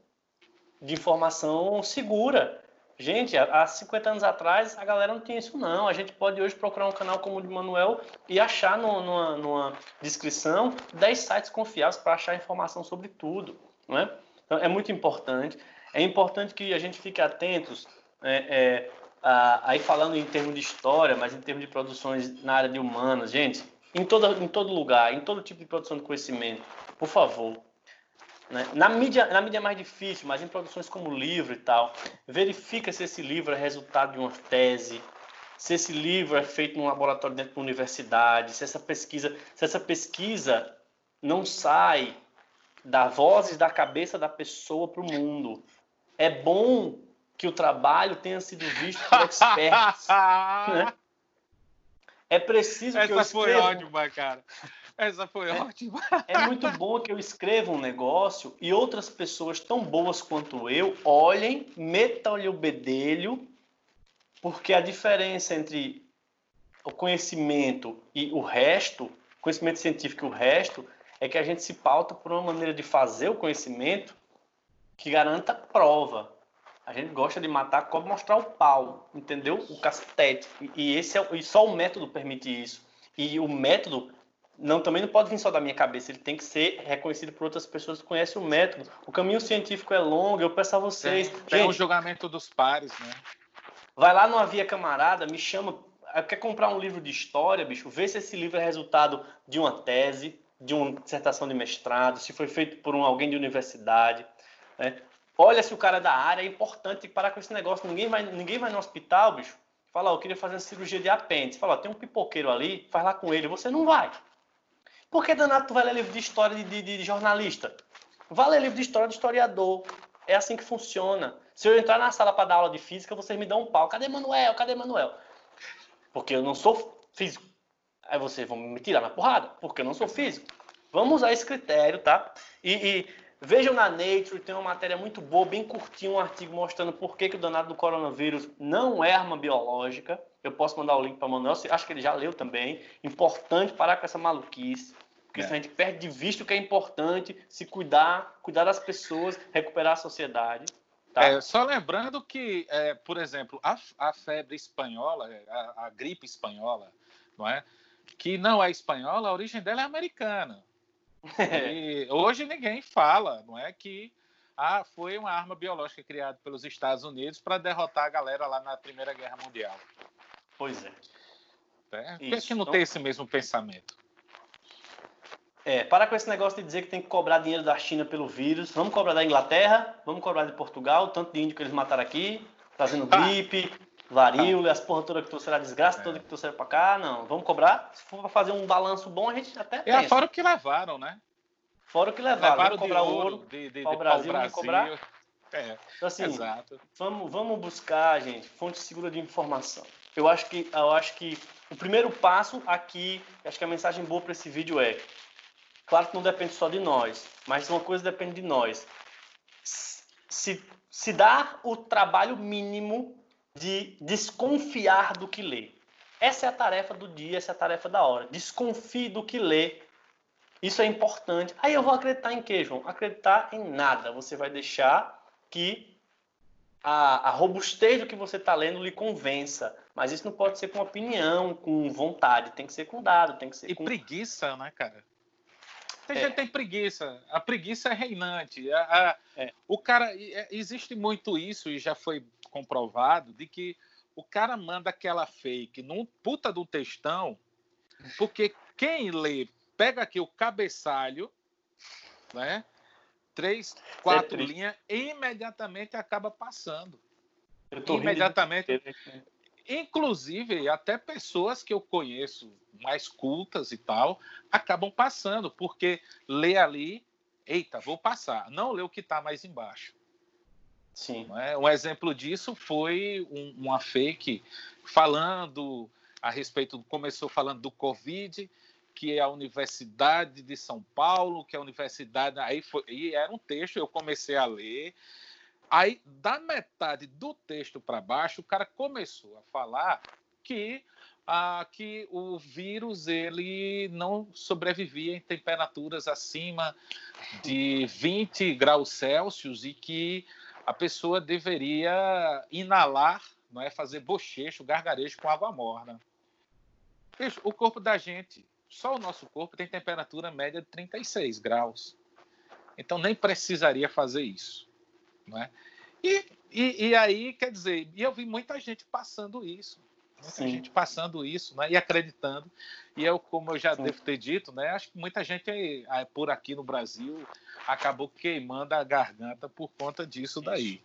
de informação segura. Gente, há 50 anos atrás a galera não tinha isso não. A gente pode hoje procurar um canal como o de Manuel e achar numa, numa descrição 10 sites confiáveis para achar informação sobre tudo. Não é? Então é muito importante. É importante que a gente fique atentos, é, é, a, aí falando em termos de história, mas em termos de produções na área de humanas, gente, em todo, em todo lugar, em todo tipo de produção de conhecimento, por favor. Né? Na, mídia, na mídia é mais difícil, mas em produções como livro e tal, verifica se esse livro é resultado de uma tese, se esse livro é feito num laboratório dentro da universidade, se essa pesquisa, se essa pesquisa não sai da vozes da cabeça da pessoa para o mundo é bom que o trabalho tenha sido visto por experts. né? É preciso Essa que eu escreva... foi ótima, cara. Essa foi é, ótima. É muito bom que eu escreva um negócio e outras pessoas tão boas quanto eu olhem, metam-lhe o bedelho, porque a diferença entre o conhecimento e o resto, conhecimento científico e o resto, é que a gente se pauta por uma maneira de fazer o conhecimento que garanta prova. A gente gosta de matar como mostrar o pau, entendeu? O cacete. E, esse é, e só o método permite isso. E o método não também não pode vir só da minha cabeça, ele tem que ser reconhecido por outras pessoas que conhecem o método. O caminho científico é longo, eu peço a vocês. Tem, gente, um julgamento dos pares, né? Vai lá no Havia Camarada, me chama. Quer comprar um livro de história, bicho? Vê se esse livro é resultado de uma tese, de uma dissertação de mestrado, se foi feito por um, alguém de universidade. Né? Olha se o cara é da área, é importante parar com esse negócio. Ninguém vai, ninguém vai no hospital, bicho. Fala, eu queria fazer uma cirurgia de apêndice. Fala, tem um pipoqueiro ali, faz lá com ele. Você não vai. Por que danado tu vai ler livro de história de, de, de jornalista? Vai ler livro de história de historiador. É assim que funciona. Se eu entrar na sala para dar aula de física, vocês me dão um pau. Cadê Manuel? Cadê Manuel? Porque eu não sou físico. Aí vocês vão me tirar na porrada, porque eu não sou físico. Vamos usar esse critério, tá? E, e vejam na Nature, tem uma matéria muito boa, bem curtinha, um artigo mostrando por que, que o danado do coronavírus não é arma biológica. Eu posso mandar o link para o Manuel, acho que ele já leu também. Importante parar com essa maluquice. Porque é. a gente perde de vista o que é importante, se cuidar, cuidar das pessoas, recuperar a sociedade. Tá? É, só lembrando que, é, por exemplo, a, a febre espanhola, a, a, gripe espanhola, não é? Que não é espanhola, a origem dela é americana. E hoje ninguém fala, não é que ah, foi uma arma biológica criada pelos Estados Unidos para derrotar a galera lá na Primeira Guerra Mundial. Pois é. é? Por que, é que não então... tem esse mesmo pensamento? É, para com esse negócio de dizer que tem que cobrar dinheiro da China pelo vírus. Vamos cobrar da Inglaterra, vamos cobrar de Portugal, tanto de índio que eles mataram aqui, trazendo tá. gripe, varíola, as porra toda que trouxeram a desgraça, é. toda que trouxeram para cá. Não, vamos cobrar. Se for para fazer um balanço bom, a gente até pensa. É, fora o que levaram, né? Fora o que levaram. levaram vamos cobrar ouro, ouro de, de, para o Brasil, Brasil. cobrar. É, então, assim, exato. Vamos, vamos buscar, gente, fonte segura de informação. Eu acho que, eu acho que o primeiro passo aqui, acho que a mensagem boa para esse vídeo é Claro que não depende só de nós, mas uma coisa depende de nós. Se, se dá o trabalho mínimo de desconfiar do que lê. Essa é a tarefa do dia, essa é a tarefa da hora. Desconfie do que lê. Isso é importante. Aí eu vou acreditar em quê, João? Acreditar em nada. Você vai deixar que a, a robustez do que você está lendo lhe convença. Mas isso não pode ser com opinião, com vontade. Tem que ser com dado, tem que ser e com... preguiça, né, cara? Tem é. gente que tem preguiça. A preguiça é reinante. A, a, é. O cara. É, existe muito isso, e já foi comprovado, de que o cara manda aquela fake num puta do textão, porque quem lê, pega aqui o cabeçalho, né? Três, quatro é linhas, e imediatamente acaba passando. imediatamente. Inclusive, até pessoas que eu conheço mais cultas e tal, acabam passando, porque lê ali, eita, vou passar. Não lê o que está mais embaixo. Sim. É? Um exemplo disso foi um, uma fake falando a respeito, começou falando do Covid, que é a Universidade de São Paulo, que é a Universidade. Aí foi, e era um texto, eu comecei a ler, Aí, da metade do texto para baixo, o cara começou a falar que, ah, que o vírus ele não sobrevivia em temperaturas acima de 20 graus Celsius e que a pessoa deveria inalar, não é fazer bochecho, gargarejo com água morna. o corpo da gente, só o nosso corpo tem temperatura média de 36 graus. Então nem precisaria fazer isso. Não é? e, e, e aí, quer dizer, e eu vi muita gente passando isso. Muita Sim. gente passando isso né, e acreditando. E eu, como eu já Sim. devo ter dito, né, acho que muita gente por aqui no Brasil acabou queimando a garganta por conta disso daí.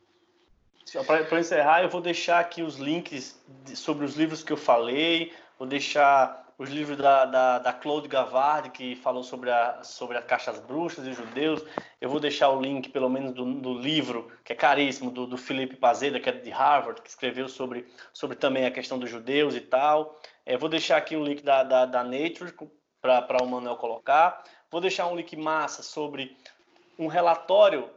Para encerrar, eu vou deixar aqui os links sobre os livros que eu falei, vou deixar os livros da, da, da Claude Gavard, que falou sobre a, sobre a caixas bruxas e judeus. Eu vou deixar o link, pelo menos, do, do livro, que é caríssimo, do, do Felipe Pazeda, que é de Harvard, que escreveu sobre, sobre também a questão dos judeus e tal. É, vou deixar aqui o link da, da, da Nature para o Manuel colocar. Vou deixar um link massa sobre um relatório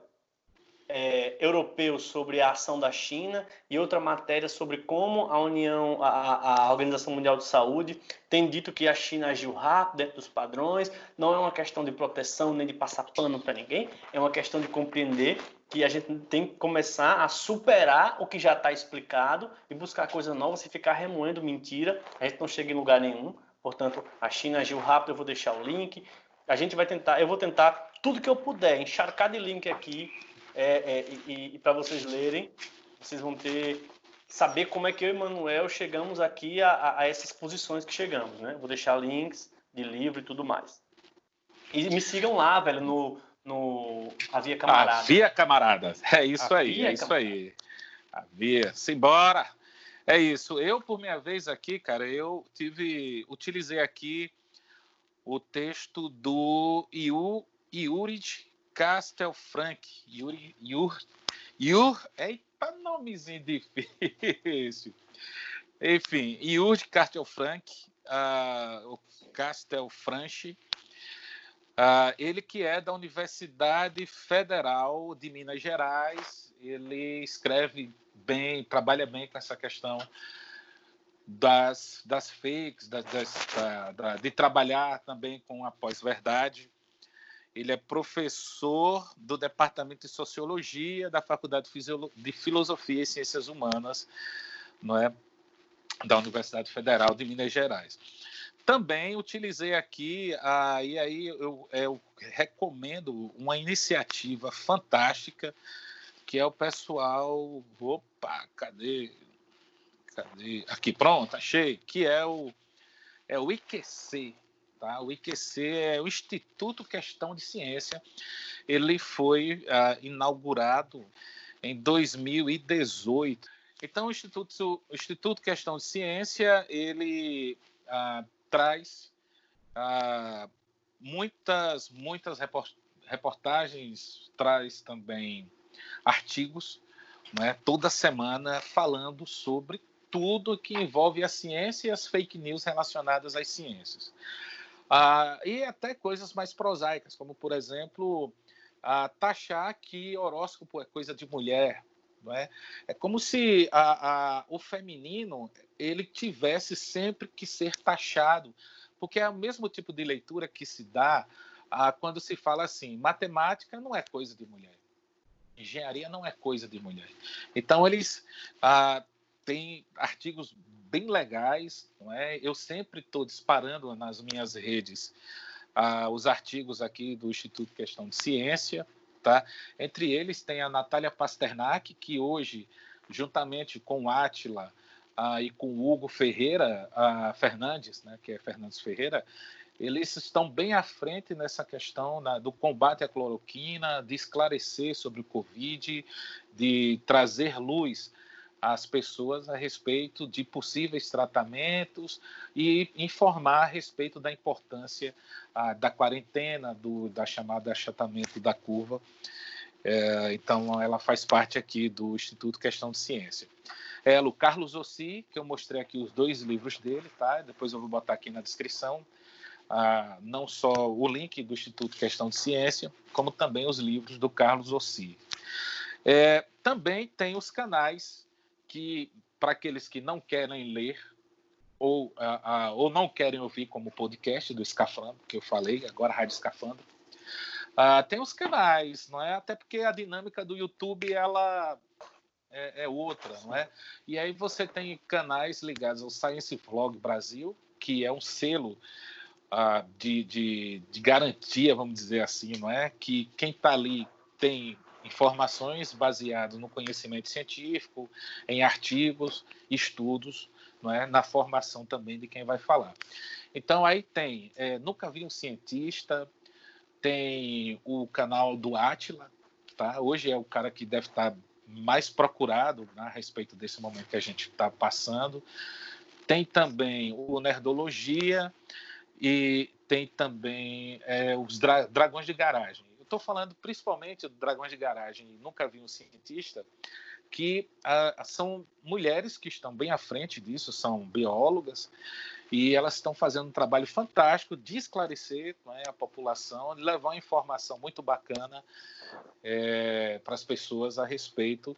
é, europeu sobre a ação da China e outra matéria sobre como a União, a, a, Organização Mundial de Saúde tem dito que a China agiu rápido dentro dos padrões. Não é uma questão de proteção nem de passar pano para ninguém, é uma questão de compreender que a gente tem que começar a superar o que já está explicado e buscar coisa nova. Se ficar remoendo mentira, a gente não chega em lugar nenhum. Portanto, a China agiu rápido. Eu vou deixar o link. A gente vai tentar, eu vou tentar tudo que eu puder encharcar de link aqui é, é, e, e para vocês lerem, vocês vão ter saber como é que eu e Manuel chegamos aqui a, a, essas posições que chegamos, né? Vou deixar links de livro e tudo mais. E me sigam lá, velho, no, no Havia Camarada. Havia Camarada. É isso aí, é isso camarada. aí. Havia. Simbora! É isso. Eu, por minha vez aqui, cara, eu tive. Utilizei aqui o texto do Iu, Iurid Castelfranc, Yuri, Yur, Yur, eita, nomezinho difícil. Enfim, Yuri Castelfranc, uh, o Castel Franchi, uh, ele que é da Universidade Federal de Minas Gerais, ele escreve bem, trabalha bem com essa questão das, das fakes, das, das, da, da, de trabalhar também com a pós-verdade. Ele é professor do Departamento de Sociologia da Faculdade de Filosofia e Ciências Humanas, não é, da Universidade Federal de Minas Gerais. Também utilizei aqui, ah, e aí eu, eu recomendo uma iniciativa fantástica que é o pessoal. Opa, cadê? Cadê? Aqui, pronto, achei. Que é o, é o IQC. Tá? O IQC é o Instituto Questão de Ciência. Ele foi ah, inaugurado em 2018. Então, o Instituto, o Instituto Questão de Ciência, ele ah, traz ah, muitas, muitas reportagens, traz também artigos né, toda semana falando sobre tudo que envolve a ciência e as fake news relacionadas às ciências. Ah, e até coisas mais prosaicas, como, por exemplo, a taxar que horóscopo é coisa de mulher. Não é? é como se a, a, o feminino ele tivesse sempre que ser taxado, porque é o mesmo tipo de leitura que se dá ah, quando se fala assim: matemática não é coisa de mulher. Engenharia não é coisa de mulher. Então, eles ah, têm artigos bem legais, não é? Eu sempre estou disparando nas minhas redes ah, os artigos aqui do Instituto Questão de Ciência, tá? Entre eles tem a Natália Pasternak, que hoje, juntamente com o Átila ah, e com Hugo Ferreira ah, Fernandes, né, que é Fernandes Ferreira, eles estão bem à frente nessa questão na, do combate à cloroquina, de esclarecer sobre o Covid, de trazer luz às pessoas a respeito de possíveis tratamentos e informar a respeito da importância ah, da quarentena, do, da chamada achatamento da curva. É, então, ela faz parte aqui do Instituto Questão de Ciência. Ela, o Carlos Ossi, que eu mostrei aqui os dois livros dele, tá? Depois eu vou botar aqui na descrição ah, não só o link do Instituto Questão de Ciência, como também os livros do Carlos Ossi. É, também tem os canais que, para aqueles que não querem ler ou, ah, ah, ou não querem ouvir como podcast do Escafandro, que eu falei, agora Rádio Escafandro, ah, tem os canais, não é? Até porque a dinâmica do YouTube ela é, é, outra, não é? E aí você tem canais ligados ao Science Vlog Brasil, que é um selo uh, de, de, de, garantia, vamos dizer assim, não é? Que quem está ali tem informações baseadas no conhecimento científico, em artigos, estudos, não é? Na formação também de quem vai falar. Então aí tem, é, nunca vi um cientista, tem o canal do Atila, tá? Hoje é o cara que deve estar mais procurado né, a respeito desse momento que a gente está passando. Tem também o Nerdologia, e tem também é, os dra dragões de garagem. Estou falando principalmente do dragões de garagem, nunca vi um cientista, que ah, são mulheres que estão bem à frente disso, são biólogas, e elas estão fazendo um trabalho fantástico de esclarecer né, a população, de levar informação muito bacana é, para as pessoas a respeito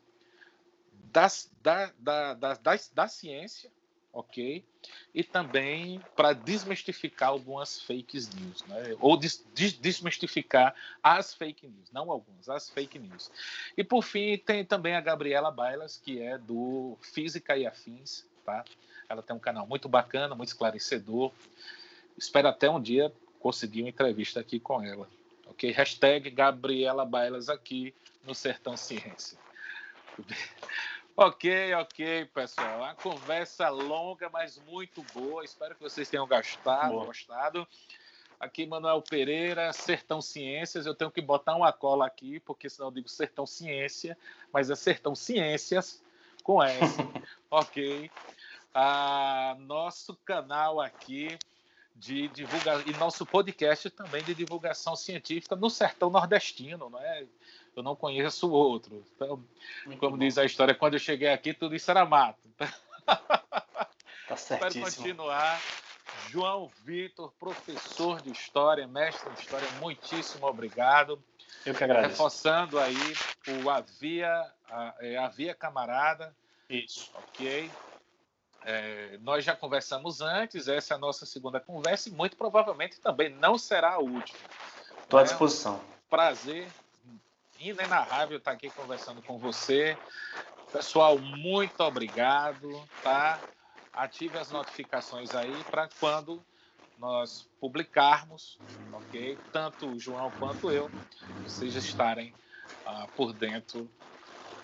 das, da, da, da, da, da ciência ok? E também para desmistificar algumas fake news, né? ou des desmistificar as fake news, não algumas, as fake news. E por fim tem também a Gabriela Bailas, que é do Física e Afins, tá? Ela tem um canal muito bacana, muito esclarecedor. Espero até um dia conseguir uma entrevista aqui com ela, ok? Hashtag Gabriela Bailas aqui no Sertão Ciência. Ok, ok, pessoal. A conversa longa, mas muito boa. Espero que vocês tenham gostado. gostado. Aqui, Manuel Pereira, Sertão Ciências. Eu tenho que botar uma cola aqui, porque senão eu digo Sertão Ciência, mas é Sertão Ciências com S. ok. Ah, nosso canal aqui de divulgação e nosso podcast também de divulgação científica no sertão nordestino, não é? Eu não conheço o outro. Então, Muito como bom. diz a história, quando eu cheguei aqui, tudo isso era mato. Tá certíssimo. Espero continuar João Vitor, professor de História, mestre de História, muitíssimo obrigado. Eu que agradeço. Reforçando aí o Havia, a, é, Havia Camarada. Isso. Ok. É, nós já conversamos antes, essa é a nossa segunda conversa e muito provavelmente também não será a última. Estou à é disposição. Um prazer inenarrável estar aqui conversando com você. Pessoal, muito obrigado, tá? Ative as notificações aí para quando nós publicarmos, ok? Tanto o João quanto eu, vocês estarem uh, por dentro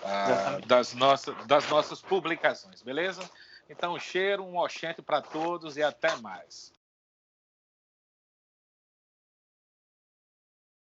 uh, das, nossas, das nossas publicações, beleza? Então, um cheiro, um oxente para todos e até mais.